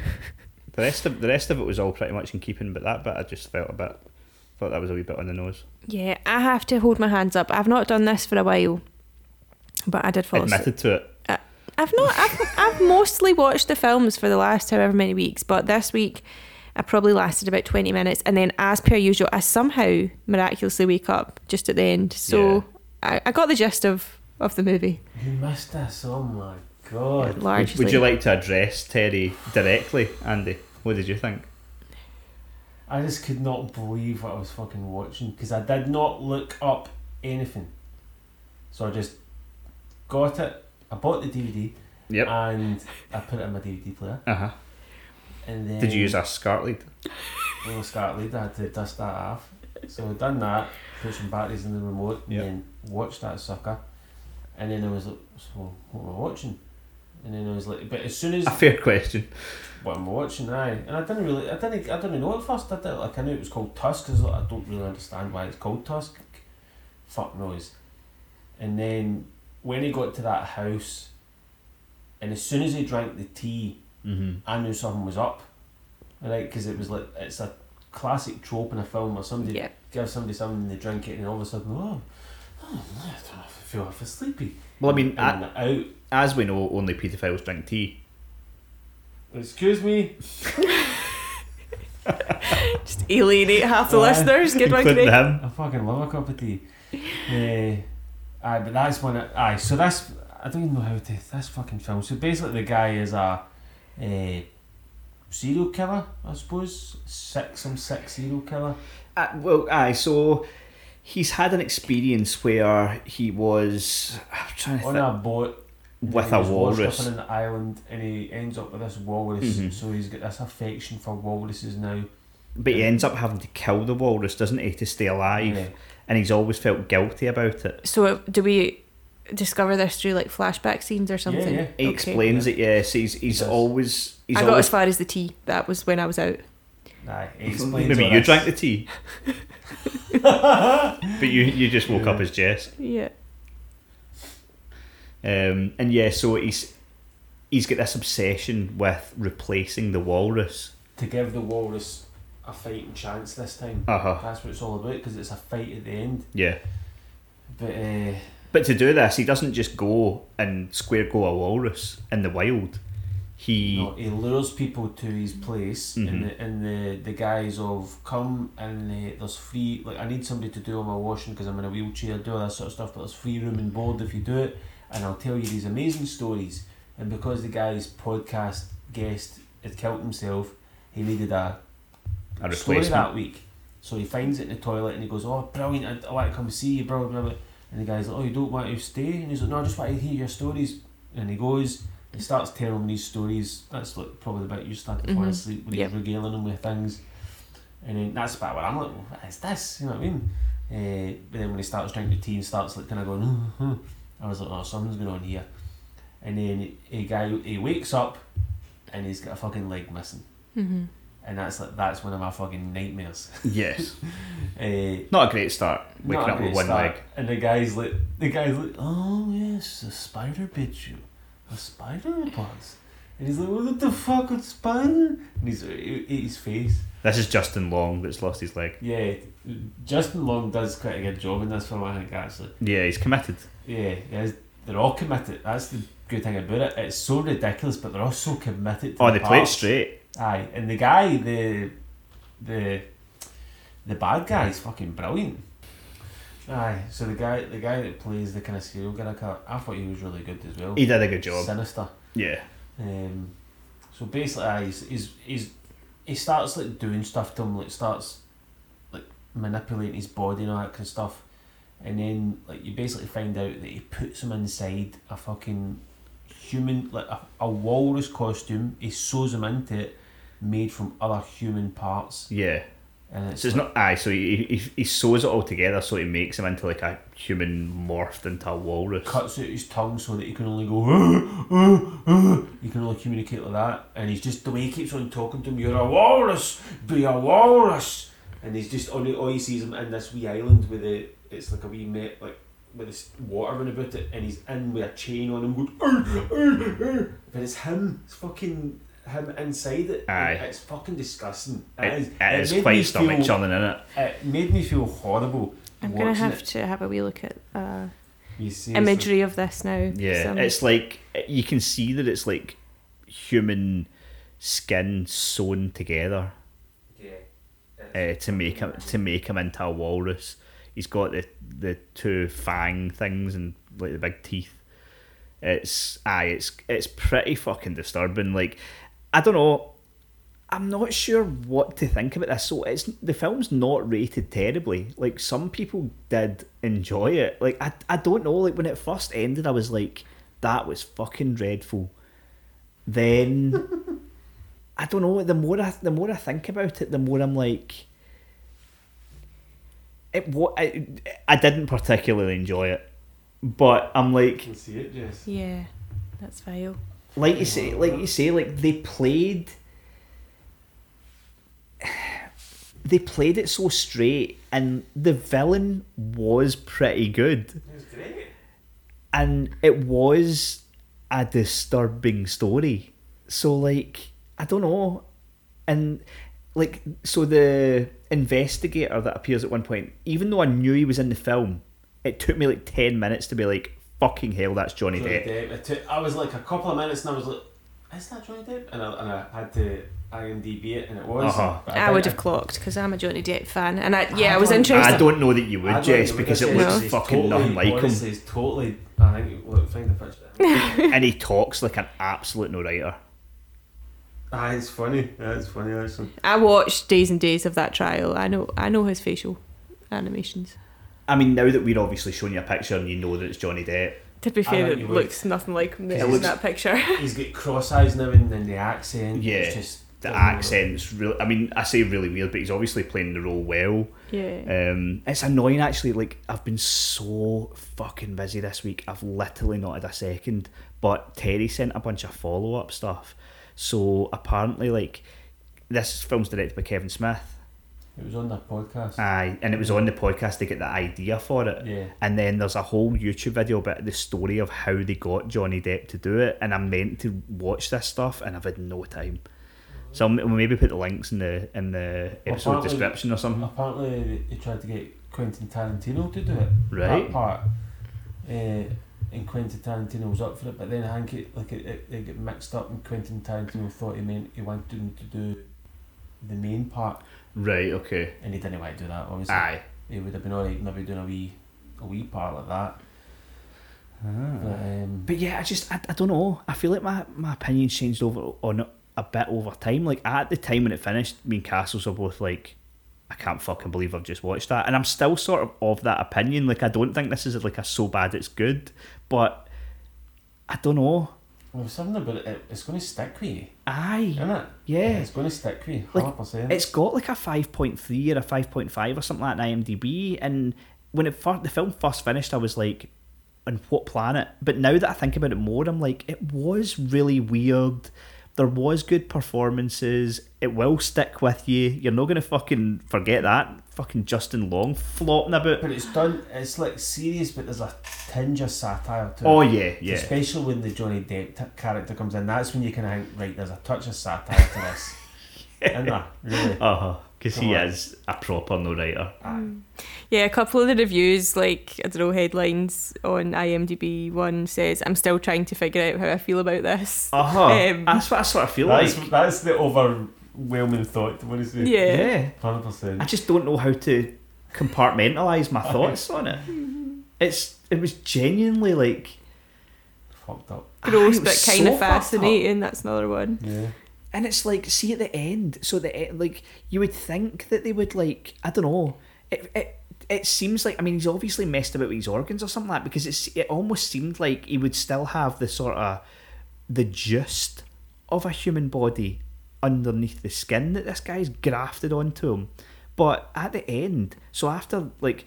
the rest of the rest of it was all pretty much in keeping, but that bit I just felt a bit thought that was a wee bit on the nose. Yeah, I have to hold my hands up. I've not done this for a while, but I did fall asleep. Admitted to it. Uh, I've not. I've, I've mostly watched the films for the last however many weeks, but this week I probably lasted about twenty minutes, and then as per usual, I somehow miraculously wake up just at the end. So I, I got the gist of of the movie You missed this. Oh my god. Would, largely. would you like to address Terry directly, Andy? What did you think? I just could not believe what I was fucking watching because I did not look up anything. So I just got it. I bought the DVD Yep. and I put it in my DVD player. Uh huh. And then Did you use a SCART lead? little SCART lead? I had to dust that off. So I done that, put some batteries in the remote, Yep. and then watched that sucker. And then I was like, so what am I watching? And then I was like, but as soon as A fair question. what am I watching? Aye, and I didn't really, I didn't, I didn't know at first. I did like I knew it was called Tusk, because I don't really understand why it's called Tusk. Fuck knows. And then when he got to that house, and as soon as he drank the tea, Mm-hmm. I knew something was up, right? Because it was like it's a classic trope in a film where somebody Yeah. gives somebody something and they drink it, and all of a sudden, oh, oh I don't know if I feel half sleepy. Well, I mean, and a- out. as we know, only paedophiles drink tea. Excuse me. just alienate half the Aye. listeners. Good one, Including Craig. him. I fucking love a cup of tea. uh, aye, but that's one. Aye, so that's I don't even know how to this fucking film. So basically, the guy is a, a serial killer, I suppose. Six, some six serial killer. Uh, well, aye. So he's had an experience where he was I'm trying to on think, a boat with a walrus. up on an island, and he ends up with this walrus. Mhm. So he's got this affection for walruses now. But he ends up having to kill the walrus, doesn't he, to stay alive? Yeah. And he's always felt guilty about it. So do we discover this through like flashback scenes or something? yeah. He Okay. explains it, yes. He's he's Yes. always he's I got always as far as the tea. That was when I was out. Aye, he maybe you this. drank the tea, but you you just woke up as Jess. Yeah. Um, and yeah, so he's he's got this obsession with replacing the walrus. to give the walrus a fighting chance this time. Uh huh. That's what it's all about because it's a fight at the end. Yeah. But uh, But to do this, he doesn't just go and square go a walrus in the wild. He no, he lures people to his place in Mhm. the in the the guise of come and uh, there's free like I need somebody to do all my washing because I'm in a wheelchair, do all that sort of stuff. But there's free room and board if you do it, and I'll tell you these amazing stories. And because the guy's podcast guest had killed himself, he needed a a story that week. So he finds it in the toilet and he goes, Oh, brilliant, I, I want to come see you, blah, blah, blah. And the guy's like, Oh, you don't want to stay? And he's like, No, I just want to hear your stories. And he goes, he starts telling him these stories. That's like probably the bit you start to fall Mhm. asleep when Yep. he's regaling him with things. And then that's about where I'm like, What is this? You know what I mean? Uh, but then when he starts drinking the tea and starts like kind of going, "Uh, uh," I was like, Oh, something's going on here. And then a guy, he wakes up and he's got a fucking leg missing. Mm-hmm. And that's like that's one of my fucking nightmares. Yes. Uh, Not a great start. Waking not a up with great one start. leg. And the guy's like, the guy's like, oh yes, a spider bit you, a spider was. And he's like, what the fuck, a spider? And he's uh, he ate his face. This is Justin Long that's lost his leg. Yeah, Justin Long does quite a good job in this film, I think actually. Yeah, he's committed. Yeah, he they're all committed. That's the good thing about it. It's so ridiculous, but they're all so committed. To Oh, the they play it straight. Aye, and the guy, the the the bad guy is fucking brilliant. Aye, so the guy, the guy that plays the kind of serial killer, I thought he was really good as well. He did a good job. Sinister. Yeah. Um, so basically, aye, he's, he's he's he starts like doing stuff to him, like starts like manipulating his body and all that kind of stuff, and then like you basically find out that he puts him inside a fucking human, like a, a walrus costume. He sews him into it, made from other human parts, Yeah. And it's, So it's not aye. So he, he he sews it all together, so he makes him into like a human morphed into a walrus. cuts out his tongue so that he can only go. "Uh, uh, uh." He can only communicate like that, and he's just the way he keeps on talking to him. You're a walrus, be a walrus, and he's just all, all he sees him in this wee island with the it's like a wee met like with this water running about it, and he's in with a chain on him going. "Arr, arr, arr." But it's him. It's fucking him inside it. Aye. It's fucking disgusting. It, is- it is made quite stomach feel- churning in it. It made me feel horrible. I'm gonna have it. to have a wee look at uh, imagery of this now. Yeah, Some- it's like you can see that it's like human skin sewn together Yeah. uh, to make him to make him into a walrus. He's got the the two fang things and like the big teeth. It's aye, it's it's pretty fucking disturbing. Like I don't know. I'm not sure what to think about this. So it's the film's not rated terribly. Like some people did enjoy it. Like I I don't know. Like when it first ended, I was like, that was fucking dreadful. Then I don't know. The more I the more I think about it, the more I'm like, it. What I I didn't particularly enjoy it, but I'm like, can see it, Jess. yeah, that's vile. Like you say, like you say, like they played. They played it so straight, and the villain was pretty good, It was great. and it was a disturbing story. So, like, I don't know, and like, so the investigator that appears at one point, even though I knew he was in the film, it took me like ten minutes to be like, "Fucking hell, that's Johnny Johnny Depp." Depp. It took, I was like a couple of minutes and I was like, is that Johnny Depp? And I, and I had to IMDb it and it was. Uh-huh. But I, would have clocked because I'm a Johnny Depp fan, and I yeah, I I was don't- interested. I don't know that you would, don't Jess, because it this looks is fucking totally, nothing like him. honestly, It's totally. I think look, find the picture. and he talks like an absolute no writer. ah, it's funny. Yeah, it's funny actually. I watched days and days of that trial. I know I know his facial animations. I mean, now that we're obviously showing you a picture and you know that it's Johnny Depp, To be fair, it you would. looks nothing like him It in looks- that picture. He's got cross eyes now and then the accent. Yeah, it's just the accent's really. I mean, I say really weird, but he's obviously playing the role well. yeah. Um, it's annoying actually. Like I've been so fucking busy this week. I've literally not had a second. But Terry sent a bunch of follow up stuff. So apparently, like this film's directed by Kevin Smith. It was on that podcast. Aye, and it was on the podcast to get the idea for it. Yeah. And then there's a whole YouTube video about the story of how they got Johnny Depp to do it. And I'm meant to watch this stuff, and I've had no time. So we'll maybe put the links in the in the episode apparently- description or something. Apparently, they, they tried to get Quentin Tarantino to do it. Right. That part. Uh, and Quentin Tarantino was up for it, but then I think it, like it, it, it got mixed up, and Quentin Tarantino thought he meant he wanted him to do the main part, Right. Okay. and he didn't want to do that. Obviously, Aye. he would have been alright maybe doing a wee a wee part like that. But, um, But yeah, I just I, I don't know. I feel like my my opinion changed over on a bit over time. Like at the time when it finished, me and Castles were both like, I can't fucking believe I've just watched that, and I'm still sort of of that opinion. Like I don't think this is like a so bad it's good, but I don't know. Well, something about it, it, it's going to stick with you, Aye, isn't it? yeah. It's going to stick with you, Like, 100%. It's got like a five point three or a five point five or something like that on IMDb, and when it first, the film first finished, I was like, "On what planet?" But now that I think about it more, I'm like, it was really weird. There was good performances. It will stick with you. You're not gonna fucking forget that. Fucking Justin Long flopping about. But it's done. It's like serious, but there's a tinge of satire to Oh it. yeah, yeah. Especially when the Johnny Depp t- character comes in, that's when you can think, right, there's a touch of satire to this. Isn't there? Really? Uh huh. Because he on. is a proper no writer. Yeah, a couple of the reviews, like I don't know, headlines on IMDb. One says, "I'm still trying to figure out how I feel about this." Uh huh. Um, That's what I sort of feel That's, like. that's the overwhelming thought. What is it? Yeah. Yeah. Hundred I just don't know how to compartmentalize my thoughts on it. It's it was genuinely like Fucked up. Gross, Ah, but was kind so of fascinating. That's another one. Yeah. And it's like, see at the end, so the e- like you would think that they would like, I don't know, it it it seems like I mean he's obviously messed about with his organs or something like that because it's it almost seemed like he would still have the sort of the gist of a human body underneath the skin that this guy's grafted onto him. But at the end, so after like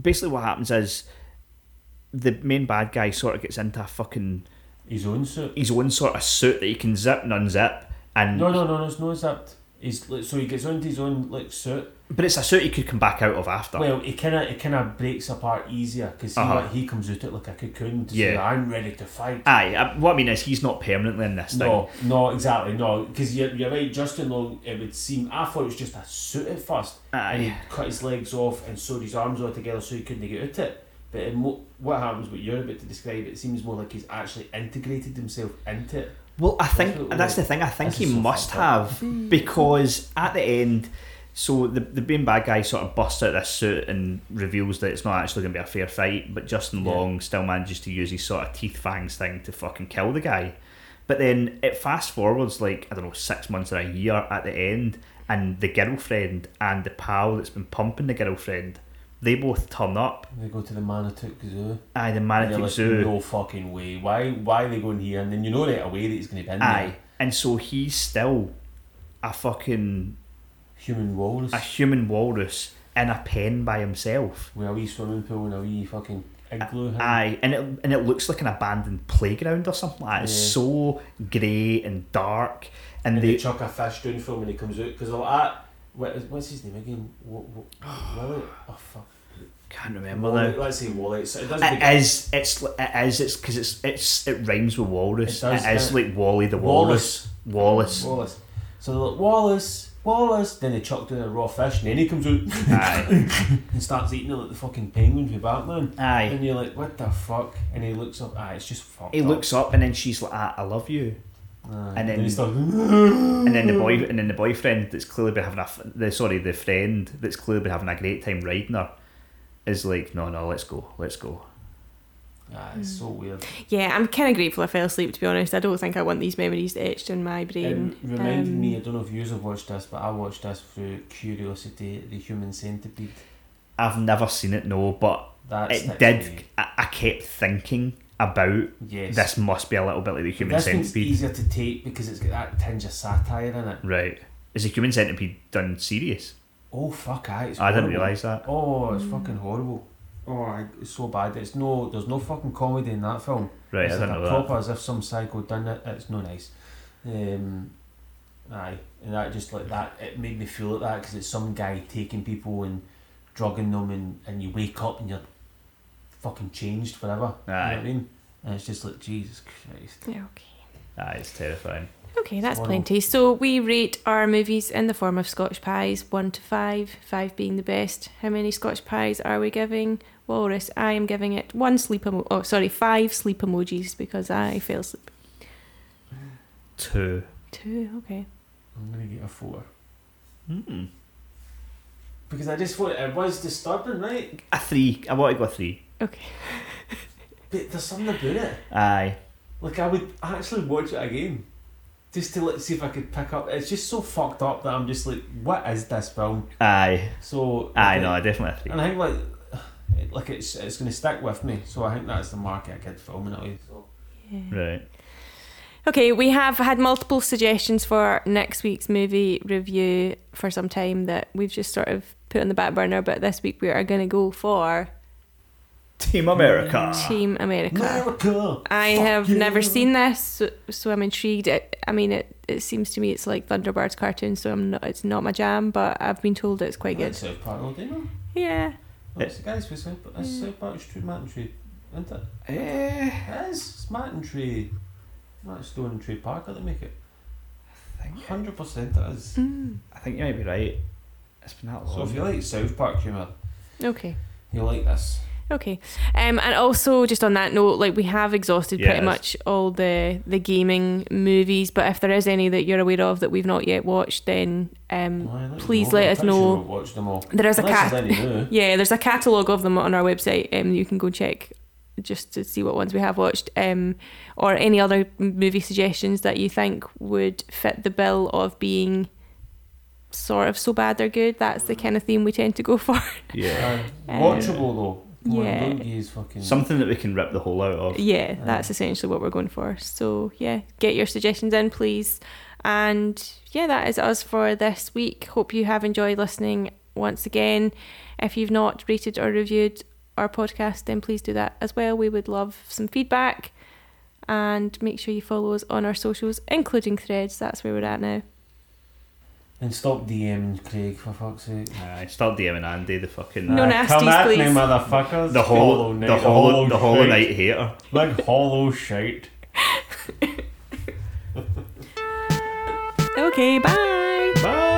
basically what happens is the main bad guy sort of gets into a fucking His own suit. his own sort of suit that he can zip and unzip and No, no, no, no. It's no zipped. He's like, so he gets onto his own like suit. But it's a suit he could come back out of after. Well, it kind of it kind of breaks apart easier because Uh-huh. like, he comes out it like a cocoon to say Yeah. I'm ready to fight. Aye, uh, what I mean is he's not permanently in this No, no, exactly, no. Because you're, you're right, Justin Long, it would seem, I thought it was just a suit at first. thing. And he cut his legs off and sewed his arms all together so he couldn't get out it. But it mo- what happens, what you're about to describe, it seems more like he's actually integrated himself into it. Well, I think That's what- that's the thing. I think he so must fucked up. have hmm. because at the end, so the the main bad guy sort of busts out this suit and reveals that it's not actually going to be a fair fight. But Justin Yeah. Long still manages to use his sort of teeth fangs thing to fucking kill the guy. But then it fast forwards like I don't know six months or a year at the end, and the girlfriend and the pal that's been pumping the girlfriend, they both turn up. They go to the Manitou Zoo. Aye, the And Manitou you're like, Zoo. no fucking way. Why Why are they going here? And then you know right away that he's going to be in Aye, there. and so he's still a fucking Human walrus. a human walrus in a pen by himself. with a wee swimming pool and a wee fucking igloo. Aye, and it and it looks like an abandoned playground or something like that. It's so grey and dark, and, And they they chuck a fish down for him when he comes out because like. What what's his name again? What, what, Willie? Oh fuck. Can't remember Wally, now. let's say Wally. So it does It begin- is. It's. It is. It's because it's. It's. It rhymes with walrus. It does, it is like Wally the Wallace. walrus. Wallace. Wallace. So they're like Wallace, Wallace. Then they chuck down a raw fish, and then he comes out Aye. and starts eating it like the fucking penguins with Batman. Aye. And you're like, what the fuck? And he looks up. Ah, it's just fucked He up. looks up and then she's like, ah, "I love you." Aye. and then- he starts. And then the boy, and then the boyfriend that's clearly been having a the sorry, the friend that's clearly been having a great time riding her, is like, no, no, let's go, let's go. Ah, it's so weird. Yeah, I'm kind of grateful I fell asleep. To be honest, I don't think I want these memories etched in my brain. It reminded Um, me. I don't know if you have watched this, but I watched this through curiosity. The Human Centipede. I've never seen it, no, but That's it did. I, I kept thinking about Yes. this must be a little bit like the human this one's centipede. easier to take because it's got that tinge of satire in it. Right. Is the human centipede done serious? Oh fuck! I, it's I didn't realise that. Oh, it's fucking horrible. Oh, it's so bad. It's no, there's no fucking comedy in that film. Right, it's I like didn't a know that. proper as if some psycho done it. It's no nice. Um, aye, and that just like that, it made me feel like that because it's some guy taking people and drugging them, and, and you wake up and you're fucking changed forever. You know what I mean? And it's just like Jesus Christ. Yeah, okay. Ah, it's terrifying. Okay, that's Wow. plenty. So we rate our movies in the form of Scotch pies, one to five, five being the best. How many Scotch pies are we giving? Walrus, I am giving it one sleep emo- oh sorry, five sleep emojis because I fell asleep. Two. Two, okay. I'm gonna get a four Mm. because I just thought it was disturbing, right? A three. I want to go a three. Okay. But there's something about it. Aye. Like I would actually watch it again, just to like, see if I could pick up. It's just so fucked up that I'm just like, what is this film? Aye. So Aye, like, no, definitely a three. And I think like, like it's it's gonna stick with me. So I think that's the market of a kid film in a. So. Yeah. Right. Okay, we have had multiple suggestions for next week's movie review for some time that we've just sort of put on the back burner, but this week we are going to go for Team America. Team America. America. I Fuck have yeah. never seen this, so, so I'm intrigued. It, I mean, it, it seems to me it's like Thunderbirds cartoon, so I'm not. It's not my jam, but I've been told it's quite good. South Park, do you know? Yeah. Oh, it's the guys for South Park. It's South Park True Matt and Trey, isn't it? Eh, It is. It's Matt and Trey. Matt Stone and Trey Parker that make it. I think. Hundred percent it is. Mm. I think you might be right. It's been that long. So if you like South Park humour, Okay. you'll like this. Okay. Um, and also just on that note, like we have exhausted pretty much all the the gaming movies, but if there is any that you're aware of that we've not yet watched, then um, let please let us sure know. we've watched them all. There is a cat. there's any new. Yeah, there's a catalogue of them on our website. Um, you can go check just to see what ones we have watched. Um, or any other movie suggestions that you think would fit the bill of being sort of so bad they're good. That's the kind of theme we tend to go for. Yeah. Aye. Watchable though. Come Yeah. don't fucking. Something that we can rip the hole out of. yeah, that's essentially what we're going for. So yeah, get your suggestions in, please. And yeah, that is us for this week. Hope you have enjoyed listening once again. If you've not rated or reviewed our podcast, then please do that as well. We would love some feedback. And make sure you follow us on our socials, including threads. That's where we're at now. And stop DMing Craig for fuck's sake. Aye, start DMing Andy, the fucking No Aye, nasties, Come at me, motherfuckers. the hollow, Knight, the hollow, the hollow shite. night hater. Big hollow shite. Okay, bye. bye.